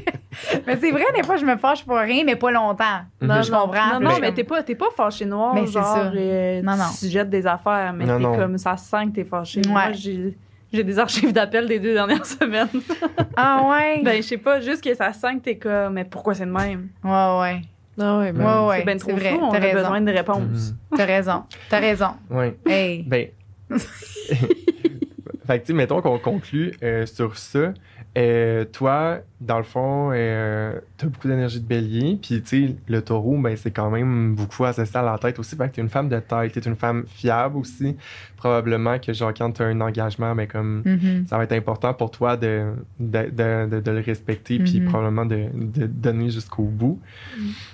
mais c'est vrai, des fois, je me fâche pour rien, mais pas longtemps. Mhm. Je comprends. Non, non, mais t'es pas, t'es pas fâché noir, Mais c'est ça. euh, Non, non. tu jettes des affaires, mais Non, t'es non. comme, ça sent que t'es fâché. Ouais. Moi, j'ai J'ai des archives d'appels des deux dernières semaines. Ah ouais? ben, je sais pas, juste que ça sent que t'es comme, mais pourquoi c'est de même? ouais, ouais. Ah ouais, ben, Ouais, ouais. c'est bien trop vrai. fou, on T'as a raison. besoin de réponses. T'as raison. T'as raison. Ouais. Hey. Ben. fait que, tu sais, mettons qu'on conclut euh, sur ça. Euh, toi, dans le fond, euh, t'as beaucoup d'énergie de bélier, puis tu sais, le taureau, ben, c'est quand même beaucoup associé à la tête aussi. Fait que t'es une femme de tête, t'es une femme fiable aussi. Probablement que, genre, quand t'as un engagement, ben, comme, Mhm. ça va être important pour toi de, de, de, de- de le respecter, puis Mhm. probablement de, de donner jusqu'au bout.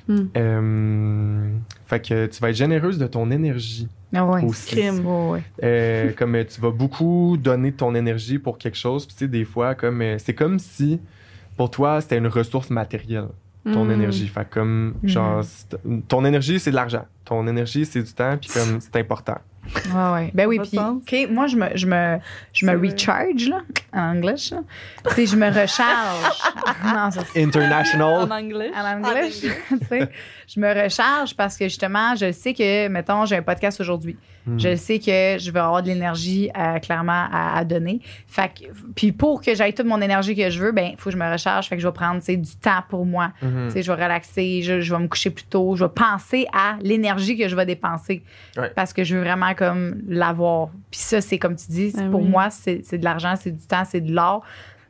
Mhm. Euh, fait que tu vas être généreuse de ton énergie Ah ouais. aussi. Crime. Ouais. Euh, comme euh, tu vas beaucoup donner ton énergie pour quelque chose, puis tu sais, des fois, comme euh, c'est comme si pour toi, c'était une ressource matérielle, ton Mm. énergie. Fait comme, genre, c'est- ton énergie, c'est de l'argent. Ton énergie, c'est du temps, puis comme, c'est important. Ouais, ouais. Ben oui, puis, sens. OK, moi, je me, je me, je me recharge, là, en anglais. Tu je me recharge. non, ça, c'est International. En anglais. en anglais. tu sais. Je me recharge parce que, justement, je sais que, mettons, j'ai un podcast aujourd'hui. Mm. Je sais que je vais avoir de l'énergie, euh, clairement, à, à donner. Fait que, puis pour que j'aille toute mon énergie que je veux, ben, il faut que je me recharge. Fait que je vais prendre, du temps pour moi. Tu sais, je vais relaxer, je, je vais me coucher plus tôt, je vais penser à l'énergie que je vais dépenser Ouais. parce que je veux vraiment comme l'avoir. Puis ça, c'est comme tu dis, Ah pour oui. moi, c'est c'est de l'argent, c'est du temps, c'est de l'or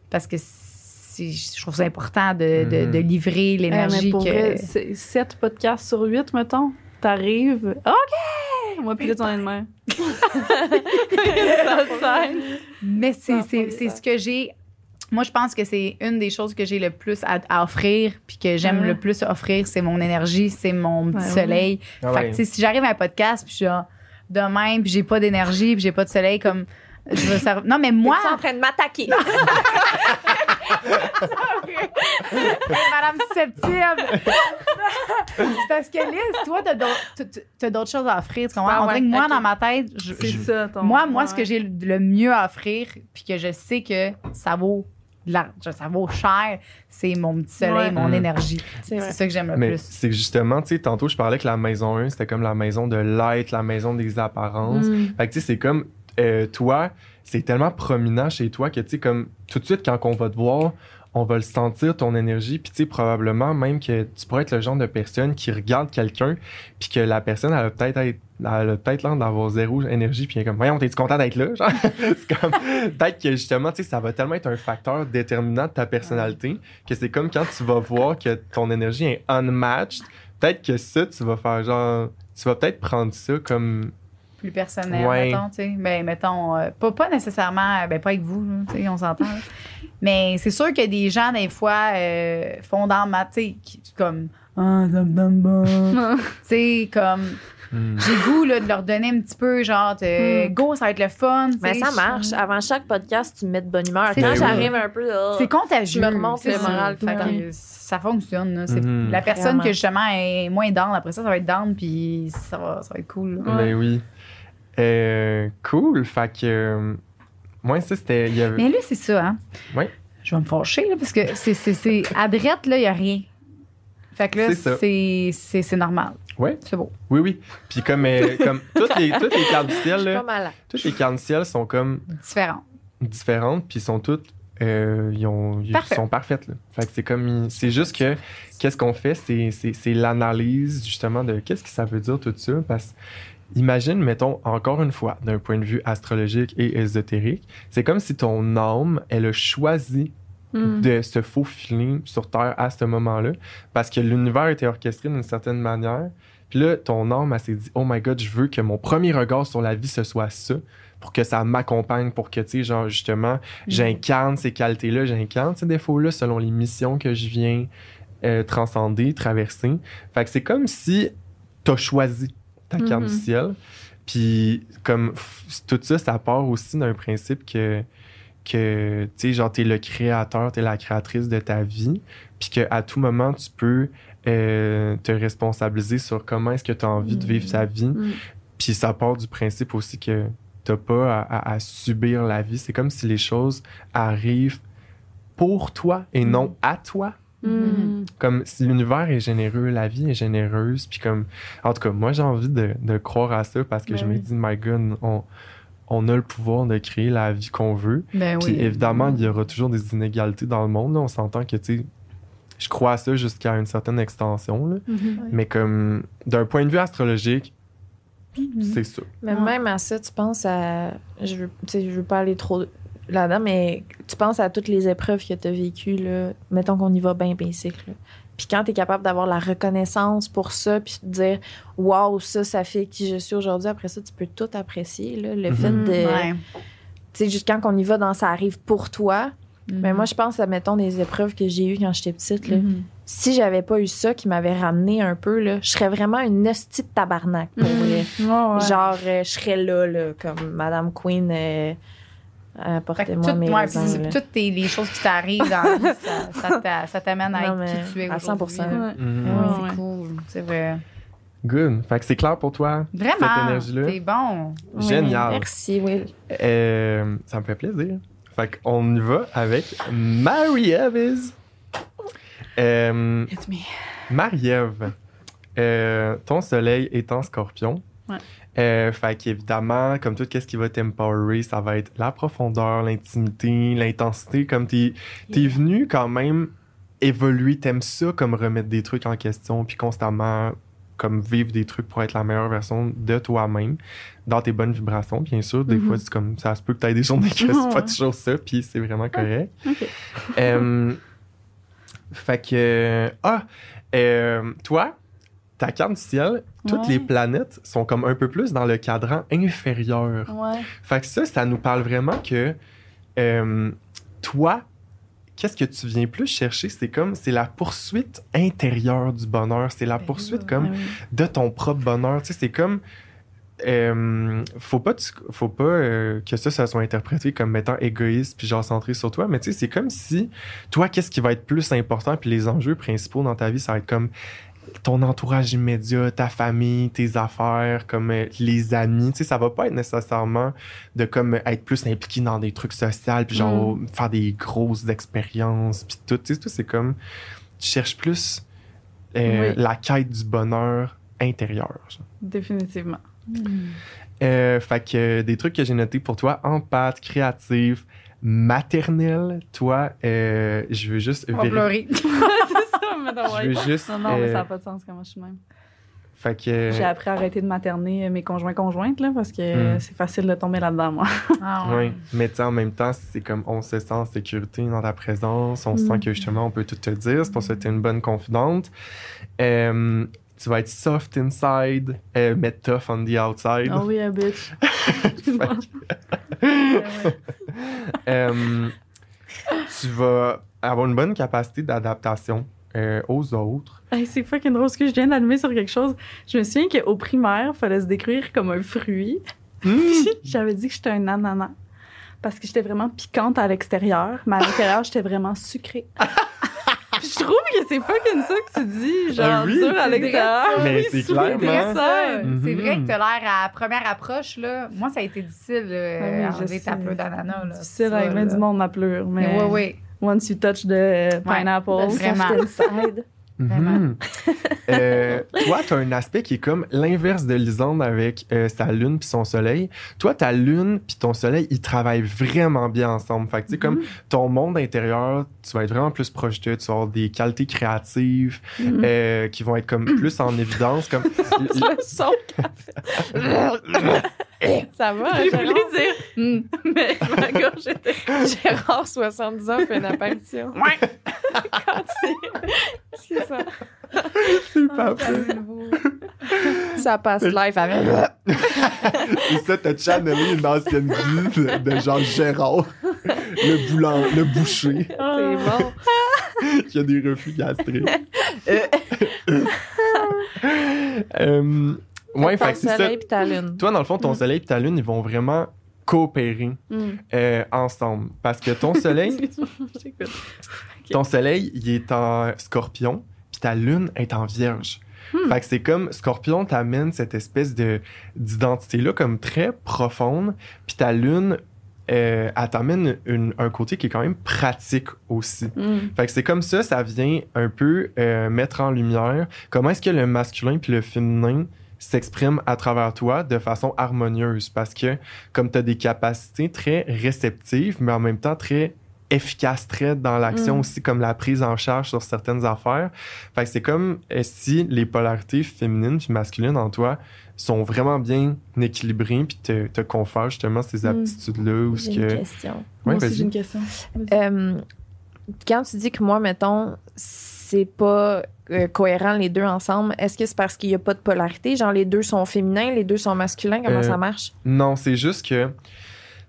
parce que c'est- je trouve ça important de, de- Mhm. de livrer Eh, mais l'énergie pour que. vrai, c'est 7 podcasts sur 8, mettons. T'arrives. OK! Moi, puis là, tu en es de même. Mais Ça c'est ce que j'ai. Moi, je pense que c'est une des choses que j'ai le plus à, à offrir, puis que j'aime Ouais. le plus offrir, c'est mon énergie, c'est mon petit Ouais, soleil. Ah Fait que, tu sais, si j'arrive à un podcast, puis je suis genre, demain, puis j'ai pas d'énergie, puis j'ai pas de soleil, comme. Je veux ça... Non, mais moi. Moi, en train de m'attaquer? Madame Susceptible! c'est parce que Liz, toi, t'as d'autres- t'as- t'as d'autres choses à offrir. Tu comprends? Ah On dirait ouais, que moi, dans ma tête, je- C'est je- ça, ton. moi, moi ce que j'ai le mieux à offrir, puis que je sais que ça vaut, de l'argent, ça vaut cher, c'est mon petit soleil, Ouais. mon Mm. énergie. C'est ça que j'aime le Mais plus. c'est justement, tu sais, tantôt, je parlais que la maison 1, c'était comme la maison de l'être, la maison des apparences. Mm. Fait que, tu sais, c'est comme euh, toi, c'est tellement prominent chez toi que, tu sais, comme tout de suite, quand on va te voir, on va le sentir, ton énergie. Puis, tu sais, probablement même que tu pourrais être le genre de personne qui regarde quelqu'un, puis que la personne, elle a peut-être être- peut-être l'air d'avoir zéro énergie, puis est comme, voyons, t'es-tu content d'être là? Genre, c'est comme, peut-être que justement, tu sais, ça va tellement être un facteur déterminant de ta personnalité que c'est comme quand tu vas voir que ton énergie est unmatched, peut-être que ça, tu vas faire genre, tu vas peut-être prendre ça comme Plus personnel, Ouais. mettons, tu sais. Ben, mettons, euh, pas, pas nécessairement, ben, pas avec vous, là, tu sais, on s'entend. là. Mais c'est sûr que des gens, des fois, euh, font dans ma, tu sais, comme, ah, ça me donne bon. tu sais, comme, hmm, j'ai le goût, là, de leur donner un petit peu, genre, de, Hmm. go, ça va être le fun. Mais ça marche. Avant chaque podcast, tu me mets de bonne humeur. C'est Quand ça. j'arrive un peu, là, C'est contagieux. Je me remonte c'est le ça. moral que Ça fonctionne. là. C'est Mhm. La personne Vraiment. que justement est moins down, après ça, ça va être down, puis ça va, ça va être cool. là. Ouais. Ben oui. Euh, cool. Fait que. euh, moi, ça, c'était. il y avait- Mais là, c'est ça, hein? Ouais. Je vais me fâcher, là, parce que c'est, c'est, c'est... à droite, là, il n'y a rien. Fait que là, C'est normal. Ouais. C'est beau. Oui, oui. Puis comme, euh, comme toutes, les, toutes les cartes du ciel, pas là, toutes les cartes du ciel sont comme Différent. différentes, puis sont toutes. euh, ils, ont- ils Parfait. sont parfaites. Là. Fait que c'est comme. C'est juste que qu'est-ce qu'on fait, c'est, c'est, c'est l'analyse justement de qu'est-ce que ça veut dire tout ça. Parce imagine, mettons, encore une fois, d'un point de vue astrologique et ésotérique, c'est comme si ton âme, elle a choisi Mm. de se faufiler sur Terre à ce moment-là, parce que l'univers était orchestré d'une certaine manière. Puis là, ton âme, elle s'est dit, oh my god, je veux que mon premier regard sur la vie, ce soit ça, pour que ça m'accompagne, pour que, tu sais, genre, justement, j'incarne ces qualités-là, j'incarne ces défauts-là selon les missions que je viens euh, transcender, traverser. Fait que c'est comme si t'as choisi ta carte Mhm. du ciel. Puis, comme tout ça, ça part aussi d'un principe que, que tu sais, genre, t'es le créateur, t'es la créatrice de ta vie, puis qu'à tout moment, tu peux euh, te responsabiliser sur comment est-ce que tu as envie de vivre ta vie. Mm. Puis ça part du principe aussi que t'as pas à, à- à subir la vie. C'est comme si les choses arrivent pour toi et non à toi. Mm. Comme si l'univers est généreux, la vie est généreuse. Puis comme, en tout cas, moi j'ai envie de, de croire à ça parce que Ben je me dis, my God, on, on a le pouvoir de créer la vie qu'on veut. Ben Puis oui. évidemment, il y aura toujours des inégalités dans le monde. là. On s'entend que, tu sais, je crois à ça jusqu'à une certaine extension. là. Mhm. Mais comme d'un point de vue astrologique, Mhm. c'est ça. Mais Ouais. même à ça, tu penses à. Je veux, tu sais, je veux pas aller trop là-dedans, mais tu penses à toutes les épreuves que tu as vécues. Là. Mettons qu'on y va bien basic. Là. Puis quand tu es capable d'avoir la reconnaissance pour ça, puis de dire Waouh, ça, ça fait qui je suis aujourd'hui, après ça, tu peux tout apprécier. Là. Le Mhm. fait de. Ouais. Tu sais, juste quand on y va dans ça arrive pour toi. Mais moi, je pense à, mettons, des épreuves que j'ai eues quand j'étais petite. Là. Mhm. Si j'avais pas eu ça qui m'avait ramené un peu, là, je serais vraiment une hostie de tabarnak, pour vrai. Ouais. Genre, euh, je serais là, là, comme Madame Queen, euh, apportez-moi tout- mes ouais, raisins, puis là. toutes tes- les choses qui t'arrivent dans la vie, ça, ça t'a- ça t'amène à Non, être qui tu es à 100%. aujourd'hui. Ouais. Ouais, Ouais, c'est ouais. cool, c'est vrai. Good. Fait que c'est clair pour toi, cette Vraiment, énergie-là? c'est bon. Génial. Merci, Will. Euh, ça me fait plaisir. Fait qu'on y va avec Marie-Ève. Euh. Marie-Ève, euh, ton soleil est en scorpion. Ouais. Euh, fait qu'évidemment, comme tout ce qui va t'empowerer, ça va être la profondeur, l'intimité, l'intensité. Comme t'es es venu quand même évoluer, t'aimes ça comme remettre des trucs en question, puis constamment comme vivre des trucs pour être la meilleure version de toi-même, dans tes bonnes vibrations, bien sûr. Des fois, c'est comme ça se peut que t'aies des journées que c'est pas toujours ça, puis c'est vraiment correct. Ok. Euh, fait que. Ah! euh, toi, ta carte du ciel, toutes Ouais. les planètes sont comme un peu plus dans le cadran inférieur. Ouais. Fait que ça, ça nous parle vraiment que euh, toi, qu'est-ce que tu viens plus chercher? C'est comme, c'est la poursuite intérieure du bonheur. C'est la Ben poursuite oui. comme oui. de ton propre bonheur. Tu sais, c'est comme. euh, faut pas, tu- faut pas euh, que ça, ça soit interprété comme étant égoïste puis genre centré sur toi, mais tu sais, c'est comme si toi, qu'est-ce qui va être plus important puis les enjeux principaux dans ta vie, ça va être comme ton entourage immédiat, ta famille, tes affaires, comme euh, les amis. Tu sais, ça va pas être nécessairement de comme être plus impliqué dans des trucs sociaux puis genre faire des grosses expériences puis tout. Tu sais, tout c'est comme tu cherches plus euh, Oui. la quête du bonheur intérieur. genre. Définitivement. Euh, fait que euh, des trucs que j'ai notés pour toi, empathe, créative, maternelle, toi, euh, je veux juste On va mais Je veux juste. Non, non, mais euh, ça n'a pas de sens comment je suis même. Fait que. J'ai appris à arrêter de materner mes conjoints-conjointes, là, parce que Hmm. c'est facile de tomber là-dedans, moi. Ah, Oui, mais tu sais, en même temps, c'est comme on se sent en sécurité dans ta présence, on sent Mm. que justement on peut tout te dire, c'est pour ça que t'es une bonne confidente. Euh, tu vas être soft inside, euh, mais tough on the outside. Oh oui, a bitch. Euh, tu vas avoir une bonne capacité d'adaptation euh, aux autres. Hey, c'est fucking drôle, parce que je viens d'allumer sur quelque chose. Je me souviens qu'au primaire, il fallait se décrire comme un fruit. Puis J'avais dit que j'étais un ananas. Parce que j'étais vraiment piquante à l'extérieur, mais à l'intérieur, j'étais vraiment sucrée. Puis je trouve que c'est fucking ça que tu dis, genre Ah oui, dur à l'extérieur. Mais oui, c'est clairement- inside. Mhm. C'est vrai que t'as l'air à première approche, là. Moi, ça a été difficile, euh, Ah oui, à enlever ta pleure d'ananas. Difficile Ça, avec du monde ma pleure, mais Mais ouais, ouais. Once you touch the pineapple, Ouais, Vraiment. Soft inside. Vraiment. Mhm. Euh, toi, tu as un aspect qui est comme l'inverse de Lisande avec euh, sa lune puis son soleil. Toi, ta lune puis ton soleil, ils travaillent vraiment bien ensemble. Fait que, tu sais, comme ton monde intérieur, tu vas être vraiment plus proche de, tu vas avoir des qualités créatives Mhm. euh, qui vont être comme plus en évidence. Comme, Le son Ça va, voulu dire, Hmm. mais ma gorge était. Gérard, 70 ans, fait une apparition. Quand c'est... C'est ça. c'est parfait. Ça passe live avec... Et ça, t'as channelé une ancienne vie de, genre Gérard, le, boulan, le boucher, C'est bon. qui a des reflux gastriques. euh, ouais, fait que c'est ça. soleil puis ta lune. Toi, dans le fond, ton soleil et ta lune, ils vont vraiment coopérer Hmm. euh, ensemble. Parce que ton soleil, J'écoute. ton soleil, il est en scorpion, puis ta lune est en vierge. Hmm. Fait que c'est comme Scorpion t'amène cette espèce de d'identité-là comme très profonde, puis ta lune, euh, elle t'amène une- un côté qui est quand même pratique aussi. Hmm. Fait que c'est comme ça, ça vient un peu euh, mettre en lumière comment est-ce que le masculin puis le féminin s'exprime à travers toi de façon harmonieuse parce que comme tu as des capacités très réceptives, mais en même temps très efficaces, très dans l'action Mm. aussi, comme la prise en charge sur certaines affaires. Fait que c'est comme euh, si les polarités féminines puis masculines en toi sont vraiment bien équilibrées puis te, te confèrent justement ces Mm. aptitudes-là ou ce J'ai une que... question. Ouais, Moi aussi, vas-y. j'ai une question. Euh, quand tu dis que moi, mettons, c'est pas euh, cohérent les deux ensemble, est-ce que c'est parce qu'il n'y a pas de polarité? Genre, les deux sont féminins, les deux sont masculins? Comment Euh, ça marche? Non, c'est juste que,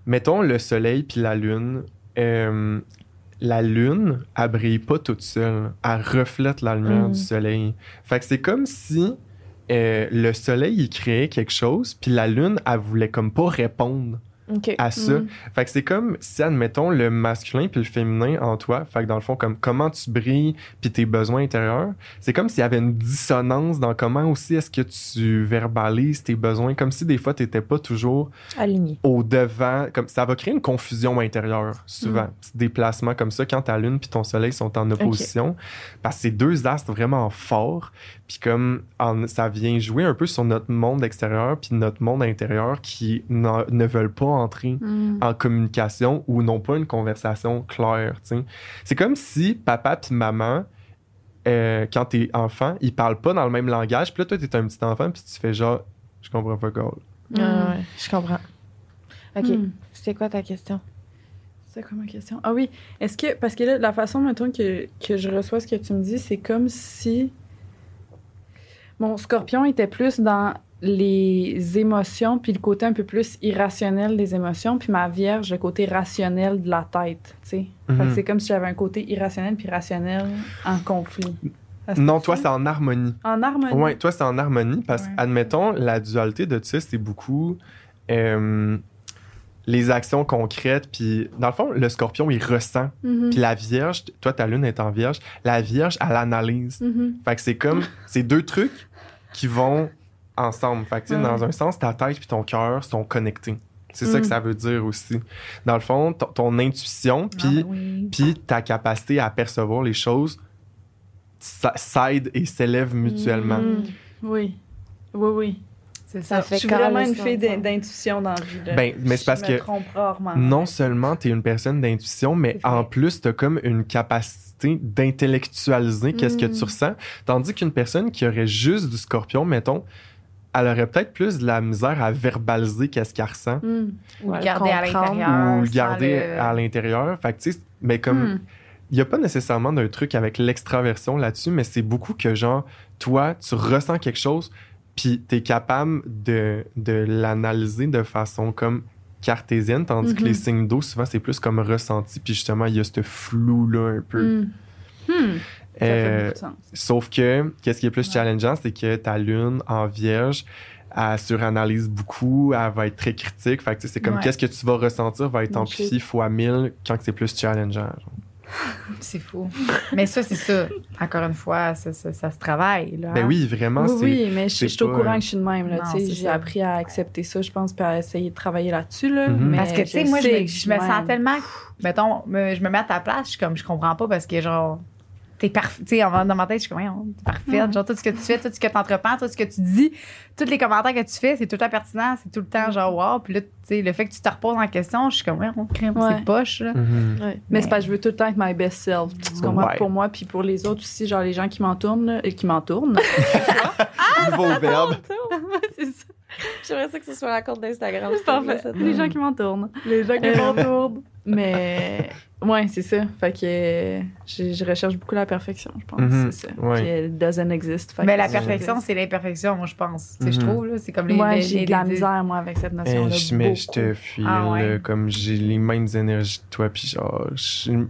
mettons le soleil puis la lune, euh, la lune, elle brille pas toute seule. Elle reflète la lumière Mm. du soleil. Fait que c'est comme si le soleil, il créait quelque chose, puis la lune, elle voulait comme pas répondre OK. à ça. Mm. Fait que c'est comme si, admettons, le masculin puis le féminin en toi, fait que dans le fond, comme comment tu brilles puis tes besoins intérieurs, c'est comme s'il y avait une dissonance dans comment aussi est-ce que tu verbalises tes besoins, comme si des fois, tu n'étais pas toujours Aligné. au devant, comme ça va créer une confusion intérieure souvent. Mm. Petit déplacement comme ça quand ta lune puis ton soleil sont en opposition, parce que c'est deux astres vraiment forts, puis comme en- ça vient jouer un peu sur notre monde extérieur puis notre monde intérieur qui ne veulent pas entrer Mm. en communication ou n'ont pas une conversation claire. tu sais. C'est comme si papa puis maman euh, quand t'es enfant, ils parlent pas dans le même langage. Puis là, toi, t'es un petit enfant, puis tu fais genre, je comprends pas quoi. Ah ouais, je comprends. OK. Mm. C'est quoi ta question? C'est quoi ma question? Ah oui, est-ce que. Parce que là, la façon, mettons, que, que je reçois ce que tu me dis, c'est comme si. Mon scorpion était plus dans les émotions, puis le côté un peu plus irrationnel des émotions, puis ma vierge, le côté rationnel de la tête, tu sais. Fait que Mhm. c'est comme si j'avais un côté irrationnel puis rationnel en conflit. Non, toi, c'est en harmonie. En harmonie? Ouais, toi, c'est en harmonie parce Ouais. admettons, la dualité de ça, c'est beaucoup euh, les actions concrètes. Puis, dans le fond, le scorpion, il ressent. Mhm. Puis la vierge, toi, ta lune est en vierge. La vierge, elle analyse. Mhm. Fait que c'est comme, c'est deux trucs qui vont ensemble. Fait que, dans un sens, ta tête puis ton cœur sont connectés. C'est ça Mm. que ça veut dire aussi. Dans le fond, ton, intuition puis Ah, oui. puis ta capacité à percevoir les choses ça- s'aident et s'élèvent mutuellement. Mm. Oui. Oui, oui. C'est Ça ça. fait je suis vraiment carrément une fille d'intuition dans la vie. là. Ben, mais c'est parce me que rarement. non seulement tu es une personne d'intuition, mais en plus, tu as comme une capacité d'intellectualiser qu'est-ce que Mm. tu ressens. Tandis qu'une personne qui aurait juste du scorpion, mettons, elle aurait peut-être plus de la misère à verbaliser qu'est-ce qu'elle ressent Mm. Ou Ouais, le garder à l'intérieur. ou le garder le- à l'intérieur. Fait que, tu sais, mais comme Mm. il n'y a pas nécessairement d'un truc avec l'extraversion là-dessus, mais c'est beaucoup que, genre, toi, tu ressens quelque chose, puis tu es capable de, de l'analyser de façon comme cartésienne, tandis que Mhm. les signes d'eau, souvent, c'est plus comme ressenti, puis justement, il y a ce flou-là un peu. Mm. Hmm. Ça fait Euh, sens. sauf que, qu'est-ce qui est plus Ouais. challengeant, c'est que ta lune en vierge, elle suranalyse beaucoup, elle va être très critique. Fait que, c'est comme Ouais. qu'est-ce que tu vas ressentir va être Ok. amplifié fois 1000 quand c'est plus challengeant. genre. C'est fou. Mais ça, c'est ça. Encore une fois, ça, ça, ça se travaille. Là, Ben hein. oui, vraiment, Oui, mais je suis au courant euh, que je suis de même. là, Non, tu sais. c'est J'ai appris à accepter ça, je pense, puis à essayer de travailler là-dessus. Là, Mhm. mais Parce que, tu sais, moi, je je me sens tellement. Mettons, me- je me mets à ta place, je suis comme, je comprends pas parce que, genre, t'es parfait. Tu sais, en- dans ma tête, je suis comme, Voyons, t'es parfaite. Mhm. Genre, tout ce que tu fais, tout ce que tu entreprends, tout ce que tu dis, tous les commentaires que tu fais, c'est tout le temps pertinent, c'est tout le temps, genre, wow. Puis là, tu sais, le fait que tu te reposes en question, je suis comme, ouais, on crée Ouais. c'est poche, là. Mhm. Ouais. Mais c'est parce que je veux tout le temps être my best self. Tu comprends? Ouais. Pour moi, puis pour les autres aussi, genre les gens qui m'entourent, là, et qui m'entourent. Nouveau verbe. c'est ça. J'aimerais ça que ce soit la compte d'Instagram. C'est parfait. Les gens qui m'entourent. Les gens qui m'entourent. Mais, ouais, c'est ça. Fait que euh, je, je recherche beaucoup la perfection, je pense. Mhm. C'est ça. Ouais. Puis elle doesn't exist. Fait Mais la perfection, c'est l'imperfection, moi, je pense. Tu sais, je Mhm. trouve, là. C'est comme les. Moi, j'ai de la misère, moi, avec cette Eh, notion-là. je, mais je te fuis, Ah ouais. comme j'ai les mêmes énergies que toi, puis genre,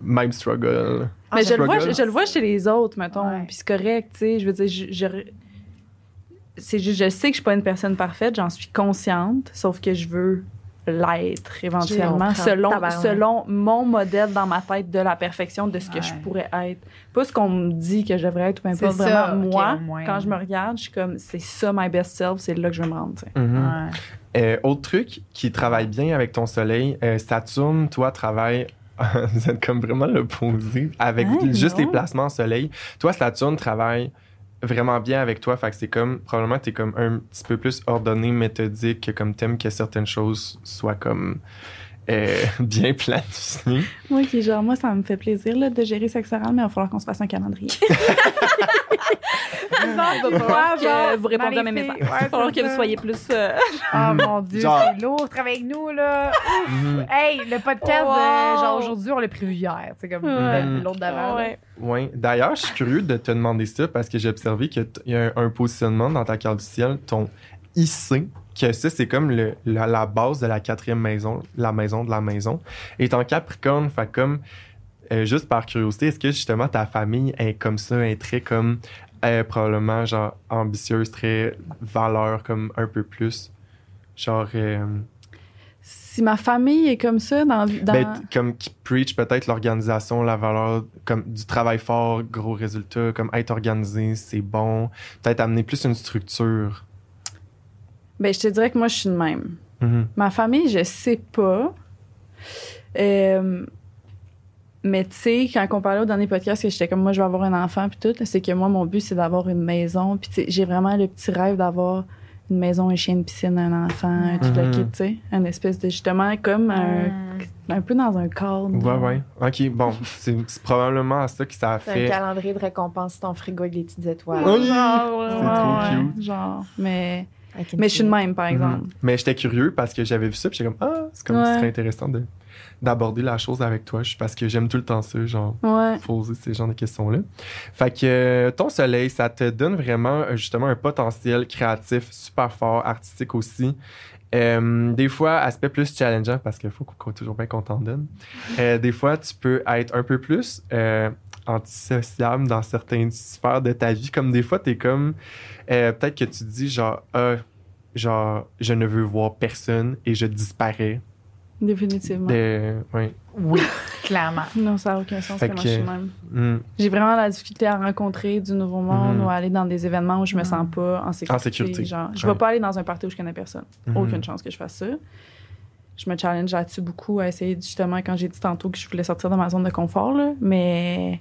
même struggle. Mais je le, vois, je, je le vois chez les autres, mettons. Ouais. Puis c'est correct, tu sais. Je veux dire, je, je- c'est juste, je sais que je suis pas une personne parfaite, j'en suis consciente, sauf que je veux l'être éventuellement selon, selon mon modèle dans ma tête de la perfection de ce que je pourrais être. Pas ce qu'on me dit que je devrais être, ou peu importe. C'est ça, Vraiment, moi, quand je me regarde, je suis comme, c'est ça my best self, c'est là que je veux me rendre. tu sais. Mhm. Ouais. Euh, autre truc qui travaille bien avec ton soleil, euh, Saturne, toi, travaille. Vous êtes comme vraiment l'opposé. Avec juste non. les placements en soleil. Toi, Saturne travaille vraiment bien avec toi. Fait que c'est comme, probablement, t'es comme un petit peu plus ordonné, méthodique, que comme t'aimes que certaines choses soient comme euh, bien planifiées. Moi, qui genre, moi, ça me fait plaisir là, de gérer sexe oral, mais il va falloir qu'on se fasse un calendrier. Il va falloir que vous répondiez dans à mes messages. Ouais, Il va falloir que vous soyez plus. euh, Oh mon Dieu, Genre- c'est lourd. Travaille avec nous, là. Mhm. Hey, le podcast, Wow. euh, genre aujourd'hui, on l'a prévu hier. C'est comme Ouais. le- l'autre d'avant. Ouais. Oui. D'ailleurs, je suis curieux de te demander ça parce que j'ai observé qu'il y a un, un positionnement dans ta carte du ciel, ton IC, que ça, c'est comme le- la, la base de la quatrième maison, la maison de la maison. Et ton Capricorne, fait comme, euh, juste par curiosité, est-ce que justement ta famille est comme ça, est très comme, euh, probablement, genre, ambitieuse, très valeur, comme un peu plus? Genre, euh, Si ma famille est comme ça, dans. dans... ben, comme qui preach peut-être l'organisation, la valeur comme du travail fort, gros résultat, comme être organisé, c'est bon. Peut-être amener plus une structure. ben, je te dirais que moi, je suis de même. Mhm. Ma famille, je sais pas. Euh, mais tu sais, quand on parlait au dernier podcast que j'étais comme moi, je vais avoir un enfant, puis tout, c'est que moi, mon but, c'est d'avoir une maison. Puis tu sais, j'ai vraiment le petit rêve d'avoir une maison, un chien de piscine, un enfant, tout le Mhm. kit, tu sais. Un espèce de, justement, comme un, Mm. un peu dans un cadre. Ouais, ouais. Ok, bon, c'est probablement à ça que ça a C'est un fait. calendrier de récompense ton frigo avec des petites étoiles. Oui, Genre, ouais, c'est ouais, trop ouais, cute. Genre, mais, mais je suis de même, par Mhm. exemple. Mais j'étais curieux parce que j'avais vu ça, puis j'étais comme, ah, c'est comme, Ouais. ce serait intéressant de- d'aborder la chose avec toi, parce que j'aime tout le temps ça, genre. Ouais. poser ces genres de questions-là. Fait que euh, ton soleil, ça te donne vraiment euh, justement un potentiel créatif super fort, artistique aussi. Euh, des fois, aspect plus challengeant parce qu'il faut qu'on soit toujours bien qu'on t'en donne. Euh, des fois, tu peux être un peu plus euh, antisociable dans certaines sphères de ta vie. Comme des fois, t'es comme. euh, Peut-être que tu dis genre, Ah, genre, je ne veux voir personne et je disparais. Définitivement. De, ouais. Oui, clairement. Non, ça n'a aucun sens Fait que moi, je suis que- même. Hmm. J'ai vraiment la difficulté à rencontrer du nouveau monde Mhm. ou à aller dans des événements où je me Mhm. sens pas en sécurité. En sécurité. Genre, je Ouais. vais pas aller dans un party où je connais personne. Aucune chance que je fasse ça. Je me challenge là-dessus beaucoup à essayer justement quand j'ai dit tantôt que je voulais sortir de ma zone de confort là, mais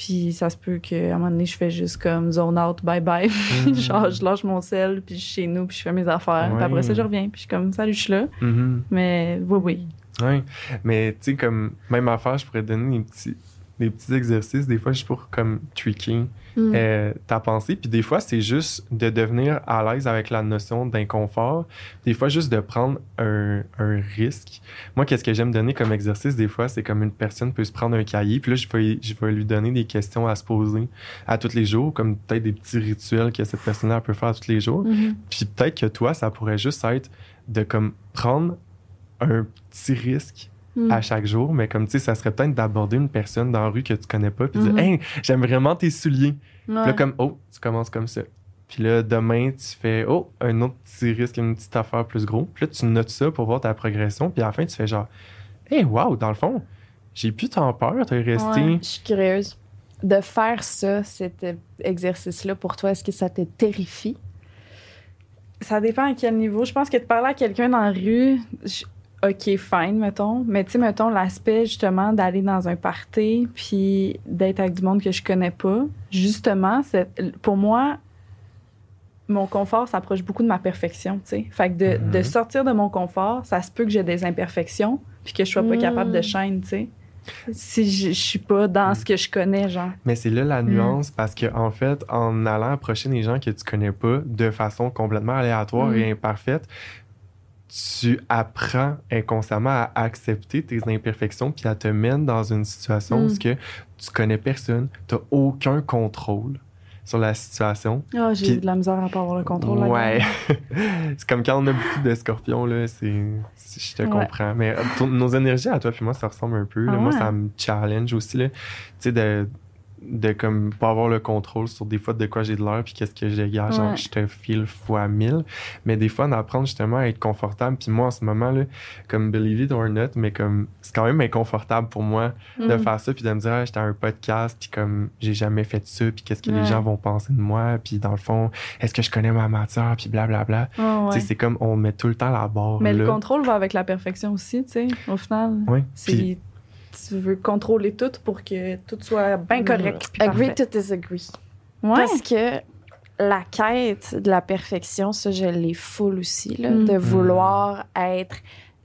puis ça se peut qu'à un moment donné je fais juste comme zone out bye bye. Mhm. genre je lâche mon sel puis je suis chez nous puis je fais mes affaires. Puis après ça je reviens puis je suis comme salut je suis là. Mhm. mais oui oui. Oui, mais tu sais, comme, même affaire, je pourrais donner des petits, des petits exercices, des fois, juste pour, comme, tweaking Mm. euh, ta pensée. Puis des fois, c'est juste de devenir à l'aise avec la notion d'inconfort. Des fois, juste de prendre un, un risque. Moi, qu'est-ce que j'aime donner comme exercice, des fois, c'est comme une personne peut se prendre un cahier, puis là, je vais, je vais lui donner des questions à se poser à tous les jours, comme peut-être des petits rituels que cette personne-là peut faire tous les jours. Mhm. Puis peut-être que toi, ça pourrait juste être de comme prendre un petit risque Mm. à chaque jour, mais comme tu sais, ça serait peut-être d'aborder une personne dans la rue que tu connais pas, puis dire Hey, j'aime vraiment tes souliers. Puis là, comme Oh, tu commences comme ça. Puis là, demain, tu fais Oh, un autre petit risque, une petite affaire plus gros. Puis là, tu notes ça pour voir ta progression, puis à la fin, tu fais genre Hey, wow, dans le fond, j'ai plus tant peur, t'es resté. Ouais. Je suis curieuse. De faire ça, cet euh, exercice-là, pour toi, est-ce que ça te terrifie? Ça dépend à quel niveau. Je pense que de parler à quelqu'un dans la rue, je- OK, fine, mettons. Mais tu sais, mettons, l'aspect justement d'aller dans un party puis d'être avec du monde que je connais pas, justement, c'est, pour moi, mon confort s'approche beaucoup de ma perfection, tu sais. Fait que de, Mhm. de sortir de mon confort, ça se peut que j'ai des imperfections puis que je sois pas Mm. capable de chaîne, tu sais. Si je, je suis pas dans ce que je connais, genre. Mais c'est là la nuance parce que en fait, en allant approcher des gens que tu connais pas de façon complètement aléatoire Mm. et imparfaite, tu apprends inconsciemment à accepter tes imperfections puis à te mettre dans une situation Mm. où ce que tu connais personne, tu aucun contrôle sur la situation. Ah, j'ai de la misère à pas avoir le contrôle Ouais. c'est comme quand on a beaucoup de scorpions, là, c'est, je te Ouais. comprends. Mais euh, ton- nos énergies à toi puis moi, ça ressemble un peu. là. Ah Moi, ouais? ça me challenge aussi, là. Tu sais, de, de comme pas avoir le contrôle sur des fois de quoi j'ai de l'air puis qu'est-ce que je dégage. Ouais. je te file fois mille. Mais des fois, d'apprendre justement à être confortable. Puis moi, en ce moment, là, comme believe it or not, mais comme c'est quand même inconfortable pour moi de Mm. faire ça puis de me dire ah, j'étais à un podcast puis comme j'ai jamais fait ça puis qu'est-ce que les gens vont penser de moi puis dans le fond est-ce que je connais ma matière puis blablabla. Tu sais, c'est comme on met tout le temps la barre Mais là le contrôle va avec la perfection aussi, tu sais, au final. Oui. C'est- Tu veux contrôler tout pour que tout soit bien correct. puis Agree parfait. to disagree. Ouais. Parce que la quête de la perfection, ça, je l'ai full aussi, là, Mm. de vouloir être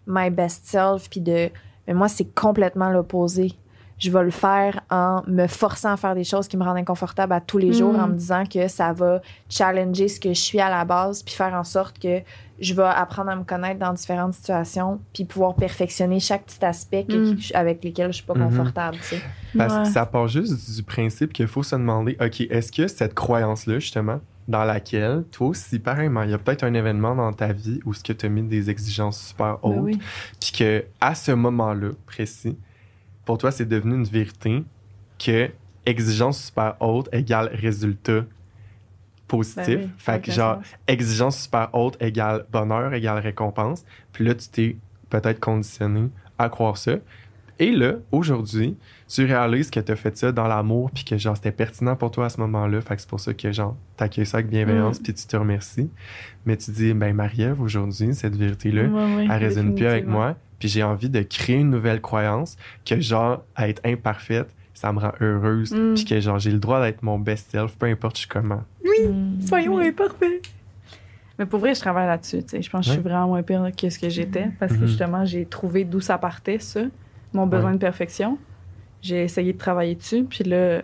my best self, puis de... Mais moi, c'est complètement l'opposé. Je vais le faire en me forçant à faire des choses qui me rendent inconfortable à tous les jours, en me disant que ça va challenger ce que je suis à la base, puis faire en sorte que je vais apprendre à me connaître dans différentes situations, puis pouvoir perfectionner chaque petit aspect que- Mm. avec lesquels je suis pas Mhm. confortable, tu sais. Parce Ouais. que ça part juste du principe qu'il faut se demander, OK, est-ce que cette croyance-là, justement, dans laquelle, toi aussi, pareillement, il y a peut-être un événement dans ta vie où ce que tu as mis des exigences super hautes, Ben oui. puis que à ce moment-là précis, pour toi, c'est devenu une vérité que exigence super haute égale résultat positif. Ben oui, fait que genre, sens. exigence super haute égale bonheur égale récompense. Puis là, tu t'es peut-être conditionné à croire ça. Et là, aujourd'hui, tu réalises que tu as fait ça dans l'amour, puis que genre, c'était pertinent pour toi à ce moment-là. Fait que c'est pour ça que genre, t'accueilles ça avec bienveillance, Mm. puis tu te remercies. Mais tu dis, ben, Marie-Ève, aujourd'hui, cette vérité-là, elle résonne plus avec moi. Puis j'ai envie de créer une nouvelle croyance que genre, à être imparfaite, ça me rend heureuse. Mm. Puis que genre, j'ai le droit d'être mon best self, peu importe je suis comment. Mm. Soyons imparfaits. Mais pour vrai, je travaille là-dessus. tu sais. Je pense que je suis vraiment moins pire que ce que j'étais parce que Mhm. justement, j'ai trouvé d'où ça partait, ça, mon besoin Ouais. de perfection. J'ai essayé de travailler dessus, puis là.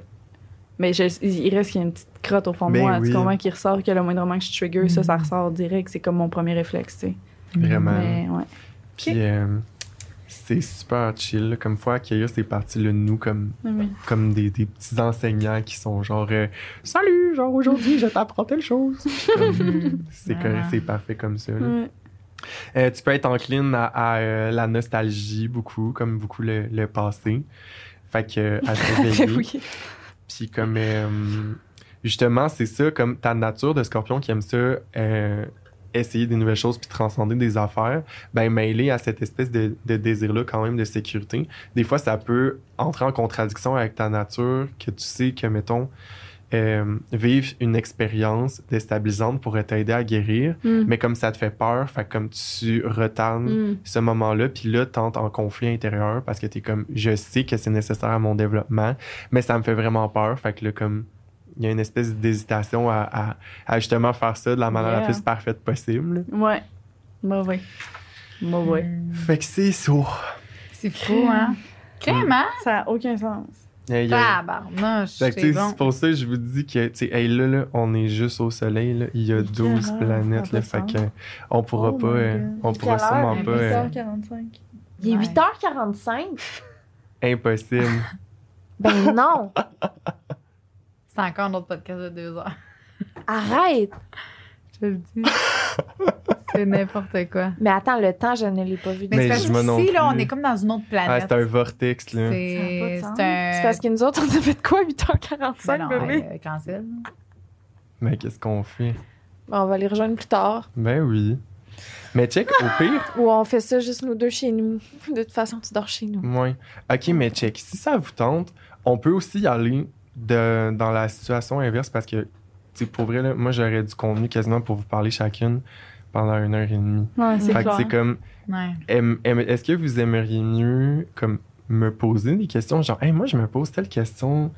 Mais je- il reste qu'il y a une petite crotte au fond de Ben moi. oui. Tu comprends qu'il ressort, que le moindrement que je trigger, ça, ça Mhm. ressort direct. C'est comme mon premier réflexe, tu sais. Vraiment. Mais ouais. Puis euh, c'est super chill, là, comme fois accueillir ces parties-là de nous comme, Oui. comme des, des petits enseignants qui sont genre euh, Salut, genre aujourd'hui, je t'apprends telle chose. C'est c'est parfait comme ça. là. Euh, tu peux être encline à, à, euh, la nostalgie beaucoup, comme beaucoup le, le passé. Fait que euh, à se oui. Puis comme justement, c'est ça, comme ta nature de scorpion qui aime ça, essayer des nouvelles choses puis transcender des affaires, ben mêlé à cette espèce de, de désir-là quand même de sécurité. Des fois, ça peut entrer en contradiction avec ta nature, que tu sais que, mettons, euh, vivre une expérience déstabilisante pourrait t'aider à guérir, Mm. mais comme ça te fait peur, fait comme tu retardes Mm. ce moment-là, puis là, t'entres en conflit intérieur parce que t'es comme, je sais que c'est nécessaire à mon développement, mais ça me fait vraiment peur. Fait que là, comme, il y a une espèce d'hésitation à, à- à justement faire ça de la manière la plus parfaite possible. Ouais. Mauvais. Mauvais. Fait que c'est ça. C'est fou, hein? Clément? Ça n'a aucun sens. Il y a- Tabarnouche, Fait que, tu c'est sais, bon. c'est pour ça que je vous dis que, tu sais, hey, là, là, on est juste au soleil, là. Il y a Mais 12 quelle heure? planètes, là. Fait pas de que, on pourra Oh pas, euh, on pourra Quelle heure? sûrement pas, euh, 8h45. Il est Ouais. 8h45? impossible. Ben non! C'est encore un autre podcast de deux heures. Arrête! Je te le dis. c'est n'importe quoi. Mais attends, le temps, je ne l'ai pas vu. Mais, Mais c'est parce qu'ici, là, on est comme dans une autre Ah, planète. c'est un vortex, là. C'est un. C'est parce que nous autres, on a fait quoi, 8h45, Ben non, bébé? euh, cancel. Mais qu'est-ce qu'on fait? Bon, on va les rejoindre plus tard. Ben oui. Mais check, au pire, Ou on fait ça juste nous deux chez nous. De toute façon, tu dors chez nous. moins. Ok, mais check, si ça vous tente, on peut aussi y aller de, dans la situation inverse parce que, pour vrai, là, moi, j'aurais du contenu quasiment pour vous parler chacune pendant une heure et demie. Ouais, c'est Fait que clair. c'est comme, Ouais. est-ce que vous aimeriez mieux, comme, me poser des questions? Genre, hey, moi, je me pose telle question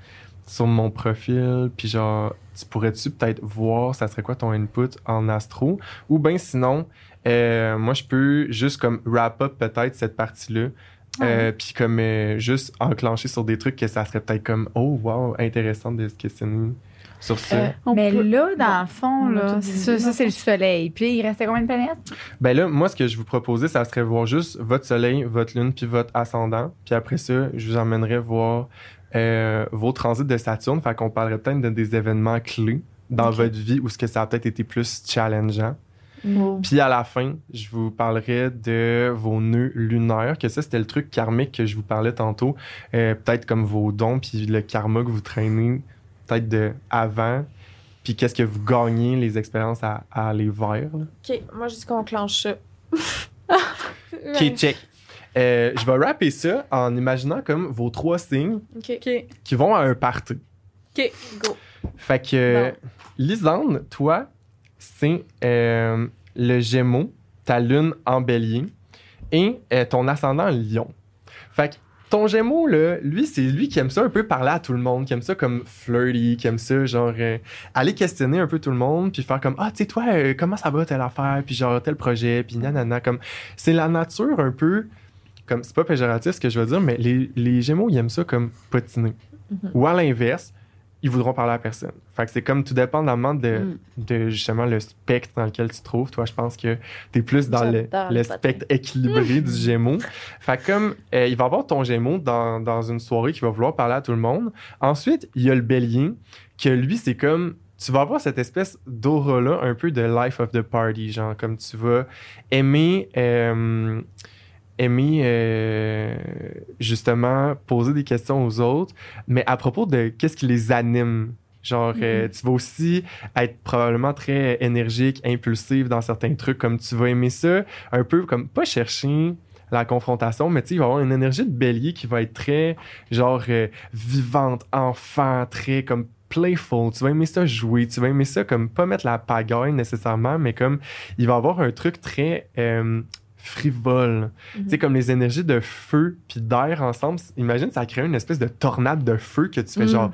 sur mon profil, puis genre, tu pourrais-tu peut-être voir, ça serait quoi ton input en astro? Ou bien sinon, euh, moi, je peux juste comme wrap up peut-être cette partie-là, euh, puis comme euh, juste enclencher sur des trucs que ça serait peut-être comme, oh, wow, intéressant de se questionner sur ça. Euh, Mais peut- là, dans Bon, le fond, là, ça, ça, c'est le soleil. Puis il restait combien de planètes? Ben là, moi, ce que je vous proposais, ça serait voir juste votre soleil, votre lune, puis votre ascendant. Puis après ça, je vous emmènerais voir euh, vos transits de Saturne. Fait qu'on parlerait peut-être de des événements clés dans votre vie où ce que ça a peut-être été plus challengeant. Oh. Puis à la fin, je vous parlerai de vos nœuds lunaires, que ça, c'était le truc karmique que je vous parlais tantôt. Euh, peut-être comme vos dons, puis le karma que vous traînez peut-être de avant. Puis qu'est-ce que vous gagnez, les expériences à, à aller vers. là. OK, moi, je dis qu'on clenche ça. OK, check. Euh, je vais rapper ça en imaginant comme vos trois signes qui vont à un party. OK. Go. Fait que, Non. Lisande, toi, c'est euh, le Gémeaux, ta lune en bélier et euh, ton ascendant en lion. Fait que ton Gémeaux, là, lui, c'est lui qui aime ça un peu parler à tout le monde, qui aime ça comme flirty, qui aime ça, genre, euh, aller questionner un peu tout le monde, puis faire comme, ah, tu sais, toi, comment ça va telle affaire, puis genre, tel projet, puis nanana, comme, c'est la nature un peu, comme, c'est pas péjoratif ce que je veux dire, mais les, les Gémeaux, ils aiment ça comme patiner. Mhm. Ou à l'inverse, ils voudront parler à personne. Fait que c'est comme tout dépendamment de, Mm. de justement le spectre dans lequel tu te trouves. Toi, je pense que tu es plus dans le, spectre équilibré du Gémeaux. Fait que comme euh, il va avoir ton Gémeaux dans, dans une soirée qui va vouloir parler à tout le monde. Ensuite, il y a le Bélier, que lui, c'est comme tu vas avoir cette espèce d'aura-là, un peu de life of the party, genre comme tu vas aimer. euh, aimer euh, justement poser des questions aux autres, mais à propos de qu'est-ce qui les anime? Genre, euh, tu vas aussi être probablement très énergique, impulsif dans certains trucs, comme tu vas aimer ça, un peu comme pas chercher la confrontation, mais tu sais, il va y avoir une énergie de bélier qui va être très, genre, euh, vivante, enfant, très comme playful. Tu vas aimer ça jouer, tu vas aimer ça comme pas mettre la pagaille nécessairement, mais comme il va y avoir un truc très euh, frivole. Tu sais, comme les énergies de feu puis d'air ensemble, imagine, ça crée une espèce de tornade de feu que tu fais Mm. genre,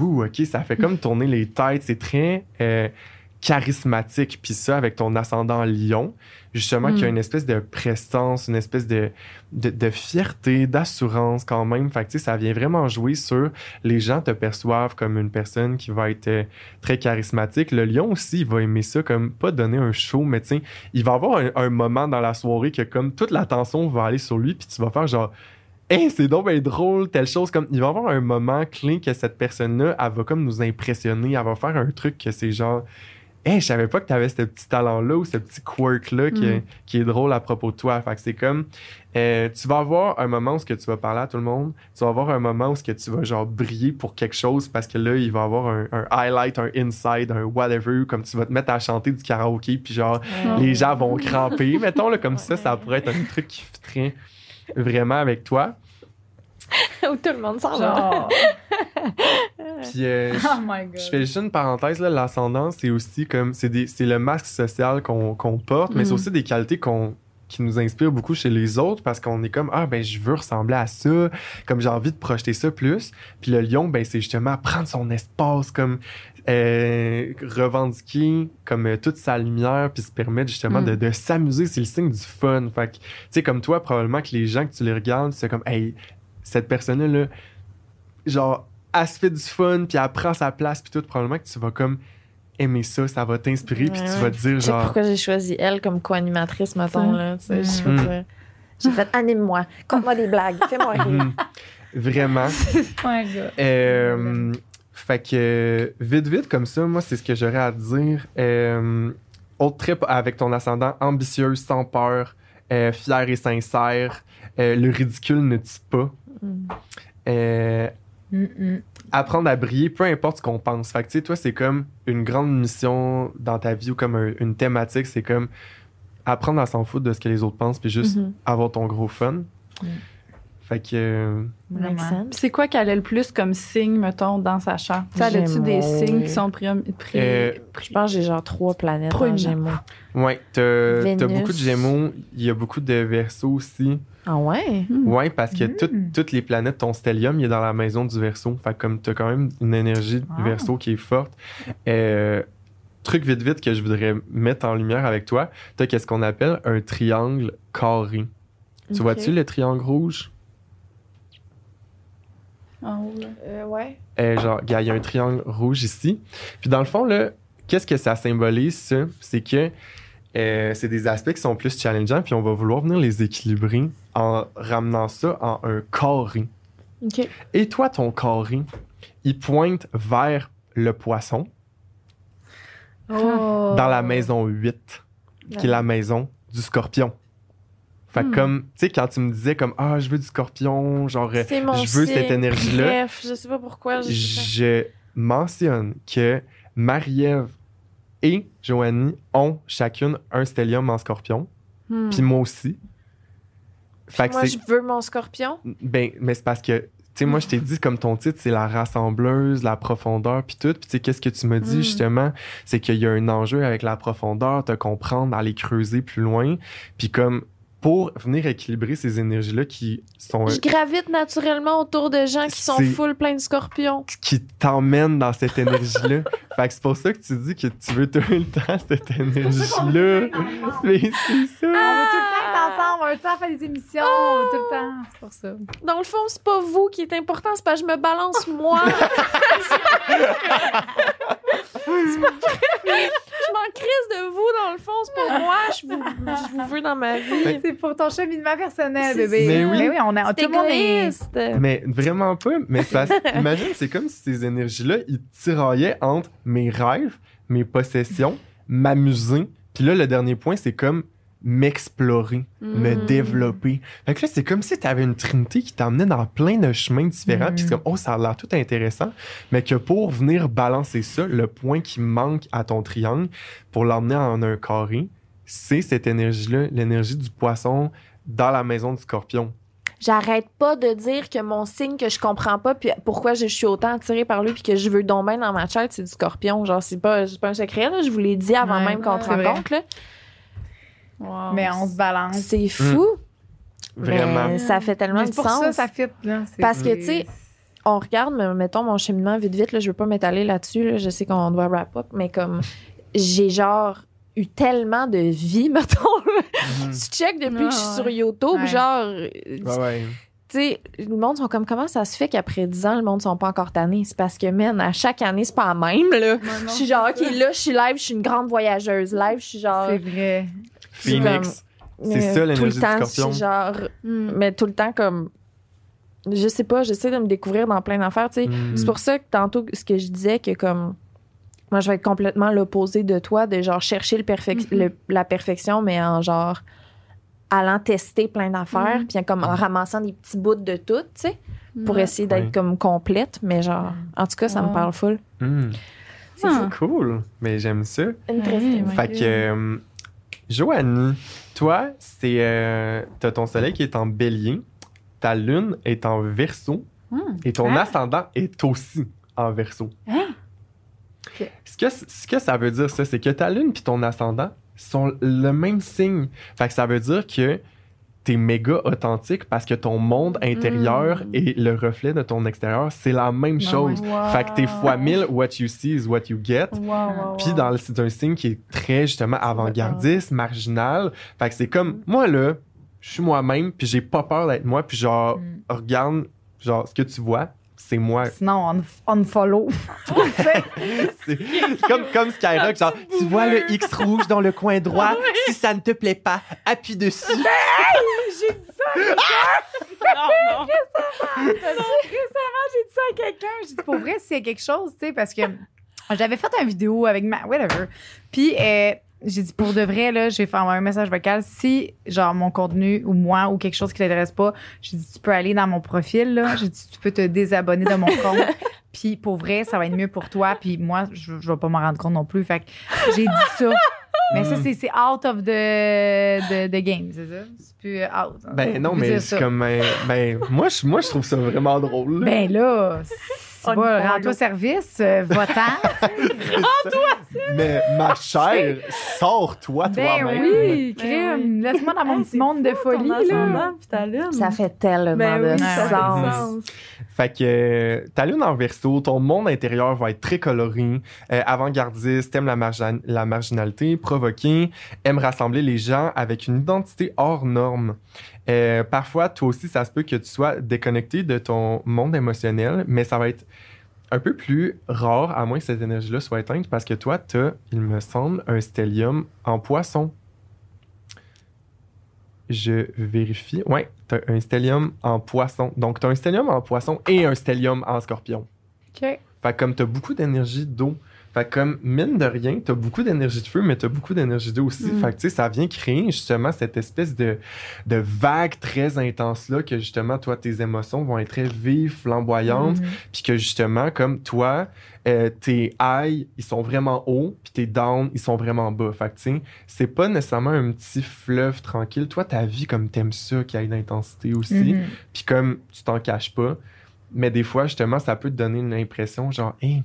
ouh, ok, ça fait comme tourner les têtes. C'est très euh, charismatique. Puis ça, avec ton ascendant lion, justement, Mm. y a une espèce de prestance, une espèce de, de, de fierté, d'assurance quand même. Fait que, tu sais, ça vient vraiment jouer sur les gens te perçoivent comme une personne qui va être euh, très charismatique. Le lion aussi, il va aimer ça comme pas donner un show, mais tu sais, il va avoir un, un moment dans la soirée que comme toute l'attention va aller sur lui, puis tu vas faire genre Hey, c'est donc bien drôle, telle chose comme il va y avoir un moment clé que cette personne-là, elle va comme nous impressionner, elle va faire un truc que c'est genre Hey, je savais pas que tu avais ce petit talent-là ou ce petit quirk-là qui, est, Mm. qui est drôle à propos de toi. Fait que c'est comme euh, tu vas avoir un moment où ce que tu vas parler à tout le monde, tu vas avoir un moment où ce que tu vas genre briller pour quelque chose parce que là, il va y avoir un, un highlight, un inside, un whatever, comme tu vas te mettre à chanter du karaoké, puis genre les gens vont cramper. Mettons, là, comme ça, ça pourrait être un truc qui fitterait vraiment avec toi. Où tout le monde s'en va. Genre. Puis, euh, oh my god. je fais juste une parenthèse, là, l'ascendant, c'est aussi comme, c'est, des- c'est le masque social qu'on, qu'on porte, mais c'est Mhm. aussi des qualités qu'on, qui nous inspirent beaucoup chez les autres parce qu'on est comme, ah, ben, je veux ressembler à ça, comme j'ai envie de projeter ça plus. Puis le lion, ben, c'est justement prendre son espace, comme, euh, revendiquer comme euh, toute sa lumière puis se permettre justement Mm. de, de s'amuser c'est le signe du fun fait que tu sais comme toi probablement que les gens que tu les regardes c'est comme hey cette personne là genre elle se fait du fun puis elle prend sa place puis tout probablement que tu vas comme aimer ça ça va t'inspirer puis tu ouais. vas te dire Je genre pourquoi j'ai choisi elle comme co-animatrice, mettons. Là, tu sais, je Mm. veux dire. J'ai fait anime-moi, conte-moi des blagues, fais-moi rire. Mhm. vraiment. Euh, fait que, vite, vite, comme ça, moi, c'est ce que j'aurais à dire. Euh, autre trip avec ton ascendant ambitieuse, sans peur, euh, fier et sincère. Euh, le ridicule ne tue pas. Mm. Euh, Mm-mm. apprendre à briller, peu importe ce qu'on pense. Fait que, tu sais, toi, c'est comme une grande mission dans ta vie ou comme un- une thématique. C'est comme apprendre à s'en foutre de ce que les autres pensent puis juste Mhm. avoir ton gros fun. Mm. Fait que... euh. C'est quoi qu'elle a le plus comme signe, mettons, dans sa charte? Tu sais, elle a-tu des signes qui sont pris... Euh, Je pense que j'ai genre trois planètes en. Gémeaux. Ouais, t'as t'as Vénus. beaucoup de Gémeaux, il y a beaucoup de Verseau aussi. Ah ouais? Hmm. Ouais, parce que Mm. toutes- toutes les planètes, ton stellium, il est dans la maison du Verseau. Fait que comme t'as quand même une énergie du Ah. Verseau qui est forte. Euh, truc vite vite que je voudrais mettre en lumière avec toi, t'as qu'est-ce qu'on appelle un triangle carré. Tu vois-tu le triangle rouge? En haut, là. Euh, ouais. Euh, genre, il y a- il y a un triangle rouge ici. Puis dans le fond, là, qu'est-ce que ça symbolise, ça? C'est que euh, c'est des aspects qui sont plus challengeants, puis on va vouloir venir les équilibrer en ramenant ça en un carré. OK. Et toi, ton carré, il pointe vers le poisson Oh. dans la maison 8, qui est la maison du scorpion. Fait Hmm. comme, tu sais, quand tu me disais comme, ah, je veux du scorpion, genre, je veux cette énergie-là. Bref, je sais pas pourquoi. je mentionne que Marie-Ève et Joanie ont chacune un stellium en scorpion, Hmm. puis moi aussi. Fait que Moi, je veux mon scorpion? Ben, mais c'est parce que, tu sais, moi, je t'ai dit, comme ton titre, c'est la rassembleuse, la profondeur, puis tout. Puis, tu sais, qu'est-ce que tu m'as dit, Mm. justement? C'est qu'il y a un enjeu avec la profondeur, te comprendre, aller creuser plus loin. Puis, comme, pour venir équilibrer ces énergies-là qui sont Je gravite naturellement autour de gens qui sont full plein de scorpions. qui t'emmènent dans cette énergie-là. fait que c'est pour ça que tu dis que tu veux tout le temps cette énergie-là. Mais c'est ça. On va tout le temps être ensemble, on va tout le temps faire des émissions, tout le temps. C'est pour ça. Dans le fond, c'est pas vous qui est important, c'est que je me balance moi. je m'en crise de vous, dans le fond, c'est pour moi, je vous, je vous veux dans ma vie. C'est pour ton cheminement personnel, bébé. Mais oui. Mais oui, on a, tout le monde est. Mais vraiment pas. Mais parce- imagine, c'est comme si ces énergies-là, ils tiraillaient entre mes rêves, mes possessions, m'amuser. Puis là, le dernier point, c'est comme m'explorer, me Mm. développer. Fait que là, c'est comme si tu avais une trinité qui t'emmenait dans plein de chemins différents. Mm. Puis c'est comme, oh, ça a l'air tout intéressant. Mais que pour venir balancer ça, le point qui manque à ton triangle, pour l'emmener en un carré, c'est cette énergie-là, l'énergie du poisson dans la maison du scorpion. J'arrête pas de dire que mon signe que je comprends pas, puis pourquoi je suis autant attirée par lui, puis que je veux bien dans ma tête, c'est du scorpion. Genre, c'est pas, c'est pas un secret, là. Je vous l'ai dit avant Ouais, même qu'on te rencontre, là. Mais on se balance. C'est fou. Vraiment. Mais ça fait tellement Mais de pour sens. ça, ça fit, là. Parce que, tu sais, on regarde, mais mettons mon cheminement vite vite, là, je veux pas m'étaler là-dessus, là, je sais qu'on doit wrap up, mais comme j'ai genre eu tellement de vie, mettons. Mhm. Tu check depuis que je suis ouais. sur YouTube, Ouais. genre, Ouais, ouais. tu sais, le monde sont comme comment ça se fait qu'après 10 ans, le monde sont pas encore tannés? C'est parce que, man, à chaque année, c'est pas la même, là. Je suis genre, OK, là, je suis live, je suis une grande voyageuse. Live, je suis genre. C'est vrai. Phoenix. C'est ça, l'énergie tout le du temps, scorpion. genre. Mais tout le temps, comme. Je sais pas, j'essaie de me découvrir dans plein d'affaires, tu sais. Mhm. C'est pour ça que tantôt, ce que je disais, que comme. Moi, je vais être complètement l'opposé de toi, de genre chercher le perfec- Mhm. le- la perfection, mais en genre allant tester plein d'affaires, Mhm. puis comme en ramassant des petits bouts de tout, tu sais, pour Ouais. essayer d'être Ouais. comme complète, mais genre, en tout cas, ça me parle full. C'est Ah. C'est cool. Mais j'aime ça. Une. Fait que, euh, Joanie, toi, c'est. euh, T'as ton soleil qui est en bélier, ta lune est en verso Hmm. et ton Ah. ascendant est aussi en verso. Hein? Ce, que, ce que ça veut dire, ça, c'est que ta lune puis ton ascendant sont le même signe. Fait que ça veut dire que t'es méga authentique parce que ton monde intérieur Mm. et le reflet de ton extérieur, c'est la même Ah chose. Wow. Fait que t'es fois mille, what you see is what you get. Wow, wow, Puis wow. dans le- c'est un signe qui est très justement avant-gardiste, marginal. Fait que c'est comme moi là, je suis moi-même, puis j'ai pas peur d'être moi, puis genre Mm. regarde genre ce que tu vois, c'est moi. Sinon, on, on follow. C'est comme comme Skyrock, genre tu vois le X rouge dans le coin droit, si ça ne te plaît pas, appuie dessus. Non, non. Récemment, j'ai dit ça à quelqu'un. J'ai dit, pour vrai, c'est quelque chose, tu sais, parce que j'avais fait une vidéo avec ma. Whatever. Puis, euh, j'ai dit, pour de vrai, là, j'ai fait un message vocal. Si, genre, mon contenu ou moi ou quelque chose qui t'intéresse pas, j'ai dit, tu peux aller dans mon profil, là. J'ai dit, tu peux te désabonner de mon compte. Puis, pour vrai, ça va être mieux pour toi. Puis, moi, je, je vais pas m'en rendre compte non plus. Fait que j'ai dit ça. Mais ça, c'est c'est out of the, the, the game, c'est ça? C'est plus euh, out. hein. Ben non, mais c'est ça. comme euh, ben moi je moi je trouve ça vraiment drôle. là. Ben là, c'est On pas y va, rends-toi service, euh, va-t'en. Mais ma chère, sors-toi ben toi-même. oui, Ben crime. Laisse-moi dans mon Hey, petit monde de folie. Là. Ça fait tellement ben oui, de ça fait sens. du sens. Fait que euh, ta lune en verso, ton monde intérieur va être très coloré, euh, avant-gardiste, aime la marginalité, provoqué, aime rassembler les gens avec une identité hors norme. Euh, parfois, toi aussi, ça se peut que tu sois déconnecté de ton monde émotionnel, mais ça va être un peu plus rare, à moins que cette énergie-là soit éteinte, parce que toi, tu as, il me semble, un stellium en poisson. Je vérifie. Ouais, tu as un stellium en poisson. Donc, tu as un stellium en poisson et un stellium en scorpion. OK. Fait que comme tu as beaucoup d'énergie d'eau, fait que comme mine de rien, tu as beaucoup d'énergie de feu, mais tu as beaucoup d'énergie d'eau aussi. Mm. Fait que tu sais, ça vient créer justement cette espèce de, de vague très intense-là que justement, toi, tes émotions vont être très vives, flamboyantes, Mhm. puis que justement, comme toi, euh, tes highs, ils sont vraiment hauts, puis tes downs, ils sont vraiment bas. Fait que, tu sais, c'est pas nécessairement un petit fleuve tranquille. Toi, ta vie, comme t'aimes ça, qu'il y ait de l'intensité aussi, Mhm. puis comme tu t'en caches pas, mais des fois, justement, ça peut te donner une impression genre, hey,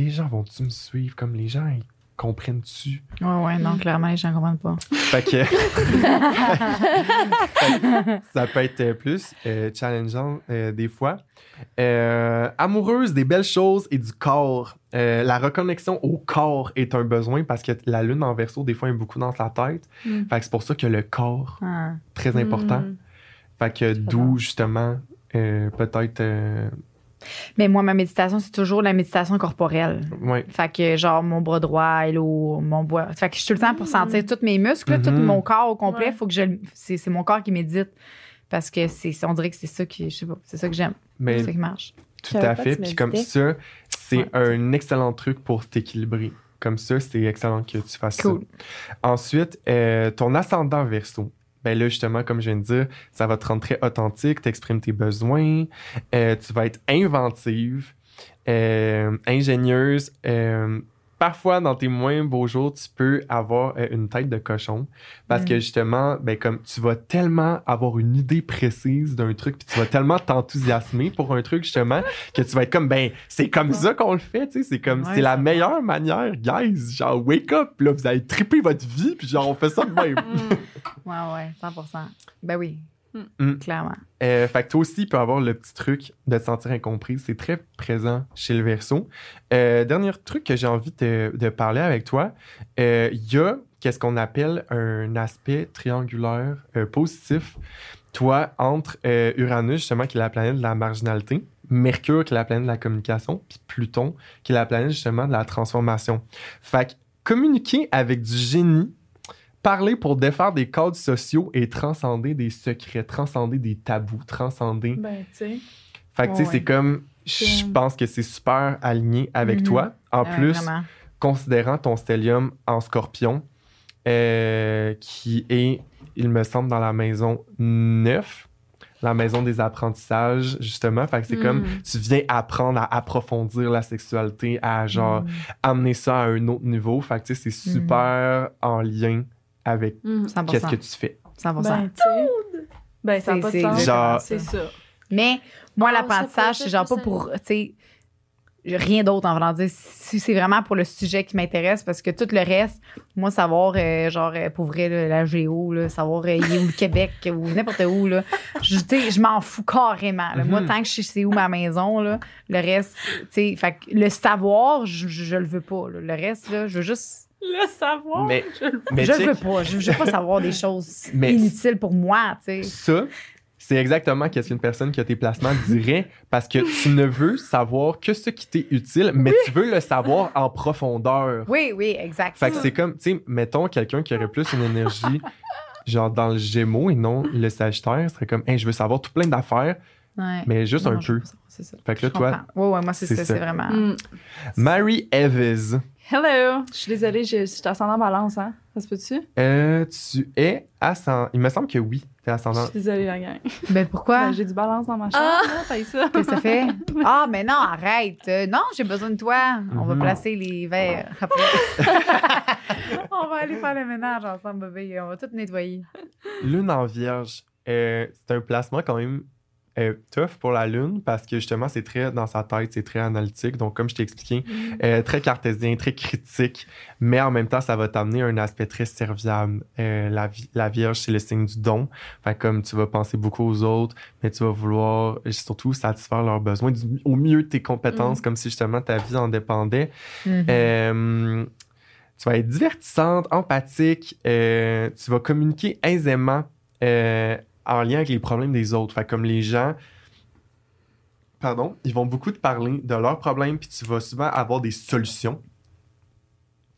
les gens vont-tu me suivre? Comme les gens, ils comprennent-tu? Ouais, ouais, non, clairement, les gens comprennent pas. Fait que. ça peut être euh, plus euh, challengeant euh, des fois. Euh, amoureuse des belles choses et du corps. Euh, la reconnexion au corps est un besoin parce que la lune en verso, des fois, est beaucoup dans sa tête. Mm. Fait que c'est pour ça que le corps, Ah. très important. Mm. Fait que d'où, justement, euh, peut-être. Mais moi, ma méditation, c'est toujours la méditation corporelle. ouais. Fait que, genre, mon bras droit, hello, mon bois. Fait que je suis tout le temps pour sentir tous mes muscles, tout Mhm. mon corps au complet. Ouais. Faut que je. C'est c'est mon corps qui médite. Parce que c'est, on dirait que c'est ça qui, je sais pas, c'est ça que j'aime. Mais C'est ça qui marche. Tout à fait. Puis comme ça, c'est Ouais. un excellent truc pour t'équilibrer. Comme ça, c'est excellent que tu fasses Cool. ça. Ensuite, euh, ton ascendant verso. Ben là, justement, comme je viens de dire, ça va te rendre très authentique, t'exprimes tes besoins, euh, tu vas être inventive, euh, ingénieuse. euh, parfois, dans tes moins beaux jours, tu peux avoir euh, une tête de cochon parce Mm. que justement, ben, comme tu vas tellement avoir une idée précise d'un truc, puis tu vas tellement t'enthousiasmer pour un truc, justement, que tu vas être comme, ben, c'est comme ça qu'on le fait, tu sais, c'est comme, Ouais, c'est la meilleure manière, guys, genre, wake up, là, vous allez triper votre vie, puis genre, on fait ça de même. Mm. Ouais, ouais, 100 Ben oui. Mm. Clairement. Euh, fait que toi aussi, tu peux avoir le petit truc de te sentir incompris. C'est très présent chez le verso. Euh, dernier truc que j'ai envie de, de parler avec toi, euh, il y a qu'est-ce qu'on appelle un aspect triangulaire positif. Toi, entre Uranus, justement, qui est la planète de la marginalité, Mercure, qui est la planète de la communication, puis Pluton, qui est la planète, justement, de la transformation. Fait que communiquer avec du génie, parler pour défaire des codes sociaux et transcender des secrets, transcender des tabous, transcender. Ben, tu sais. Fait que, tu sais, Ouais, c'est comme, je pense que c'est super aligné avec Mhm. toi. En plus, vraiment. considérant ton stellium en scorpion, euh, qui est, il me semble, dans la maison 9, la maison des apprentissages, justement. Fait que c'est Mm. comme, tu viens apprendre à approfondir la sexualité, à genre Mm. amener ça à un autre niveau. Fait que, tu sais, c'est super en lien avec Mm. 100 qu'est-ce que tu fais. 100 Ben, tu sais. Ben, ça n'a C'est- pas de c'est sens. exactement c'est ça. Mais moi, Oh, l'apprentissage, c'est genre pas pour, tu sais, rien d'autre en voulant dire. Si c'est vraiment pour le sujet qui m'intéresse, parce que tout le reste, moi, savoir, euh, genre, euh, pour vrai, là, la géo, là, savoir, euh, il est où le Québec ou n'importe où, là, je, tu sais, je m'en fous carrément. là. Moi, Mhm. tant que je sais où ma maison, là, le reste, tu sais, le savoir, je, je, je le veux pas. là. Le reste, là, je veux juste. Le savoir. Mais- je le- Mais je check, le veux pas. Je, je veux pas savoir des choses Mais- inutiles pour moi, tu sais. Ça, c'est exactement qu'est-ce qu'une personne qui a tes placements dirait parce que tu ne veux savoir que ce qui t'est utile, mais tu veux le savoir en profondeur. Oui, oui, exact. Fait que c'est comme, tu sais, mettons quelqu'un qui aurait plus une énergie genre dans le Gémeaux et non le Sagittaire, serait comme, hey, je veux savoir tout plein d'affaires, Ouais. mais juste Non, un je peu. ça, C'est ça. Fait que là, Je toi, comprends. Ouais, ouais, moi, c'est c'est ça, ça. c'est vraiment. Mm. Mary Evans, Hello! Je suis désolée, je je suis ascendant balance, hein? Ça se peut-tu? euh, tu es ascendant. Il me semble que oui, t'es Je ascendant. suis désolée, la gang. Ben pourquoi? Ben, J'ai du balance dans ma chambre, Ah! là, ça. Qu'est-ce que ça fait? Ah, mais non, arrête. Euh, non, j'ai besoin de toi. On va Mhm. placer les verres après. on va aller faire le ménage ensemble, bébé. On va tout nettoyer. Lune en vierge, euh, c'est un placement quand même euh, tough pour la Lune parce que justement, c'est très dans sa tête, c'est très analytique. Donc, comme je t'ai expliqué, euh, très cartésien, très critique, mais en même temps, ça va t'amener un aspect très serviable. Euh, la, vi- la Vierge, c'est le signe du don. Fait comme tu vas penser beaucoup aux autres, mais tu vas vouloir euh, surtout satisfaire leurs besoins du- au mieux de tes compétences, Mm. comme si justement ta vie en dépendait. Mhm. Euh, tu vas être divertissante, empathique, euh, tu vas communiquer aisément euh, en lien avec les problèmes des autres. Fait comme les gens, pardon, ils vont beaucoup te parler de leurs problèmes, puis tu vas souvent avoir des solutions.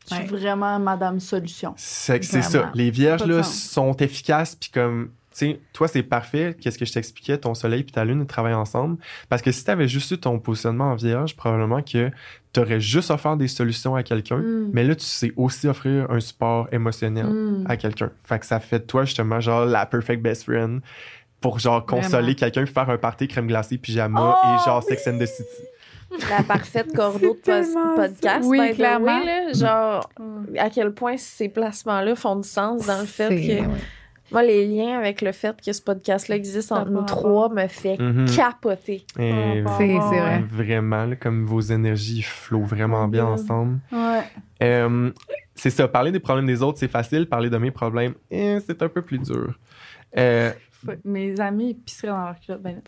Je suis Ouais. vraiment Madame Solution. C'est ça. Les vierges, là, sont efficaces, puis comme, tu sais, toi, c'est parfait. Qu'est-ce que je t'expliquais? Ton soleil puis ta lune, ils travaillent ensemble. Parce que si tu avais juste eu ton positionnement en vierge, probablement que tu aurais juste offert des solutions à quelqu'un. Mm. Mais là, tu sais aussi offrir un support émotionnel Mm. à quelqu'un. Fait que ça fait de toi, justement, genre, la perfect best friend pour, genre, consoler quelqu'un, faire un party crème glacée, pyjama Oh, et, genre, Sex and the City. La parfaite cordeau de podcast. Oui, clairement. là, genre, Mm. à quel point ces placements-là font du sens dans le fait que. ouais. Moi, les liens avec le fait que ce podcast-là existe entre nous trois me fait Mhm. capoter. Et Ah, C'est ouais, c'est vrai. Vraiment, là, comme vos énergies flowent vraiment bien God. ensemble. Ouais. Euh, c'est ça, parler des problèmes des autres, c'est facile. Parler de mes problèmes, eh, c'est un peu plus dur. Euh, Mes amis pisseraient dans leur culotte. Ben, là,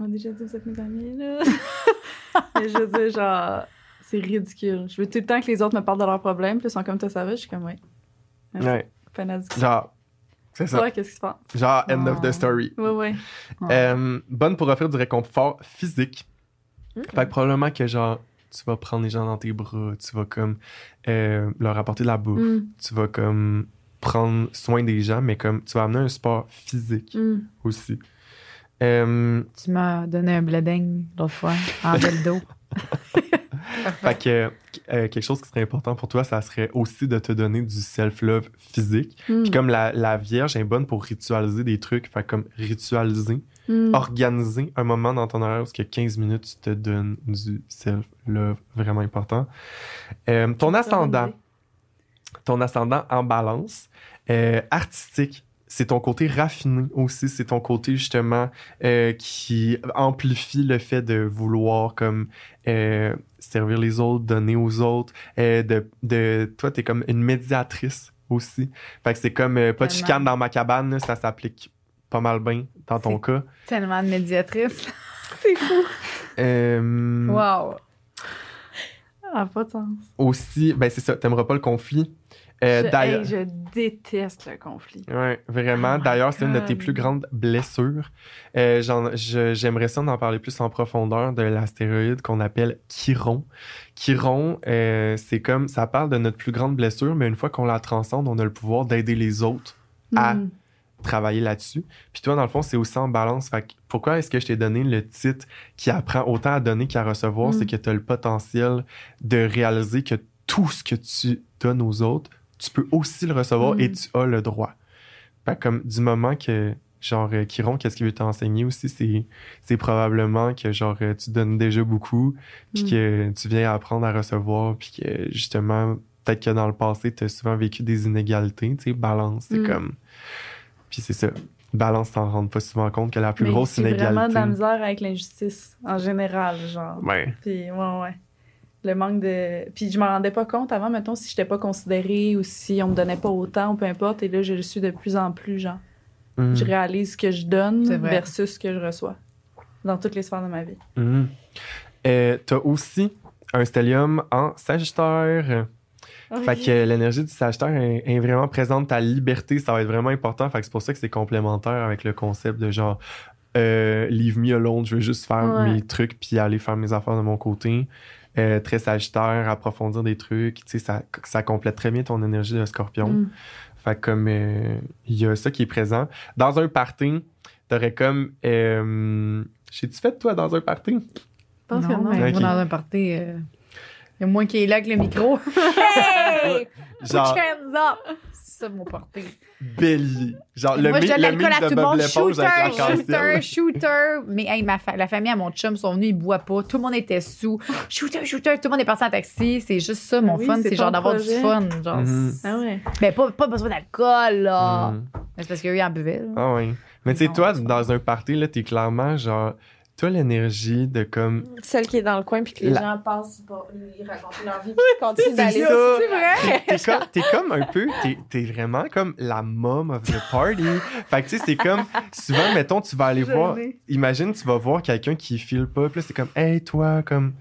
on a déjà dit, vous êtes mes amis, là. Mais je veux dire, genre, c'est ridicule. Je veux tout le temps que les autres me parlent de leurs problèmes, puis ils sont comme, toi, ça va? Je suis comme, ouais. Ouais, genre, c'est ça. Qu'est-ce qui se passe? Genre, end of the story. Ouais, ouais. Euh, bonne pour offrir du réconfort physique. Fait que probablement que, genre, tu vas prendre les gens dans tes bras, tu vas comme euh, leur apporter de la bouffe, Mm, tu vas comme prendre soin des gens, mais comme tu vas amener un sport physique mm. aussi. Euh, Tu m'as donné un bleding l'autre fois en bel dos. Fait que euh, quelque chose qui serait important pour toi, ça serait aussi de te donner du self-love physique. Mm, Puis comme la, la Vierge est bonne pour ritualiser des trucs, fait comme ritualiser, mm. organiser un moment dans ton horaire où que 15 minutes, tu te donnes du self-love, vraiment important. Euh, ton ascendant, ton ascendant en balance, euh, artistique, c'est ton côté raffiné aussi, c'est ton côté justement euh, qui amplifie le fait de vouloir comme euh, servir les autres, donner aux autres. euh, de, de, toi, t'es comme une médiatrice aussi. Fait que c'est comme euh, pas de chicane dans ma cabane, là, ça s'applique pas mal bien dans ton cas. Tellement de médiatrice. C'est fou. Euh, Wow. Ah, pas de sens. Aussi, ben c'est ça, t'aimeras pas le conflit. Euh, je, d'ailleurs- hey, je déteste le conflit. Ouais, vraiment. Oh D'ailleurs, c'est une de tes plus grandes blessures. Euh, J'aimerais ça en parler plus en profondeur de l'astéroïde qu'on appelle Chiron. Chiron, euh, c'est comme, ça parle de notre plus grande blessure, mais une fois qu'on la transcende, on a le pouvoir d'aider les autres Ah. Mm. travailler là-dessus. Puis toi, dans le fond, c'est aussi en balance. Fait que pourquoi est-ce que je t'ai donné le titre qui apprend autant à donner qu'à recevoir? Mm. C'est que tu as le potentiel de réaliser que tout ce que tu donnes aux autres, tu peux aussi le recevoir et tu as le droit. Fait comme du moment que, genre, euh, Chiron, qu'est-ce qu'il veut t'enseigner aussi, c'est, c'est probablement que, genre, euh, tu donnes déjà beaucoup, puis Mm. que tu viens apprendre à recevoir, puis que, justement, peut-être que dans le passé, tu as souvent vécu des inégalités, tu sais, balance, c'est Mm. comme... Puis c'est ça. Balance s'en rend pas souvent compte que la plus Mais grosse c'est vraiment inégalité. de la misère avec l'injustice, en général, genre. Ouais. Puis, ouais, ouais. Le manque de. Puis, je m'en rendais pas compte avant, mettons, si j'étais pas considérée ou si on me donnait pas autant ou peu importe. Et là, je le suis de plus en plus, genre. Mhm. Je réalise ce que je donne versus ce que je reçois dans toutes les sphères de ma vie. Euh, T'as aussi un stellium en Sagittaire. Fait que l'énergie du Sagittaire est, est vraiment présente. Ta liberté, ça va être vraiment important. Fait que c'est pour ça que c'est complémentaire avec le concept de genre euh, leave me alone, je veux juste faire Ouais. mes trucs puis aller faire mes affaires de mon côté. Euh, très Sagittaire, approfondir des trucs. Tu sais, ça, ça complète très bien ton énergie de Scorpion. Mm. Fait que comme euh, il y a ça qui est présent. Dans un party, t'aurais comme. Euh, J'ai-tu fait toi dans un party? Je pense non, que non. mais Ok. moi, dans un party, euh, il y a moi qui est là avec le micro. hey! Genre, Put your hands up! C'est ça, mon party. bélier. Genre, le, moi, mi- je donne le mime à de tout le Bob monde. l'éponge Shooter, avec la shooter, shooter. Mais hey, ma fa- la famille à mon chum sont venus, ils boivent pas. Tout le monde était sous. Shooter, shooter. Tout le monde est parti en taxi. C'est juste ça, mon Oui, fun. c'est genre d'avoir du fun. Genre, Mhm. Ah ouais. Mais pas, pas besoin d'alcool, là. Mais C'est parce qu'eux, ils en buvaient. là. Ah oui. Mais tu sais, toi, dans un party, là, t'es clairement genre. T'as l'énergie de comme. Celle qui est dans le coin, puis que les La- gens passent, pour- ils racontent leur vie, puis ils continuent C'est d'aller. C'est vrai? T'es comme, t'es comme un peu. T'es, t'es vraiment comme la mom of the party. Fait que tu sais, c'est comme. Souvent, mettons, tu vas aller voir. Imagine, tu vas voir quelqu'un qui file pas. Puis là, c'est comme, hey, toi, comme.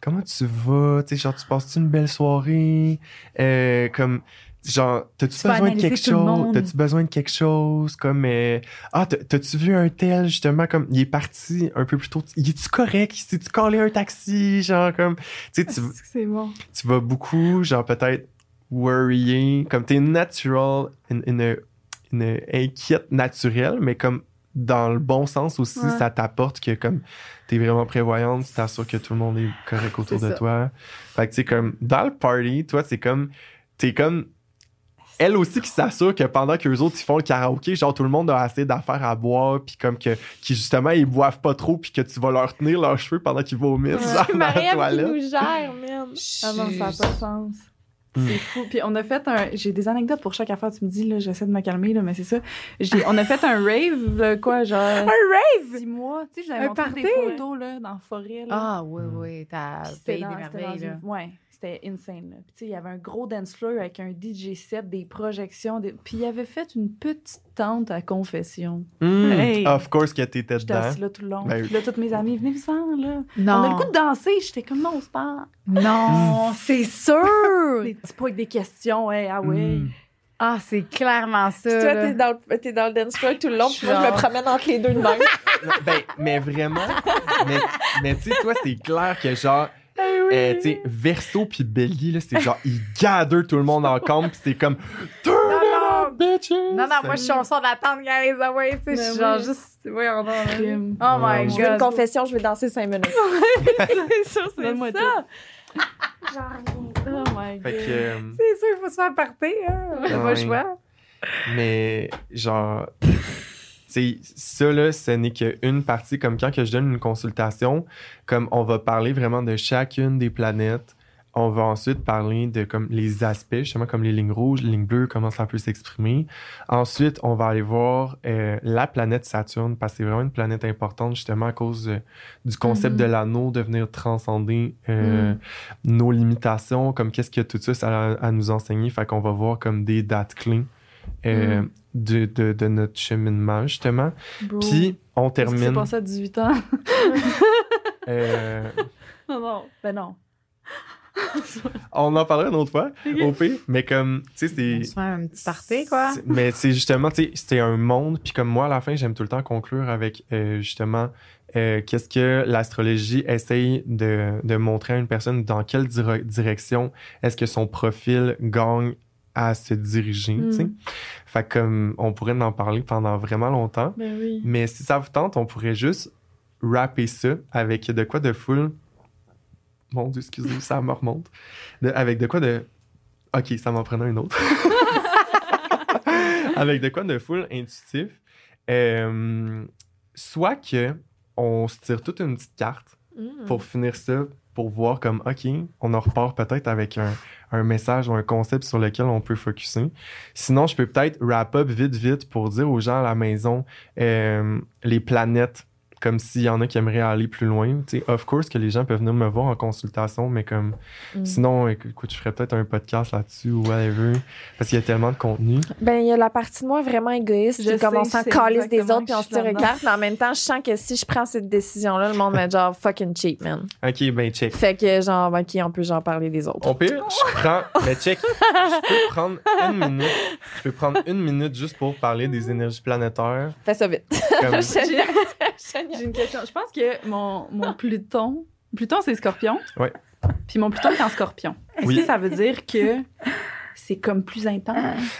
Comment tu vas? Tu sais, genre, tu passes-tu une belle soirée? Euh, comme. Genre, t'as-tu besoin de quelque chose? T'as-tu besoin de quelque chose? Comme, euh, ah, t'as- t'as-tu vu un tel, justement, comme, il est parti un peu plus tôt? Il est-tu correct? Si tu collé un taxi? Genre, comme, tu sais, tu, bon? tu vas beaucoup, genre, peut-être worrier. Comme, t'es natural, une, une, une inquiète naturelle, mais comme, dans le bon sens aussi, Ouais. ça t'apporte que, comme, t'es vraiment prévoyante, tu t'assures que tout le monde est correct autour de ça. toi. Fait que, tu sais, comme, dans le party, toi, c'est comme, t'es comme, elle aussi qui s'assure que pendant que les autres ils font le karaoké, genre tout le monde a assez d'affaires à boire, puis comme que qui justement ils boivent pas trop, puis que tu vas leur tenir leurs cheveux pendant qu'ils vomissent genre, C'est dans la Mariam qui toilette. nous gère, man. Ah non, ça n'a pas de sens. C'est fou. Puis on a fait un. J'ai des anecdotes pour chaque affaire. Tu me dis, là, j'essaie de me calmer, là, mais c'est ça. J'ai- On a fait un rave, là, quoi, genre. Un rave! Six mois. Tu sais, j'avais Un montré des photos, là, dans la forêt, là. Ah, oui, oui, t'as payé des merveilles, dans là. une- Ouais, c'était insane. Là. Puis, tu sais, il y avait un gros dance floor avec un DJ set, des projections. Des... Puis il avait fait une petite tente à confession. Hmm, Hey. Of course que t'étais J'étais dedans. assise là tout le long. Ben. Puis là, toutes mes amies, venez vous en, là. Non. On a le goût de danser. J'étais comme, non, c'est pas. Non, c'est sûr! Des petits pots avec des questions. Hey, ah ouais. Hmm. Ah, c'est clairement ça. Puis toi, t'es dans, le- t'es dans le dance floor tout le long, puis moi, je me promène entre les deux de même. ben, mais vraiment, mais, mais tu sais, toi, c'est clair que genre, euh, tu sais, Verso puis Belly, là, c'est genre, ils gather tout le monde en camp, puis c'est comme, turn Non, it non. up, bitches! Non, non, moi, je suis en sort de la tente, guys. Ah ouais, tu sais, je suis Ben genre juste. Oui, on a. Crime. Oh my Ouais. Je veux une god. confession, je vais danser cinq minutes. C'est sûr, c'est Donne-moi ça. Oh my Fait god. que, euh, C'est sûr, il faut se faire partir. Hein. On n'a pas Ouais. le choix. mais genre, sais, ça, là, ce n'est qu'une partie, comme quand que je donne une consultation, comme on va parler vraiment de chacune des planètes, on va ensuite parler de comme les aspects, justement comme les lignes rouges, les lignes bleues, comment ça peut s'exprimer. Ensuite, on va aller voir euh, la planète Saturne, parce que c'est vraiment une planète importante, justement à cause euh, du concept Mhm. de l'anneau, de venir transcender euh, nos limitations, comme qu'est-ce que tout ça, ça a à nous enseigner. Fait qu'on va voir comme des dates clés euh, Mhm. De, de, de notre cheminement, justement. Bro. Puis, on termine... passé à 18 ans? euh, non, non. Ben non. on en parlera une autre fois, Ok. au pire, mais comme, tu sais, On c'est... se fait un petit party, quoi. C'est- Mais c'est justement, tu sais, c'est un monde. Puis comme moi, à la fin, j'aime tout le temps conclure avec euh, justement euh, qu'est-ce que l'astrologie essaye de, de montrer à une personne, dans quelle dire- direction est-ce que son profil gagne à se diriger, sais. Mm. Fait comme on pourrait en parler pendant vraiment longtemps. Ben oui. Mais si ça vous tente, on pourrait juste rapper ça avec de quoi de full. Mon Dieu, excusez, ça me remonte. De- avec de quoi de. Ok, ça m'en prenait un autre. avec de quoi de full intuitif. Euh, soit que on se tire toute une petite carte Mm. pour finir ça, pour voir comme, OK, on en repart peut-être avec un, message ou un concept sur lequel on peut focuser. Sinon, je peux peut-être wrap up vite, vite pour dire aux gens à la maison euh, les planètes, comme s'il y en a qui aimeraient aller plus loin. Tu sais, of course que les gens peuvent venir me voir en consultation, mais comme, Mm. sinon, éc- écoute, je ferais peut-être un podcast là-dessus ou whatever, parce qu'il y a tellement de contenu. Ben, il y a la partie de moi vraiment égoïste, Je qui comme on s'en calisse des autres puis on se carte, mais en même temps, je sens que si je prends cette décision-là, le monde va être genre fucking cheap, man. OK, ben check. Fait que genre, ok, on peut genre parler des autres. Au pire, je prends. Mais check, je peux prendre une minute. Je peux prendre une minute juste pour parler des énergies planétaires. Fais ça vite. Comme. J'ai une question. Je pense que mon, mon Pluton. Pluton, c'est scorpion. Ouais. Puis mon Pluton est en scorpion. Est-ce Oui. que ça veut dire que c'est comme plus intense?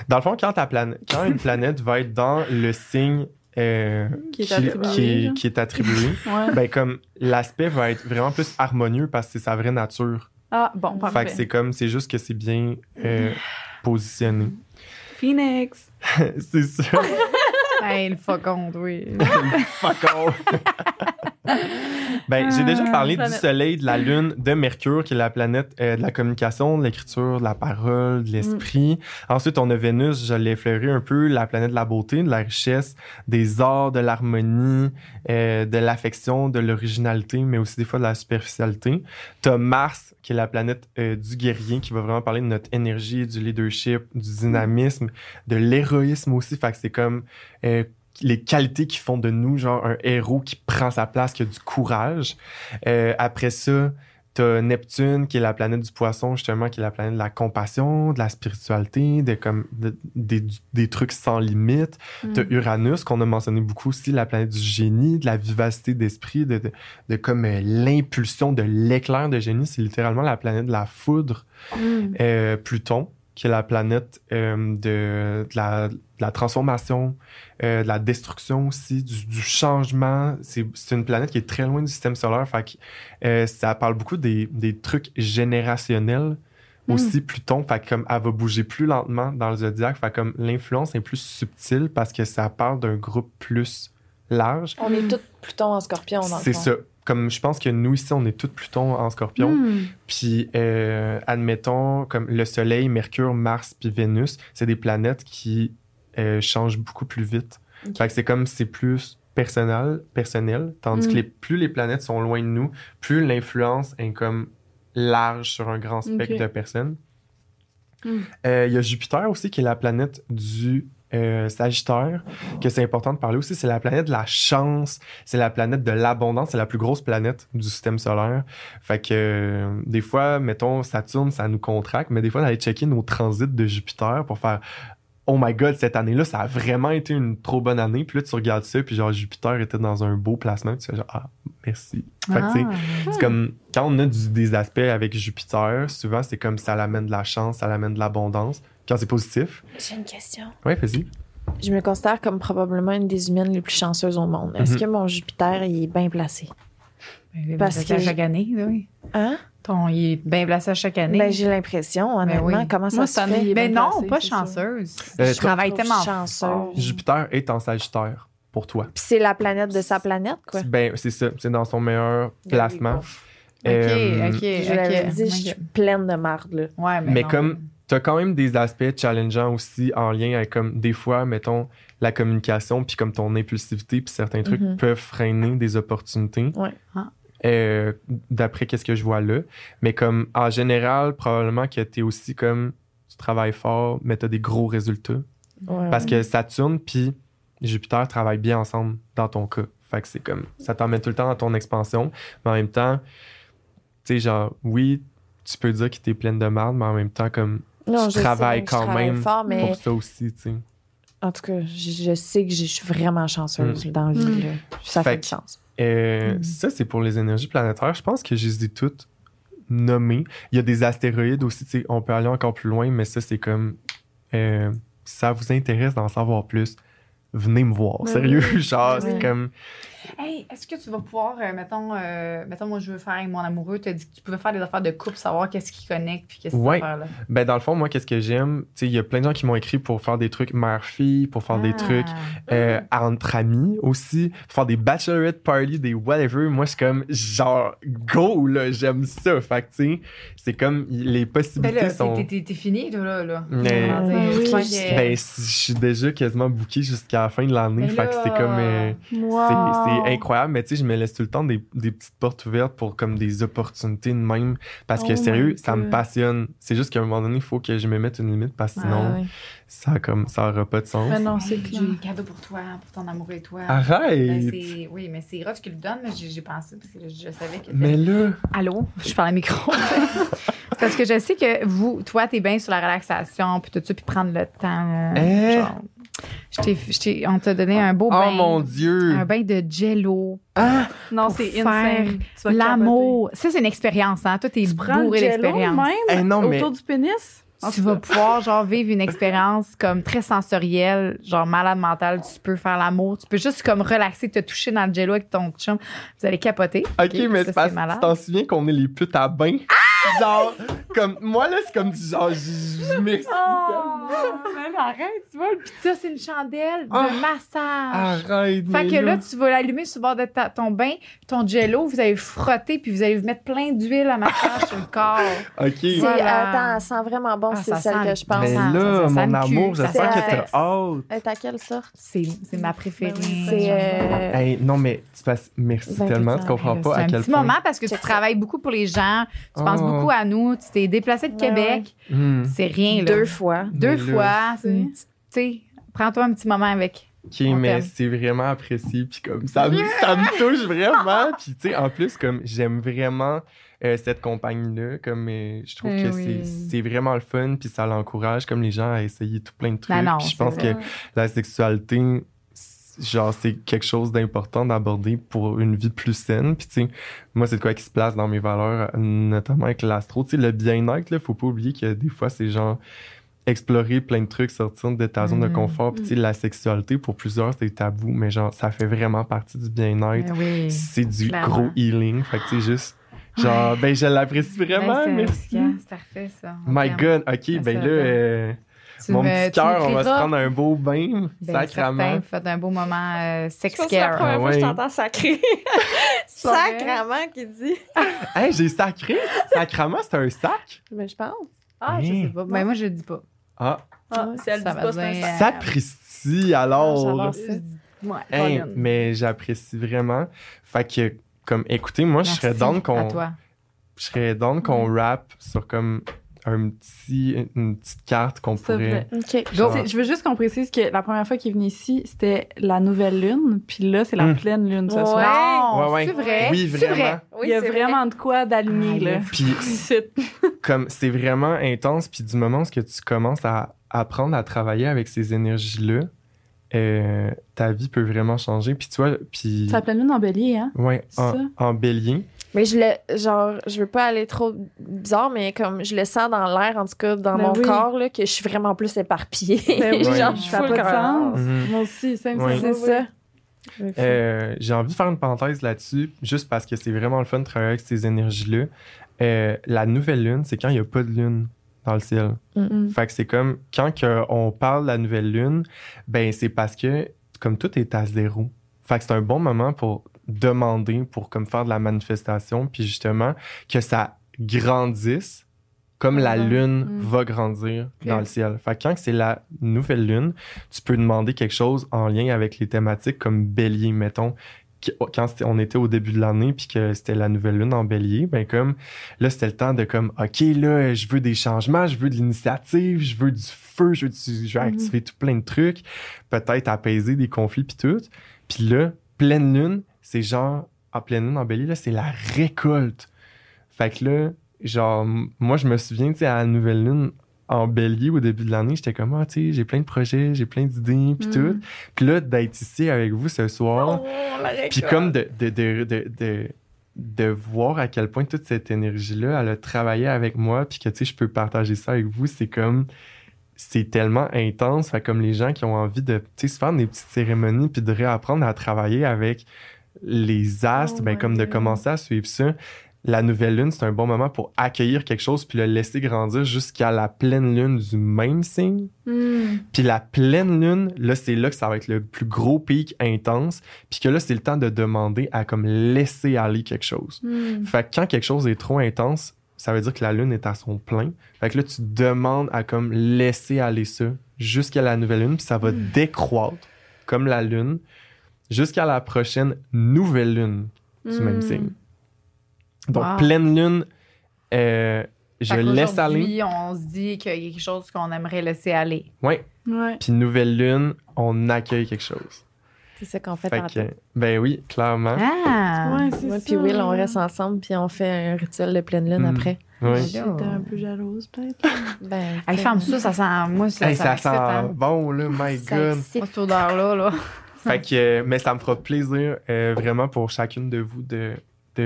dans le fond, quand, ta planète, quand une planète va être dans le signe euh, Qui est attribué, qui est- genre. qui est attribué, Ouais. ben comme l'aspect va être vraiment plus harmonieux parce que c'est sa vraie nature. Ah, bon, Fait parfait. que c'est comme, c'est juste que c'est bien euh, positionné. Phoenix. c'est ça. Hey, le faucon, oui. Fuck off. ben, j'ai déjà Ah, parlé du. Soleil, de la Lune, de Mercure, qui est la planète euh, de la communication, de l'écriture, de la parole, de l'esprit. Ensuite, on a Vénus, je l'ai effleuré un peu, la planète de la beauté, de la richesse, des arts, de l'harmonie, euh, de l'affection, de l'originalité, mais aussi des fois de la superficialité. T'as Mars, qui est la planète euh, du guerrier, qui va vraiment parler de notre énergie, du leadership, du dynamisme, de l'héroïsme aussi. Fait que c'est comme euh, les qualités qui font de nous, genre, un héros qui prend sa place, qui a du courage. Euh, après ça, t'as Neptune, qui est la planète du poisson, justement, qui est la planète de la compassion, de la spiritualité, de, comme, de- des, des trucs sans limite. T'as Mm. Uranus, qu'on a mentionné beaucoup aussi, la planète du génie, de la vivacité d'esprit, de, de, de comme euh, l'impulsion de l'éclair de génie. C'est littéralement la planète de la foudre. Mm. Euh, Pluton, qui est la planète euh, de, de la, de la transformation, euh, de la destruction aussi, du, du changement. C'est une planète qui est très loin du système solaire. Fait que, euh, ça parle beaucoup des, des trucs générationnels. Mm. Aussi, Pluton, fait que comme elle va bouger plus lentement dans le zodiaque, fait que comme l'influence est plus subtile parce que ça parle d'un groupe plus large. On est tous Pluton en scorpion, dans C'est ça. Comme je pense que nous ici, on est tous Pluton en scorpion. Hmm. Puis, euh, admettons, comme le Soleil, Mercure, Mars, puis Vénus, c'est des planètes qui euh, changent beaucoup plus vite. Ok. Fait que c'est comme c'est plus personnel, personnel tandis Mm. que les, plus les planètes sont loin de nous, plus l'influence est comme large sur un grand spectre de personnes. Mm. Euh, Il y a Jupiter aussi, qui est la planète du euh, Sagittaire, que c'est important de parler aussi. C'est la planète de la chance, c'est la planète de l'abondance, c'est la plus grosse planète du système solaire. Fait que euh, des fois, mettons, Saturne, ça nous contracte, mais des fois, d'aller checker nos transits de Jupiter pour faire Oh my god, cette année-là, ça a vraiment été une trop bonne année. Puis là, tu regardes ça, puis genre, Jupiter était dans un beau placement. Tu fais genre, ah, merci. Fait Ah. c'est comme quand on a du- des aspects avec Jupiter, souvent c'est comme ça l'amène de la chance, ça l'amène de l'abondance. Quand c'est positif, J'ai une question. ouais, vas-y. Je me considère comme probablement une des humaines les plus chanceuses au monde. Est-ce Mhm. que mon Jupiter il est bien placé? Ben, Parce que je- chaque année, oui. Hein? Ton, il est bien placé à chaque année. Ben, j'ai l'impression, honnêtement. oui. Comment ça Moi, se fait? Mais bien non, placé, pas chanceuse. Euh, je travaille tellement chanceuse. fort. Jupiter est en Sagittaire pour toi. Puis c'est la planète de sa planète, quoi. Ben, c'est ça, c'est dans son meilleur placement. Ok, Euh, ok, Je l'avais ok. dit, je suis pleine de marde, là. Ouais, mais, Mais non. comme t'as quand même des aspects challengeants aussi en lien avec comme des fois, mettons, la communication, puis comme ton impulsivité, puis certains trucs Mhm. peuvent freiner des opportunités. Ouais. Ah. Euh, D'après qu'est-ce que je vois là. Mais comme en général, probablement que t'es aussi comme tu travailles fort, mais t'as des gros résultats. Ouais. Parce que Saturne puis Jupiter travaillent bien ensemble dans ton cas. Fait que c'est comme ça t'emmène tout le temps dans ton expansion, mais en même temps, tu sais, genre, oui, tu peux dire que t'es pleine de marde, mais en même temps, comme Non, tu je sais travailles que quand je travaille même fort, mais pour ça aussi, tu sais. en tout cas, je, je sais que je suis vraiment chanceuse dans la vie. Mm. là. Ça Fait fait, du sens. Euh, Mm. Ça, c'est pour les énergies planétaires. Je pense que je les ai toutes nommées. Il y a des astéroïdes aussi, tu sais, on peut aller encore plus loin, mais ça, c'est comme. euh, si ça vous intéresse d'en savoir plus, venez me voir. Ben Sérieux, genre, Ben c'est comme. Hey, est-ce que tu vas pouvoir, euh, mettons, euh, mettons, moi, je veux faire avec mon amoureux, tu as dit que tu pouvais faire des affaires de couple, savoir qu'est-ce qui connecte, puis qu'est-ce que Ouais. faire là? Ben, dans le fond, moi, qu'est-ce que j'aime? Tu sais, il y a plein de gens qui m'ont écrit pour faire des trucs mère-fille, pour faire des Ah. trucs euh, entre amis aussi, pour faire des bachelorette parties, des whatever. Moi, je suis comme, genre, go, là, j'aime ça. Fait que, tu sais, c'est comme, les Ben possibilités là, sont. t'es- t'es t'es fini, toi, là. là. Mais- Ah, Ben je oui. Ben, suis déjà quasiment booké jusqu'à la fin de l'année. Mais Fait que c'est comme. euh, c'est- Wow. C'est incroyable, mais tu sais, je me laisse tout le temps des, des petites portes ouvertes pour comme des opportunités de même. Parce que Oh sérieux, ça me passionne. C'est juste qu'à un moment donné, il faut que je me mette une limite parce que sinon, Ah, ouais. ça comme ça aura pas de sens. Mais non, c'est. J'ai un cadeau pour toi, pour ton amoureux et toi. Ben, Arrête! c'est- oui, mais c'est Roche qui le donne, mais j'ai pensé parce que je savais que. mais là, Allô? Je parle à micro. Parce que je sais que vous, toi, t'es bien sur la relaxation, puis tout ça, puis prendre le temps. euh, genre, je t'ai- on t'a donné un beau oh bain. mon dieu! Un bain de jello. Ah! Non, pour c'est faire insane. Tu vas L'amour. Ça, c'est une expérience, hein? Toi, t'es bourré d'expérience. même Eh non, mais- autour du pénis? En Tu vas pouvoir, genre, vivre une expérience comme très sensorielle, genre malade mentale. Tu peux faire l'amour. Tu peux juste comme relaxer, te toucher dans le jello avec ton chum. Vous allez capoter. Ok, mais ça, c'est parce que tu t'en souviens qu'on est les putes à bain? Genre, comme, moi là, c'est comme du genre, je, Oh, mais arrête, tu vois. Puis ça, c'est une chandelle Ah. de massage. Arrête, Fait que là, tu vas l'allumer sur le bord de ta- ton bain, ton jello, vous allez frotter, puis vous allez vous mettre plein d'huile à massage sur le corps. Ok. C'est, Voilà. attends, elle sent vraiment bon, Ah, c'est celle que je pense. Mais là, ça- ça mon amour, j'espère sent que t'as hâte. Elle est à quelle sorte? C'est c'est ma préférée. C'est. euh, Hey, non, mais tu passes, merci tellement, tu comprends C'est pas à un quel petit point. moment parce que tu travailles beaucoup pour les gens, tu penses Oh. Beaucoup à nous, tu t'es déplacé de Ouais, Québec. Hmm. C'est rien, là. Deux fois. Deux Mais fois. tu sais, prends-toi un petit moment avec. Ok, On mais c'est vraiment apprécié, puis comme ça, me- ça me touche vraiment. Puis tu sais, en plus, comme j'aime vraiment euh, cette compagnie-là, comme euh, je trouve Eh que oui. c'est vraiment le fun, puis ça l'encourage comme les gens à essayer tout plein de trucs. Ben non, puis je pense vrai. que la sexualité, genre c'est quelque chose d'important d'aborder pour une vie plus saine. Puis tu sais, moi c'est de quoi qui se place dans mes valeurs, notamment avec l'astro. Tu sais, le bien-être, là, faut pas oublier que des fois c'est genre explorer plein de trucs, sortir de ta zone de Mhm. confort. Puis tu sais, la sexualité, pour plusieurs, c'est tabou, mais genre, ça fait vraiment partie du bien-être. Ben oui. C'est du clairement. gros healing. Fait que tu sais, juste, genre, ben, je l'apprécie vraiment. Ben, merci. C'est parfait, ça. My. God, ok, Ben, ben là, euh, Mon me- petit cœur, on va se prendre un beau bain, Ben, sacrament. certain, Faites un beau moment euh, sex c'est la première fois que je Ah t'entends sacré. Sacrament qui dit. Hey, j'ai sacré. Sacrament, c'est un sac? Mais je pense. Ah, je Hein? sais pas. Ben, moi, je le dis pas. Ah, Ah, si elle ça dit pas, c'est un sac. sapristi alors. j'adore ça. Ouais, Hey, Pauline. mais j'apprécie vraiment. Fait que, comme, écoutez, moi, je serais down qu'on, toi. je serais down qu'on rap sur comme un petit, une petite carte qu'on C'est pourrait. vrai. OK. Genre- C'est- Je veux juste qu'on précise que la première fois qu'il est venu ici, c'était la nouvelle lune, puis là, c'est la Hmm. pleine lune ce Ouais. soir. Ouais, ouais. c'est vrai. Oui, vraiment. vrai. Oui, Il y a vrai. vraiment de quoi d'aligner, là. Puis, comme, c'est vraiment intense. Puis, du moment où tu commences à apprendre à travailler avec ces énergies-là, euh, ta vie peut vraiment changer. Puis, tu vois, puis. C'est la pleine lune en bélier, hein? Ouais, C'est en, ça? en bélier. Mais je le, genre, je veux pas aller trop bizarre, mais comme je le sens dans l'air, en tout cas, dans Ben mon oui. corps, là, que je suis vraiment plus éparpillée. Ben oui, genre, je ça full pas de sens. Mhm. Moi aussi, ça. C'est ça. Euh, j'ai envie de faire une parenthèse là-dessus, juste parce que c'est vraiment le fun de travailler avec ces énergies-là. Euh, la nouvelle lune, c'est quand il n'y a pas de lune dans le ciel. Fait que c'est comme quand on parle de la nouvelle lune, ben c'est parce que comme tout est à zéro. Fait que c'est un bon moment pour demander, pour comme faire de la manifestation, puis justement que ça grandisse comme la lune Mm. va grandir dans le ciel. Fait que quand c'est la nouvelle lune, tu peux demander quelque chose en lien avec les thématiques comme bélier, mettons. Qui- Quand on était au début de l'année puis que c'était la nouvelle lune en bélier, ben comme là c'était le temps de comme ok là je veux des changements, je veux de l'initiative, je veux du feu, je veux, du- je veux Mhm. activer tout plein de trucs, peut-être apaiser des conflits puis tout. Puis là pleine lune, c'est genre en pleine lune en bélier là c'est la récolte. Fait que là genre moi je me souviens tu sais à la nouvelle lune en bélier au début de l'année, j'étais comme ah tu sais j'ai plein de projets, j'ai plein d'idées puis Mm. tout. Puis là d'être ici avec vous ce soir. Oh, Puis comme de, de, de, de, de, voir à quel point toute cette énergie-là, elle a travaillé avec moi, puis que, tu sais, je peux partager ça avec vous, c'est comme... C'est tellement intense. Fait comme les gens qui ont envie de, tu sais, se faire des petites cérémonies, puis de réapprendre à travailler avec les astres, Oh ben comme de commencer à suivre ça. La nouvelle lune, c'est un bon moment pour accueillir quelque chose, puis le laisser grandir jusqu'à la pleine lune du même signe. Mm. Puis la pleine lune, là, c'est là que ça va être le plus gros pic intense. Puis que là, c'est le temps de demander à comme laisser aller quelque chose. Mm. Fait que quand quelque chose est trop intense, ça veut dire que la lune est à son plein. Fait que là, tu demandes à comme laisser aller ça jusqu'à la nouvelle lune, puis ça va décroître comme la lune jusqu'à la prochaine nouvelle lune du même signe. Donc, Wow. pleine lune, euh, je laisse aller. on se dit qu'il y a quelque chose qu'on aimerait laisser aller. Ouais. Ouais. Puis nouvelle lune, on accueille quelque chose. C'est ça qu'on fait, Fait tantôt. que, ben oui, clairement. Ah! Ouais, c'est Moi puis Will, on reste ensemble, puis on fait un rituel de pleine lune Mm. après. Oui. J'étais un peu jalouse, peut-être. Ben, Hey, ferme ça, ça sent. Moi, ça, Hey, ça, sent hein. bon, là, my Ça God. cette odeur-là, là. Fait que, euh, mais ça me fera plaisir, euh, vraiment, pour chacune de vous de,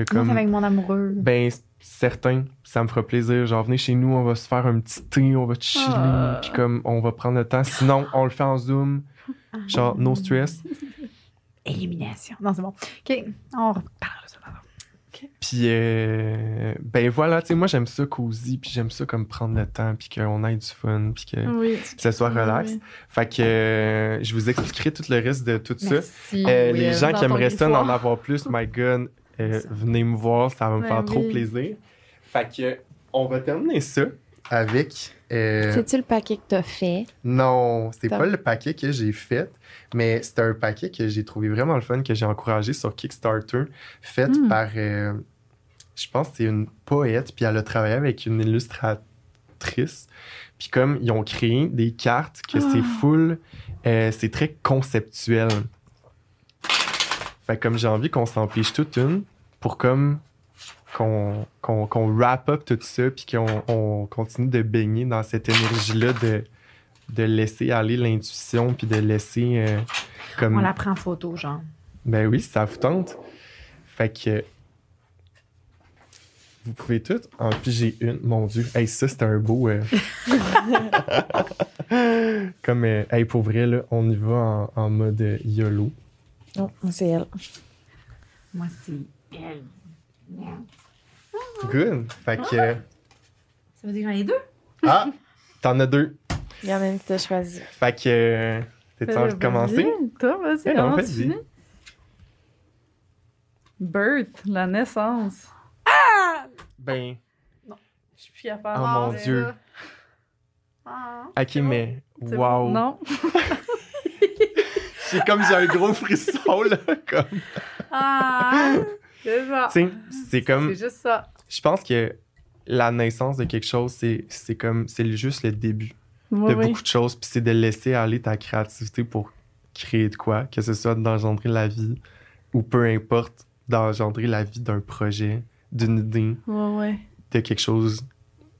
comme. avec mon amoureux? Ben, certain, ça me fera plaisir. Genre, venez chez nous, on va se faire un petit thé, on va chiller, Ah. puis comme, on va prendre le temps. Sinon, on le fait en Zoom. Genre, no stress. Élimination. Non, c'est bon. OK, on reparle de ça. Puis, euh, ben voilà, tu sais, moi, j'aime ça cosy, puis j'aime ça comme prendre le temps, puis qu'on ait du fun, puis que Oui. ce soit relax. Oui. Fait que euh, je vous expliquerai tout le reste de tout ça. Merci. Euh, Oui, les euh, gens qui aimeraient ça d'en avoir plus, my God, euh, venez me voir, ça va me faire trop plaisir. Fait que on va terminer ça avec. euh, C'est-tu le paquet que t'as fait? non, c'est pas le paquet que j'ai fait, mais c'est un paquet que j'ai trouvé vraiment le fun, que j'ai encouragé sur Kickstarter, fait Mm. par. euh, je pense que c'est une poète, puis elle a travaillé avec une illustratrice. Puis comme ils ont créé des cartes, que c'est Ah. full, euh, c'est très conceptuel. Fait que comme j'ai envie qu'on s'en pige toute une pour comme qu'on qu'on qu'on wrap up tout ça puis qu'on on continue de baigner dans cette énergie-là de, de laisser aller l'intuition puis de laisser euh, comme... On la prend en photo, genre. Ben oui, ça vous tente. Fait que vous pouvez tout en piger une. Mon Dieu, hey, ça c'est un beau. euh, Comme, euh, hey, pour vrai, là, on y va en, en mode YOLO. Non, c'est elle. Moi, c'est. Good. Fait que. euh, Ça veut dire que j'en ai deux? Ah, t'en as deux. Il y en a une qui t'a choisi. Fait que. euh, T'as-tu envie de commencer? Toi, vas-y, Eh non, vas-y. finis? Birth, la naissance. Ben. Je suis plus capable. Oh mon Dieu. Ah. Ok, mais. C'est bon? Wow. Non. C'est comme j'ai un gros frisson, là. Comme. Ah. C'est ça. Tu c'est comme. C'est juste ça. Je pense que la naissance de quelque chose, c'est c'est comme. C'est juste le début Oui, de oui. beaucoup de choses. Puis c'est de laisser aller ta créativité pour créer de quoi, que ce soit d'engendrer la vie ou peu importe, d'engendrer la vie d'un projet, d'une idée, de quelque chose.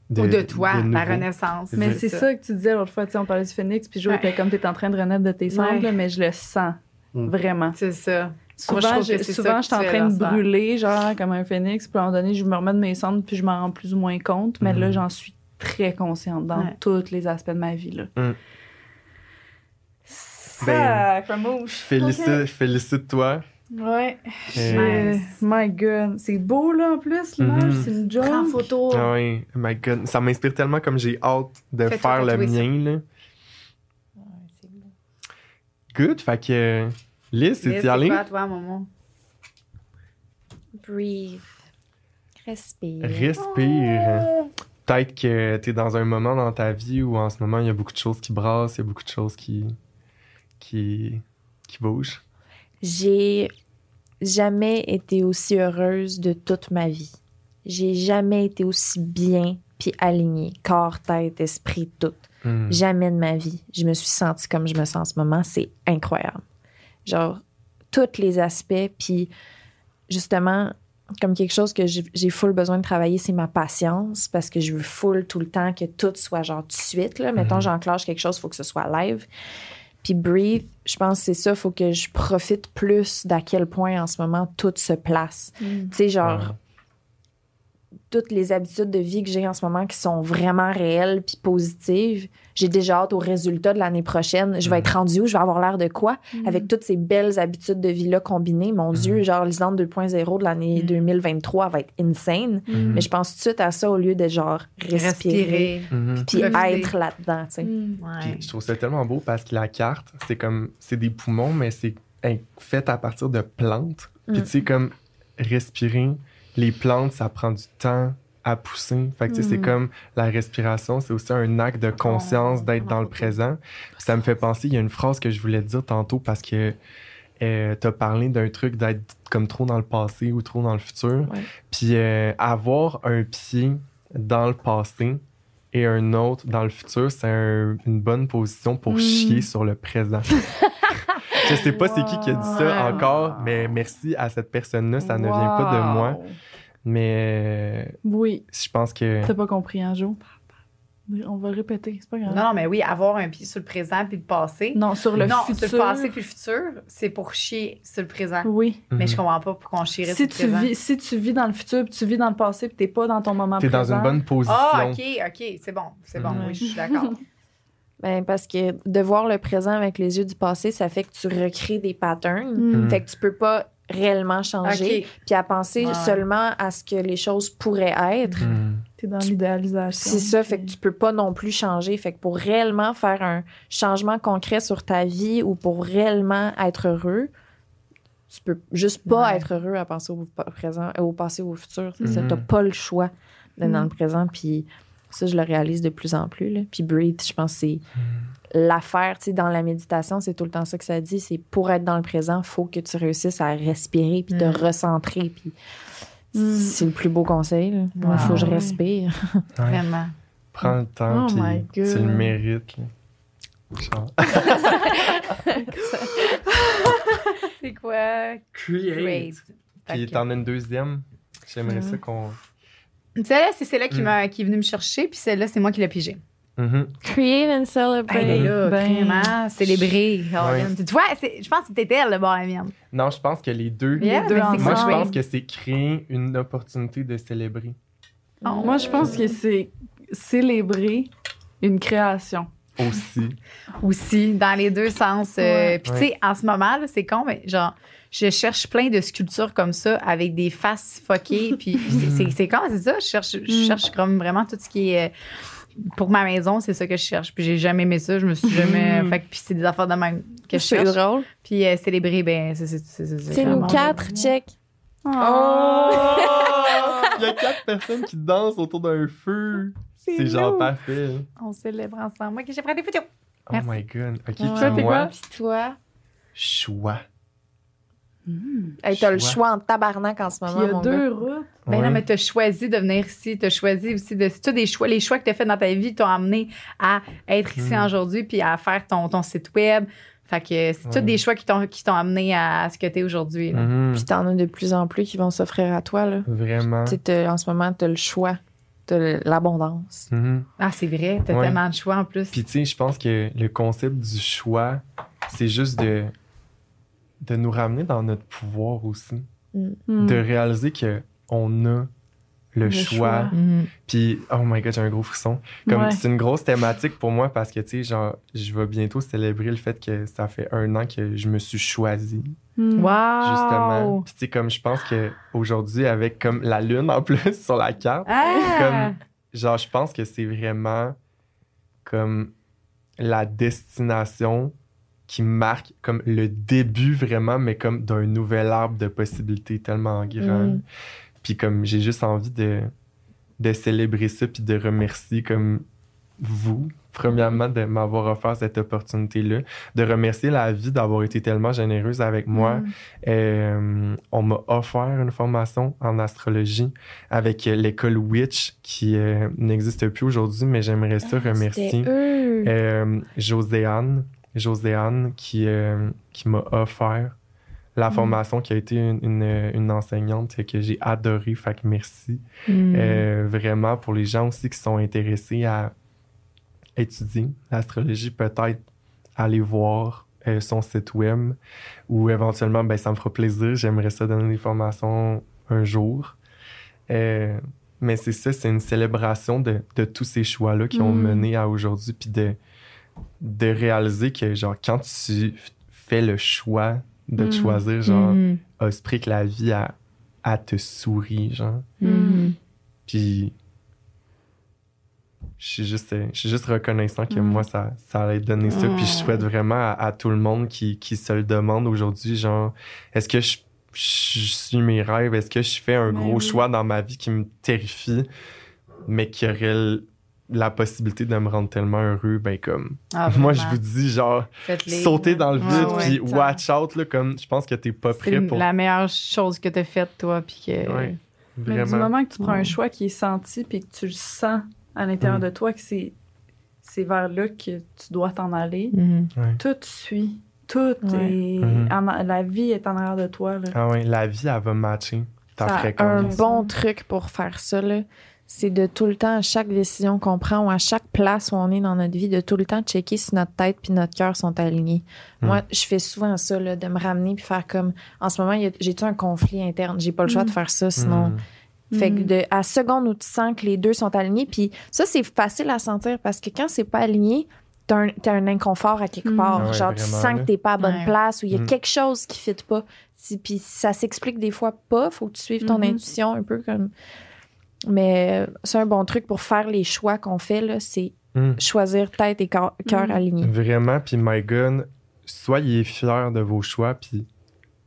De, Ou de toi, de nouveau. renaissance. Mais c'est ça que tu disais l'autre fois, tu sais, on parlait du phénix, puis Jo Ouais. comme t'es en train de renaître de tes cendres, Ouais. mais je le sens. Mm. Vraiment. C'est ça. Moi, je Souvent, je, c'est souvent je suis en train de brûler, genre comme un phénix, puis à un moment donné, je me remets de mes cendres, puis je m'en rends plus ou moins compte, mais là, j'en suis très consciente dans Ouais. tous les aspects de ma vie. Là. Mm. Ça, mouche. Félicite, félicite-toi. Ouais. Euh, Nice. My God. C'est beau, là, en plus, l'image. Mhm. C'est une joke. Prends photo. Ah oui, my God. Ça m'inspire tellement comme j'ai hâte de faire le tatouer ça. mien. Là. Good, fait que Liz, c'est y aller. quoi, toi, maman? Breathe. Respire. Respire. Peut-être que tu es dans un moment dans ta vie où en ce moment il y a beaucoup de choses qui brassent, il y a beaucoup de choses qui, qui, qui bougent. J'ai jamais été aussi heureuse de toute ma vie. J'ai jamais été aussi bien puis alignée, corps, tête, esprit, tout. Hmm. Jamais de ma vie, je me suis sentie comme je me sens en ce moment. C'est incroyable. Genre, tous les aspects. Puis, justement, comme quelque chose que j'ai full besoin de travailler, c'est ma patience parce que je veux full tout le temps que tout soit genre tout de suite. Là. Mettons, Mhm. j'enclenche quelque chose, il faut que ce soit live. Puis breathe, je pense que c'est ça, il faut que je profite plus d'à quel point en ce moment tout se place. Mm. Tu sais, genre, Ouais. Toutes les habitudes de vie que j'ai en ce moment qui sont vraiment réelles puis positives, j'ai déjà hâte au résultat de l'année prochaine. Je vais Mhm. être rendue où? Je vais avoir l'air de quoi? Mm. Avec toutes ces belles habitudes de vie-là combinées, mon Dieu, genre Lisande 2.0 de l'année Mhm. 2023 va être insane. Mais je pense tout de suite à ça au lieu de genre respirer, Respirer. Mhm. puis Profiter. être là-dedans, tu sais. Ouais. Je trouve ça tellement beau parce que la carte, c'est comme, c'est des poumons, mais c'est fait à partir de plantes. Puis Mm. tu sais, comme respirer, les plantes, ça prend du temps à pousser. Fait que tu sais, c'est Mm. comme la respiration, c'est aussi un acte de conscience Oh, d'être dans le présent. Puis ça me fait penser, il y a une phrase que je voulais te dire tantôt parce que euh, t'as parlé d'un truc d'être comme trop dans le passé ou trop dans le futur. Ouais. Puis euh, avoir un pied dans le passé et un autre dans le futur, c'est un- une bonne position pour Mm. chier sur le présent. Je sais pas c'est qui qui a dit ça encore, mais merci à cette personne-là, ça ne vient pas de moi. Mais Oui, je pense que t'as pas compris, hein, Jo? On va le répéter, c'est pas grave. Non, non, mais oui, avoir un pied sur le présent puis le passé. Non, sur le non, futur. sur le passé puis le futur, c'est pour chier sur le présent. Oui. Mais Mhm. je comprends pas pourquoi on chierait Si sur tu, le présent. vis, si tu vis dans le futur, puis tu vis dans le passé, puis t'es pas dans ton moment t'es dans présent. une bonne position. Ah, OK, OK, c'est bon, c'est bon, Mhm. oui, je suis d'accord. Ben, parce que de voir le présent avec les yeux du passé, ça fait que tu recrées des patterns. Mm. Fait que tu peux pas réellement changer. Puis à penser Ouais. seulement à ce que les choses pourraient être. Mhm. T'es dans l'idéalisation. C'est ça, fait que tu peux pas non plus changer. Fait que pour réellement faire un changement concret sur ta vie ou pour réellement être heureux, tu peux juste pas Ouais. être heureux à penser au présent, au passé ou au futur. C'est ça, Mhm. t'as pas le choix d'être dans le présent. Puis ça, je le réalise de plus en plus. Là. Puis breathe, je pense que c'est l'affaire. Tu sais, dans la méditation, c'est tout le temps ça que ça dit. C'est pour être dans le présent, faut que tu réussisses à respirer puis te Mhm. recentrer. Puis Mhm. c'est le plus beau conseil. là. Il faut que je respire. Ouais. Vraiment. Prends le temps, Oh my puis tu le mérites. C'est quoi? Great. Puis Fait que- t'en as une deuxième? J'aimerais ça qu'on. Celle-là, c'est celle-là qui, Mm. m'a- qui est venue me chercher, puis celle-là, c'est moi qui l'ai pigée. Mhm. Create and celebrate. Ben, là, Ben- vraiment, célébrer. Ouais. Tu vois, c'est- je pense que peut-être elle, le bohémienne. Non, je pense que les deux. Yeah, deux. Moi, je pense que c'est créer une opportunité de célébrer. Oh. Moi, je pense que c'est célébrer une création. Aussi. Aussi, dans les deux sens. Euh, Ouais. Puis, tu sais, en ce moment, là, c'est con, mais genre, je cherche plein de sculptures comme ça avec des faces fuckées. puis, c'est- c'est c'est c'est ça? Je cherche, je Mm. cherche comme vraiment tout ce qui est. euh, pour ma maison, c'est ça que je cherche. Puis j'ai jamais aimé ça. Je me suis jamais. Mhm. fait que puis c'est des affaires de même que je C'est cherche. drôle. Puis euh, célébrer, ben, c'est. C'est c'est- c'est- C'est nous quatre, check. Oh! Il y a quatre personnes qui dansent autour d'un feu. C'est genre parfait. On célèbre ensemble. Moi, que j'ai pris des photos. Oh Merci. my god. Ok, Ouais. puis Toi, t'es moi, quoi? Puis toi? choix. Hey, t'as le Choix. en tabarnak en ce moment, il y a mon deux gars. routes. Ben non, mais t'as choisi de venir ici. T'as choisi aussi de. C'est tous des choix. Les choix que t'as fait dans ta vie t'ont amené à être ici Mm. aujourd'hui puis à faire ton, ton site web. Fait que c'est tous des choix qui t'ont, qui t'ont amené à ce que t'es aujourd'hui. là. Mhm. Puis t'en as de plus en plus qui vont s'offrir à toi, là. Vraiment. Tu sais, t'as- en ce moment, t'as le choix. T'as l'abondance. Mhm. Ah, c'est vrai. T'as Ouais. tellement de choix en plus. Puis tu sais, je pense que le concept du choix, c'est juste de, de nous ramener dans notre pouvoir aussi. Hmm. De réaliser que on a le, Le choix. choix. Mhm. Puis, oh my god, j'ai un gros frisson. Comme Ouais. c'est une grosse thématique pour moi parce que, tu sais, genre, je vais bientôt célébrer le fait que ça fait un an que je me suis choisi, Hmm. Wow! justement. Puis, tu sais, comme je pense que aujourd'hui avec comme la lune en plus sur la carte, Ah! comme, genre, je pense que c'est vraiment comme la destination qui marque comme le début vraiment, mais comme d'un nouvel arbre de possibilités tellement grand. Mm. Puis comme j'ai juste envie de, de célébrer ça puis de remercier comme vous, premièrement, de m'avoir offert cette opportunité-là, de remercier la vie d'avoir été tellement généreuse avec moi. Mm. Euh, on m'a offert une formation en astrologie avec l'école Witch qui euh, n'existe plus aujourd'hui, mais j'aimerais ça remercier C'était eux. euh, Joséanne, Joséanne qui, euh, qui m'a offert la formation, qui a été une, une- une enseignante que j'ai adorée. Fait que merci. Mm. Euh, vraiment, pour les gens aussi qui sont intéressés à étudier l'astrologie, peut-être aller voir euh, son site web ou éventuellement, ben, ça me fera plaisir. J'aimerais ça donner des formations un jour. Euh, mais c'est ça, c'est une célébration de, de tous ces choix-là qui ont Mm. mené à aujourd'hui, puis de, de réaliser que, genre, quand tu fais le choix de te Mm. choisir, genre, Mhm. esprit que la vie, a à te sourit, genre. Mhm. Puis je suis juste, je suis juste reconnaissant que Mm. moi, ça, ça allait donner ça. Puis je souhaite vraiment à, à tout le monde qui, qui se le demande aujourd'hui, genre, est-ce que je, je suis mes rêves? Est-ce que je fais un Mais gros oui. choix dans ma vie qui me terrifie, mais qui aurait la possibilité de me rendre tellement heureux? Ben comme, Ah, moi, je vous dis, genre, sauter dans le vide, ouais, puis watch out, là, comme, je pense que t'es pas prêt pour... la meilleure chose que t'as faite, toi. Puis que... Ouais, Mais du moment que tu prends Ouais. un choix qui est senti puis que tu le sens à l'intérieur Mm. de toi que c'est c'est vers là que tu dois t'en aller. Ouais. tout suit. Tout Ouais. est Mhm. en- la vie est en arrière de toi là. Ah ouais, la vie, elle va matcher ta Ça a Un fréquence. bon truc pour faire ça, là, c'est de tout le temps, à chaque décision qu'on prend ou à chaque place où on est dans notre vie, de tout le temps checker si notre tête puis notre cœur sont alignés. Mm. Moi, je fais souvent ça, là, de me ramener puis faire comme. En ce moment, j'ai-tu un conflit interne? J'ai pas le choix de faire ça, sinon. Mm. Fait que de, à seconde où tu sens que les deux sont alignés, puis ça, c'est facile à sentir parce que quand c'est pas aligné, t'as un, t'as un inconfort à quelque part. Ah ouais, Genre, tu sens que t'es pas à bonne Ouais. place ou il y a quelque chose qui fit pas. Si- Puis ça s'explique des fois pas. Faut que tu suives ton intuition un peu comme. Mais euh, c'est un bon truc pour faire les choix qu'on fait, là, c'est Mm. choisir tête et cœur Mm. alignés. Vraiment, puis my God, soyez fiers de vos choix, puis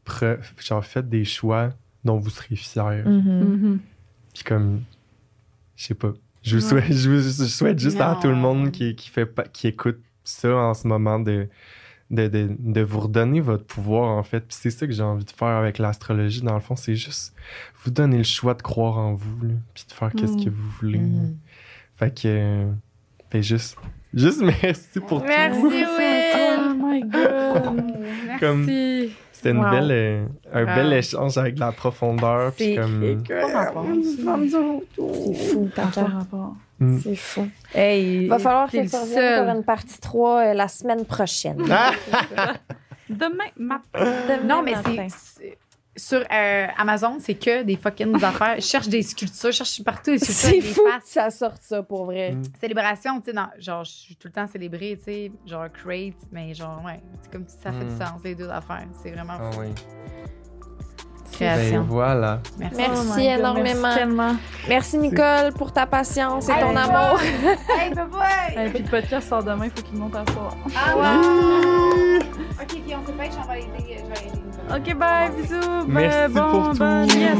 pre- genre faites des choix dont vous serez fiers. Mhm. Puis comme, je sais pas, je vous Ouais. souhaite, je vous- je souhaite juste à tout le monde qui, qui, fait, pas- qui écoute ça en ce moment de, de, de, de vous redonner votre pouvoir, en fait. Puis c'est ça que j'ai envie de faire avec l'astrologie, dans le fond, c'est juste vous donner le choix de croire en vous, là, puis de faire qu'est-ce Mm. que vous voulez. Mhm. Fait que, euh, fait juste, juste merci pour Merci, tout. Will. Oh my god. Comme- Merci. C'était une Wow. belle, euh, un Wow. bel échange avec de la profondeur. Puis C'est comme, rapport. C'est fou, rapport. Mm. C'est fou. Hey, Va falloir reviennes seul. pour une partie 3 euh, la semaine prochaine. Ah! Demain matin. Demain Non, mais c'est. Sur euh, Amazon, c'est que des fucking affaires. Je cherche des sculptures, je cherche partout des sculptures. C'est fou faces. que ça sorte ça pour vrai. Mm. Célébration, tu sais, genre, je suis tout le temps célébrée, tu sais, genre crate, mais genre, ouais, c'est comme ça fait Mm. du sens, les deux affaires. C'est vraiment Ah fou. oui. Création. Ben voilà. Merci. Merci Oh énormément. Merci Nicole pour ta patience et Hey, ton amour. Hey, bye Et puis le podcast sort demain, il faut qu'il monte à soir. Ah ouais! Ok, puis on se pêche, on va aider. Je vais aider. Ok, bye, bisous. Merci bon, pour bon, tout. yes.